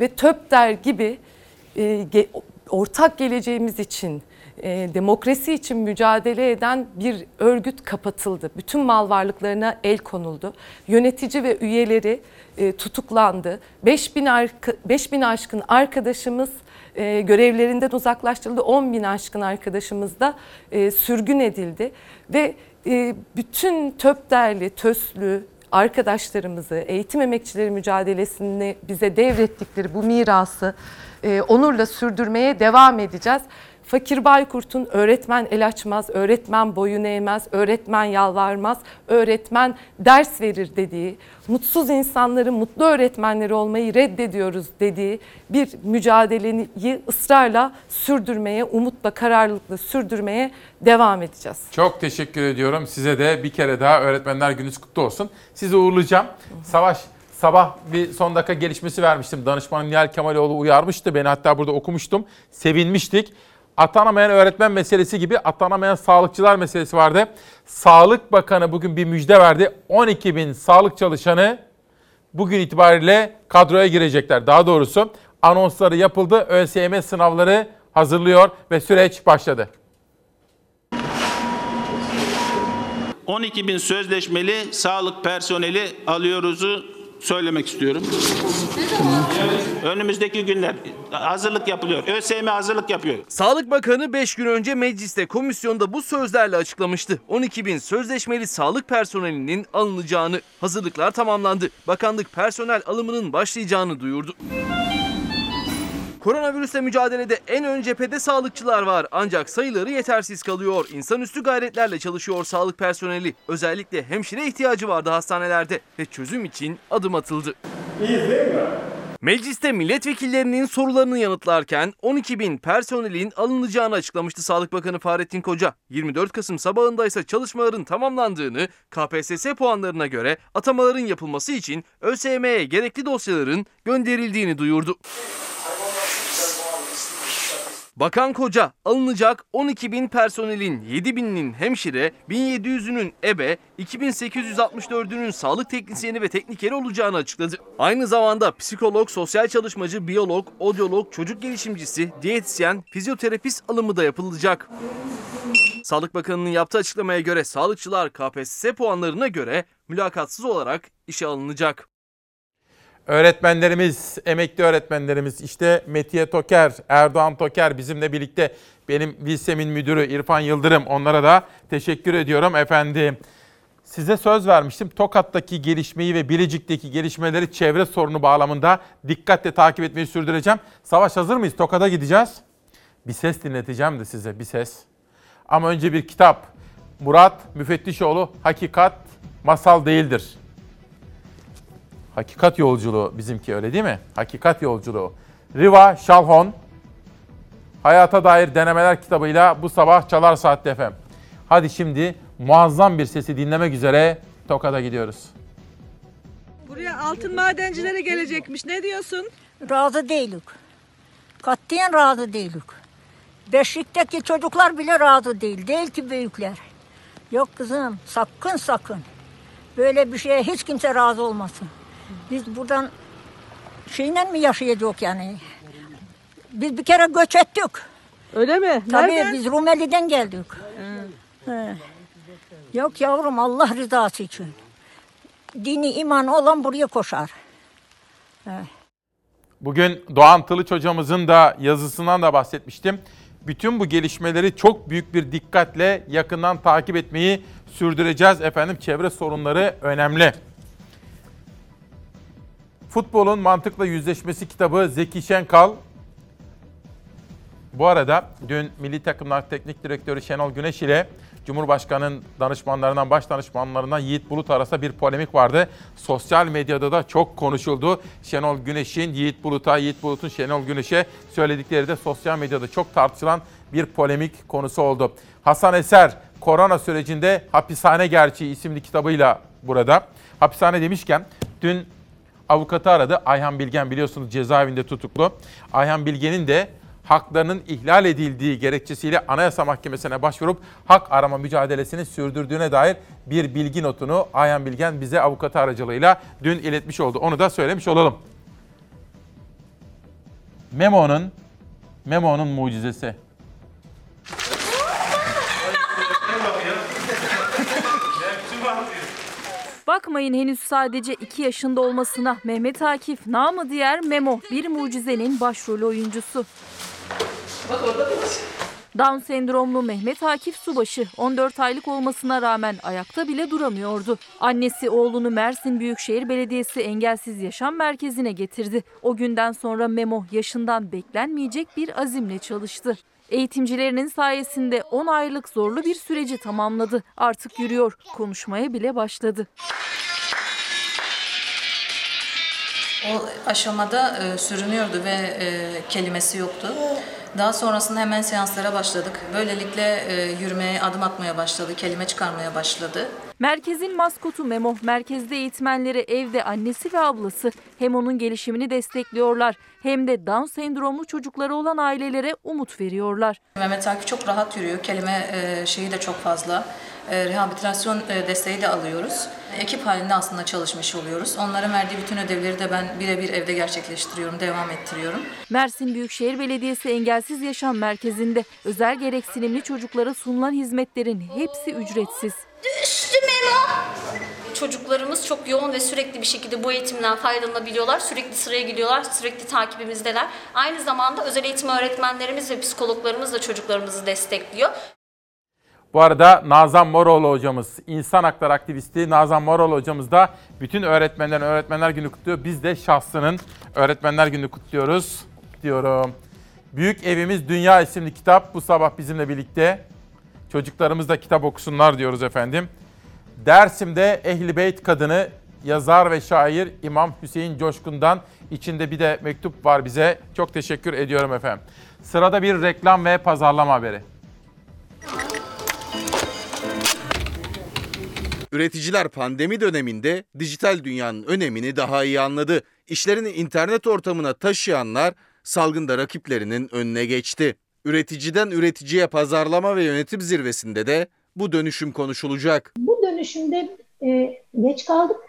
Ve TÖPDER gibi e, ge- ortak geleceğimiz için, e, demokrasi için mücadele eden bir örgüt kapatıldı. Bütün mal varlıklarına el konuldu. Yönetici ve üyeleri e, tutuklandı. 5000 arka, 5000 aşkın arkadaşımız e, görevlerinden uzaklaştırıldı. 10 bin aşkın arkadaşımız da e, sürgün edildi. Ve e, bütün TÖPDER'li, TÖS'lü arkadaşlarımızı, eğitim emekçileri mücadelesini bize devrettikleri bu mirası e, onurla sürdürmeye devam edeceğiz. Fakir Baykurt'un öğretmen el açmaz, öğretmen boyun eğmez, öğretmen yalvarmaz, öğretmen ders verir dediği, mutsuz insanların mutlu öğretmenleri olmayı reddediyoruz dediği bir mücadeleyi ısrarla sürdürmeye, umutla, kararlılıkla sürdürmeye devam edeceğiz. Çok teşekkür ediyorum. Size de bir kere daha Öğretmenler Gününüz kutlu olsun. Sizi uğurlayacağım. Savaş sabah bir son dakika gelişmesi vermiştim. Danışman Nihal Kemaloğlu uyarmıştı. Beni hatta burada okumuştum. Sevinmiştik. Atanamayan öğretmen meselesi gibi atanamayan sağlıkçılar meselesi vardı. Sağlık Bakanı bugün bir müjde verdi. 12 bin sağlık çalışanı bugün itibariyle kadroya girecekler. Daha doğrusu anonsları yapıldı. ÖSYM sınavları hazırlıyor ve süreç başladı. 12 bin sözleşmeli sağlık personeli alıyoruzu söylemek istiyorum. Önümüzdeki günler hazırlık yapılıyor. ÖSYM hazırlık yapıyor. Sağlık Bakanı 5 gün önce mecliste komisyonda bu sözlerle açıklamıştı. 12 bin sözleşmeli sağlık personelinin alınacağını. Hazırlıklar tamamlandı. Bakanlık personel alımının başlayacağını duyurdu. Koronavirüsle mücadelede en ön cephede sağlıkçılar var ancak sayıları yetersiz kalıyor. İnsanüstü gayretlerle çalışıyor sağlık personeli. Özellikle hemşire ihtiyacı vardı hastanelerde ve çözüm için adım atıldı. Mecliste milletvekillerinin sorularını yanıtlarken 12 bin personelin alınacağını açıklamıştı Sağlık Bakanı Fahrettin Koca. 24 Kasım sabahında ise çalışmaların tamamlandığını, KPSS puanlarına göre atamaların yapılması için ÖSYM'ye gerekli dosyaların gönderildiğini duyurdu. Bakan Koca alınacak 12 bin personelin 7 bininin hemşire, 1700'ünün ebe, 2864'ünün sağlık teknisyeni ve teknikeri olacağını açıkladı. Aynı zamanda psikolog, sosyal çalışmacı, biyolog, odyolog, çocuk gelişimcisi, diyetisyen, fizyoterapist alımı da yapılacak. Sağlık Bakanı'nın yaptığı açıklamaya göre sağlıkçılar KPSS puanlarına göre mülakatsız olarak işe alınacak. Öğretmenlerimiz, emekli öğretmenlerimiz işte Metiye Toker, Erdoğan Toker bizimle birlikte benim lisemin müdürü İrfan Yıldırım onlara da teşekkür ediyorum efendim. Size söz vermiştim. Tokat'taki gelişmeyi ve Bilecik'teki gelişmeleri çevre sorunu bağlamında dikkatle takip etmeyi sürdüreceğim. Savaş hazır mıyız? Tokat'a gideceğiz. Bir ses dinleteceğim de size bir ses. Ama önce bir kitap. Murat Müfettişoğlu Hakikat Masal Değildir. Hakikat yolculuğu bizimki öyle değil mi? Hakikat yolculuğu. Riva Şalhon Hayata Dair Denemeler kitabıyla bu sabah Çalar Saat FM. Hadi şimdi muazzam bir sesi dinlemek üzere Tokat'a gidiyoruz. Buraya altın madencileri gelecekmiş. Ne diyorsun? Razı değilik. Katiyen razı değilik. Beşikteki çocuklar bile razı değil. Değil ki büyükler. Yok kızım sakın sakın. Böyle bir şeye hiç kimse razı olmasın. Biz buradan şeyle mi yaşayacak yani? Biz bir kere göç ettik. Öyle mi? Tabii Nereden? biz Rumeli'den geldik. He. Yok yavrum Allah rızası için. Dini iman olan buraya koşar. He. Bugün Doğan Tılıç hocamızın da yazısından da bahsetmiştim. Bütün bu gelişmeleri çok büyük bir dikkatle yakından takip etmeyi sürdüreceğiz efendim. Çevre sorunları önemli. Futbolun Mantıkla Yüzleşmesi kitabı Zeki Şenkal. Bu arada dün Milli Takımlar Teknik Direktörü Şenol Güneş ile Cumhurbaşkanı'nın danışmanlarından, baş danışmanlarından Yiğit Bulut arasında bir polemik vardı. Sosyal medyada da çok konuşuldu. Şenol Güneş'in Yiğit Bulut'a, Yiğit Bulut'un Şenol Güneş'e söyledikleri de sosyal medyada çok tartışılan bir polemik konusu oldu. Hasan Eser, korona sürecinde Hapishane Gerçeği isimli kitabıyla burada. Hapishane demişken dün avukatı aradı. Ayhan Bilgen biliyorsunuz cezaevinde tutuklu. Ayhan Bilgen'in de haklarının ihlal edildiği gerekçesiyle Anayasa Mahkemesi'ne başvurup hak arama mücadelesini sürdürdüğüne dair bir bilgi notunu Ayhan Bilgen bize avukatı aracılığıyla dün iletmiş oldu. Onu da söylemiş olalım. Memo'nun Memo'nun mucizesi. Bakmayın henüz sadece 2 yaşında olmasına Mehmet Akif namı diğer Memo bir mucizenin başrol oyuncusu. Bak orada da Down sendromlu Mehmet Akif Subaşı 14 aylık olmasına rağmen ayakta bile duramıyordu. Annesi oğlunu Mersin Büyükşehir Belediyesi Engelsiz Yaşam Merkezi'ne getirdi. O günden sonra Memo yaşından beklenmeyecek bir azimle çalıştı. Eğitimcilerinin sayesinde 10 aylık zorlu bir süreci tamamladı. Artık yürüyor, konuşmaya bile başladı. O aşamada e, sürünüyordu ve e, kelimesi yoktu. Daha sonrasında hemen seanslara başladık. Böylelikle e, yürümeye, adım atmaya başladı, kelime çıkarmaya başladı. Merkezin maskotu Memo, merkezde eğitmenleri evde annesi ve ablası hem onun gelişimini destekliyorlar hem de Down sendromlu çocukları olan ailelere umut veriyorlar. Mehmet Akif çok rahat yürüyor, kelime e, şeyi de çok fazla. E, rehabilitasyon e, desteği de alıyoruz. Ekip halinde aslında çalışmış oluyoruz. Onların verdiği bütün ödevleri de ben birebir evde gerçekleştiriyorum, devam ettiriyorum. Mersin Büyükşehir Belediyesi Engelsiz Yaşam Merkezi'nde özel gereksinimli çocuklara sunulan hizmetlerin hepsi ücretsiz. Düştü Memo. Çocuklarımız çok yoğun ve sürekli bir şekilde bu eğitimden faydalanabiliyorlar. Sürekli sıraya gidiyorlar, sürekli takibimizdeler. Aynı zamanda özel eğitim öğretmenlerimiz ve psikologlarımız da çocuklarımızı destekliyor. Bu arada Nazan Moroğlu hocamız, insan hakları aktivisti Nazan Moroğlu hocamız da bütün öğretmenlerin Öğretmenler Günü kutluyor. Biz de şahsının Öğretmenler Günü kutluyoruz diyorum. Büyük Evimiz Dünya isimli kitap bu sabah bizimle birlikte. Çocuklarımız da kitap okusunlar diyoruz efendim. Dersim'de Ehli Beyt kadını yazar ve şair İmam Hüseyin Coşkun'dan İçinde bir de mektup var bize. Çok teşekkür ediyorum efendim. Sırada bir reklam ve pazarlama haberi. Üreticiler pandemi döneminde dijital dünyanın önemini daha iyi anladı. İşlerini internet ortamına taşıyanlar salgında rakiplerinin önüne geçti. Üreticiden üreticiye pazarlama ve yönetim zirvesinde de bu dönüşüm konuşulacak. Bu dönüşümde e, geç kaldık.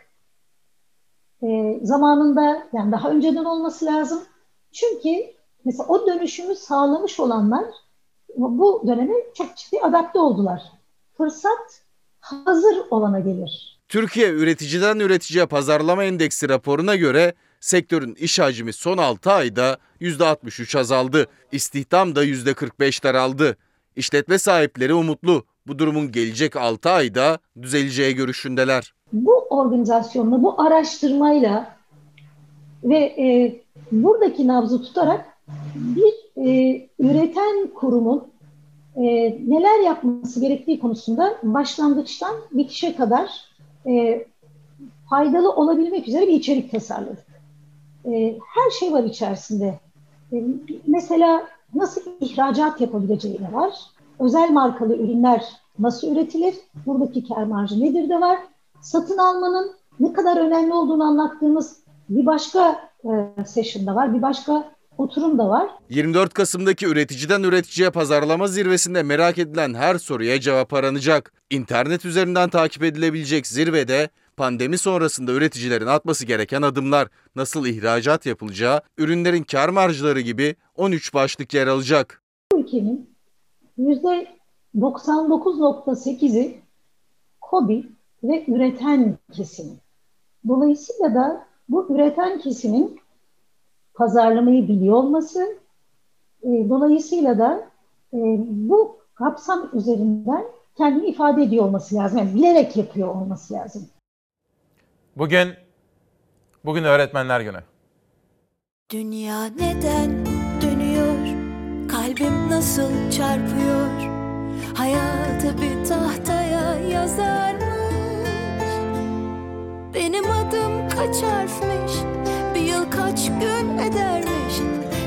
E, zamanında yani daha önceden olması lazım. Çünkü mesela o dönüşümü sağlamış olanlar bu döneme çok ciddi adapte oldular. Fırsat hazır olana gelir. Türkiye üreticiden üreticiye pazarlama endeksi raporuna göre sektörün iş hacmi son 6 ayda %63 azaldı. İstihdam da %45 daraldı. İşletme sahipleri umutlu. Bu durumun gelecek 6 ayda düzeleceği görüşündeler. Bu organizasyonla, bu araştırmayla ve e, buradaki nabzı tutarak bir e, üreten kurumun e, neler yapması gerektiği konusunda başlangıçtan bitişe kadar e, faydalı olabilmek üzere bir içerik tasarladık. E, her şey var içerisinde. E, mesela nasıl ihracat yapabileceği de var. Özel markalı ürünler nasıl üretilir? Buradaki kar marjı nedir de var. Satın almanın ne kadar önemli olduğunu anlattığımız bir başka e, session'da var. Bir başka oturum da var. 24 Kasım'daki üreticiden üreticiye pazarlama zirvesinde merak edilen her soruya cevap aranacak. İnternet üzerinden takip edilebilecek zirvede pandemi sonrasında üreticilerin atması gereken adımlar, nasıl ihracat yapılacağı, ürünlerin kar marjları gibi 13 başlık yer alacak. Bu ülkenin %99.8'i KOBİ ve üreten kesim. Dolayısıyla da bu üreten kesimin pazarlamayı biliyor olması, e, dolayısıyla da e, bu kapsam üzerinden kendini ifade ediyor olması lazım. Yani bilerek yapıyor olması lazım. Bugün bugün öğretmenler günü. Dünya neden dönüyor? Kalbim nasıl çarpıyor? Hayatı bir tahtaya yazarmış. Benim adım kaç harfmiş? Kaç gün edermiş?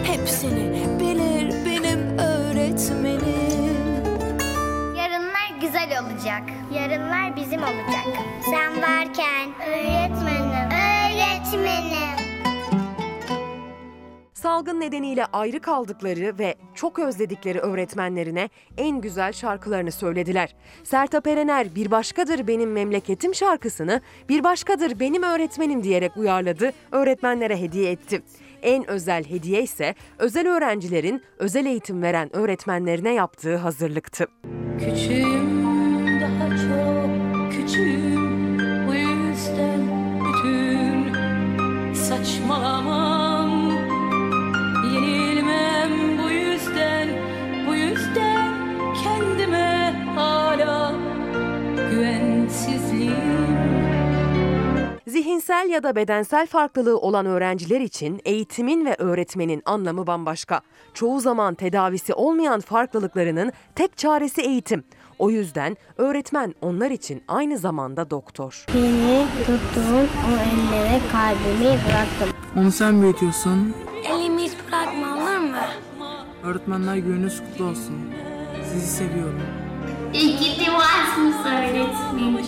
Hepsini bilir benim öğretmenim. Yarınlar güzel olacak. Yarınlar bizim olacak. Sen varken öğretmenim, öğretmenim. Salgın nedeniyle ayrı kaldıkları ve çok özledikleri öğretmenlerine en güzel şarkılarını söylediler. Sertab Erener Bir Başkadır Benim Memleketim şarkısını Bir Başkadır Benim Öğretmenim diyerek uyarladı, öğretmenlere hediye etti. En özel hediye ise özel öğrencilerin özel eğitim veren öğretmenlerine yaptığı hazırlıktı. Küçüğüm daha çok küçüğüm Bu yüzden bütün saçmalamam Zihinsel ya da bedensel farklılığı olan öğrenciler için eğitimin ve öğretmenin anlamı bambaşka. Çoğu zaman tedavisi olmayan farklılıklarının tek çaresi eğitim. O yüzden öğretmen onlar için aynı zamanda doktor. Beni tuttuğun o ellere kalbimi bıraktım. Onu sen büyütüyorsun. Elimi hiç bırakma olur mu? Öğretmenler gününüz kutlu olsun. Sizi seviyorum. İyi ki de varsınız öğretmenim.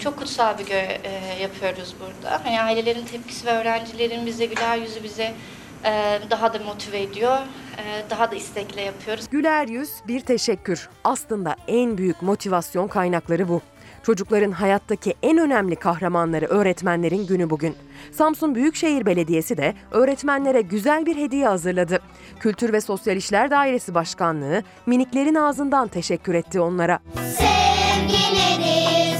Çok kutsal bir görev e, yapıyoruz burada. Hani ailelerin tepkisi ve öğrencilerin bize güler yüzü bize e, daha da motive ediyor. E, daha da istekle yapıyoruz. Güler yüz bir teşekkür. Aslında en büyük motivasyon kaynakları bu. Çocukların hayattaki en önemli kahramanları öğretmenlerin günü bugün. Samsun Büyükşehir Belediyesi de öğretmenlere güzel bir hediye hazırladı. Kültür ve Sosyal İşler Dairesi Başkanlığı miniklerin ağzından teşekkür etti onlara. Sevgi nedir,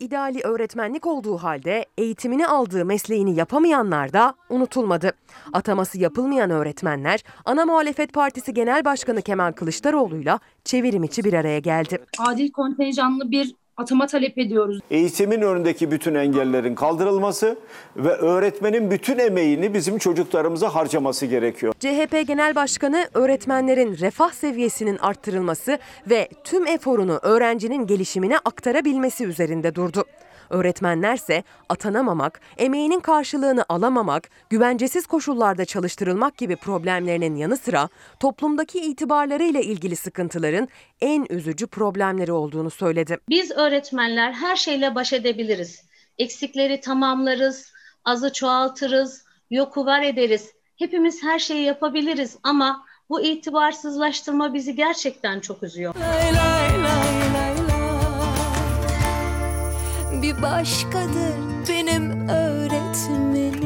Büyük ideali öğretmenlik olduğu halde eğitimini aldığı mesleğini yapamayanlar da unutulmadı. Ataması yapılmayan öğretmenler Ana Muhalefet Partisi Genel Başkanı Kemal Kılıçdaroğlu'yla çevirim içi bir araya geldi. adil kontenjanlı bir atama talep ediyoruz. Eğitimin önündeki bütün engellerin kaldırılması ve öğretmenin bütün emeğini bizim çocuklarımıza harcaması gerekiyor. CHP Genel Başkanı öğretmenlerin refah seviyesinin arttırılması ve tüm eforunu öğrencinin gelişimine aktarabilmesi üzerinde durdu. Öğretmenlerse atanamamak, emeğinin karşılığını alamamak, güvencesiz koşullarda çalıştırılmak gibi problemlerinin yanı sıra toplumdaki itibarlarıyla ilgili sıkıntıların en üzücü problemleri olduğunu söyledi. Biz öğretmenler her şeyle baş edebiliriz. Eksikleri tamamlarız, azı çoğaltırız, yoku var ederiz. Hepimiz her şeyi yapabiliriz ama bu itibarsızlaştırma bizi gerçekten çok üzüyor. Bir başkadır benim öğretmenim.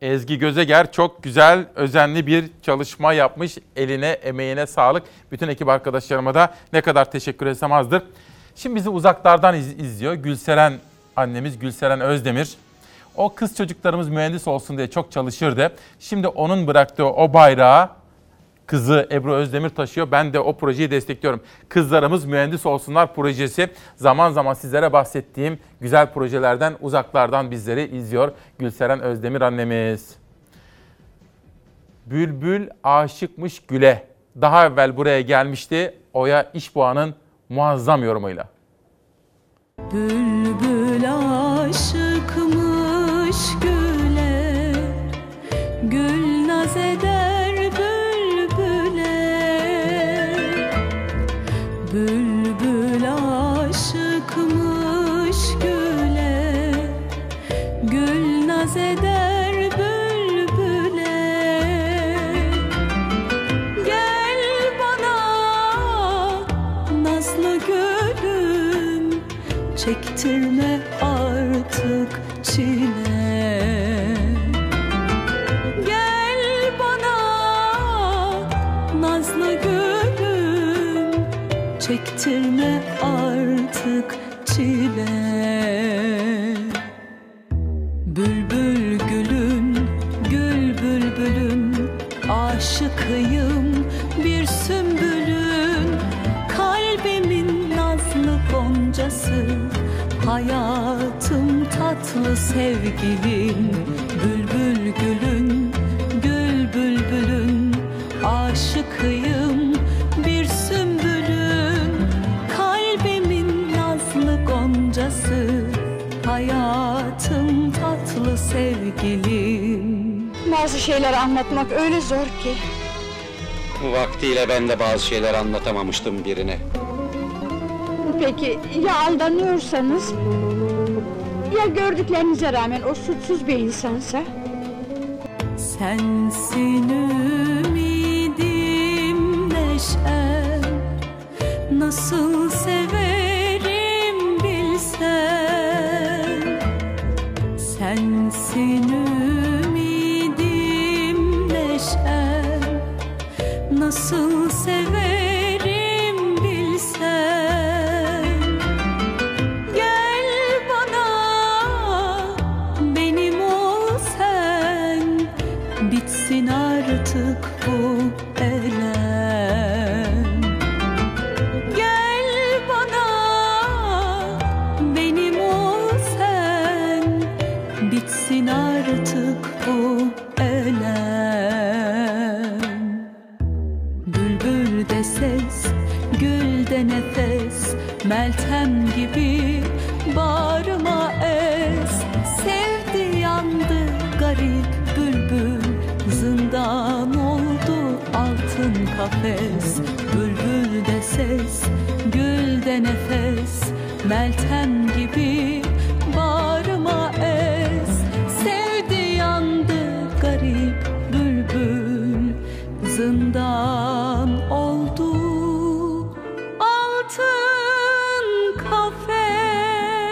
Ezgi Gözeger çok güzel, özenli bir çalışma yapmış. Eline, emeğine sağlık. Bütün ekip arkadaşlarıma da ne kadar teşekkür etsem azdır. Şimdi bizi uzaklardan iz- izliyor. Gülseren annemiz Gülseren Özdemir. O kız çocuklarımız mühendis olsun diye çok çalışırdı. Şimdi onun bıraktığı o bayrağı kızı Ebru Özdemir taşıyor. Ben de o projeyi destekliyorum. Kızlarımız mühendis olsunlar projesi zaman zaman sizlere bahsettiğim güzel projelerden uzaklardan bizleri izliyor Gülseren Özdemir annemiz. Bülbül aşıkmış güle. Daha evvel buraya gelmişti Oya İşboğan'ın muazzam yorumuyla. Bülbül aşıkmış güle Bülbül tatlı sevgilim Bülbül gülün, gül bülbülün Aşıkıyım bir sümbülün Kalbimin nazlı goncası Hayatım tatlı sevgilim Bazı şeyler anlatmak öyle zor ki. Vaktiyle ben de bazı şeyler anlatamamıştım birine. Peki ya aldanıyorsanız? Ya gördüklerinize rağmen o suçsuz bir insansa? Sensin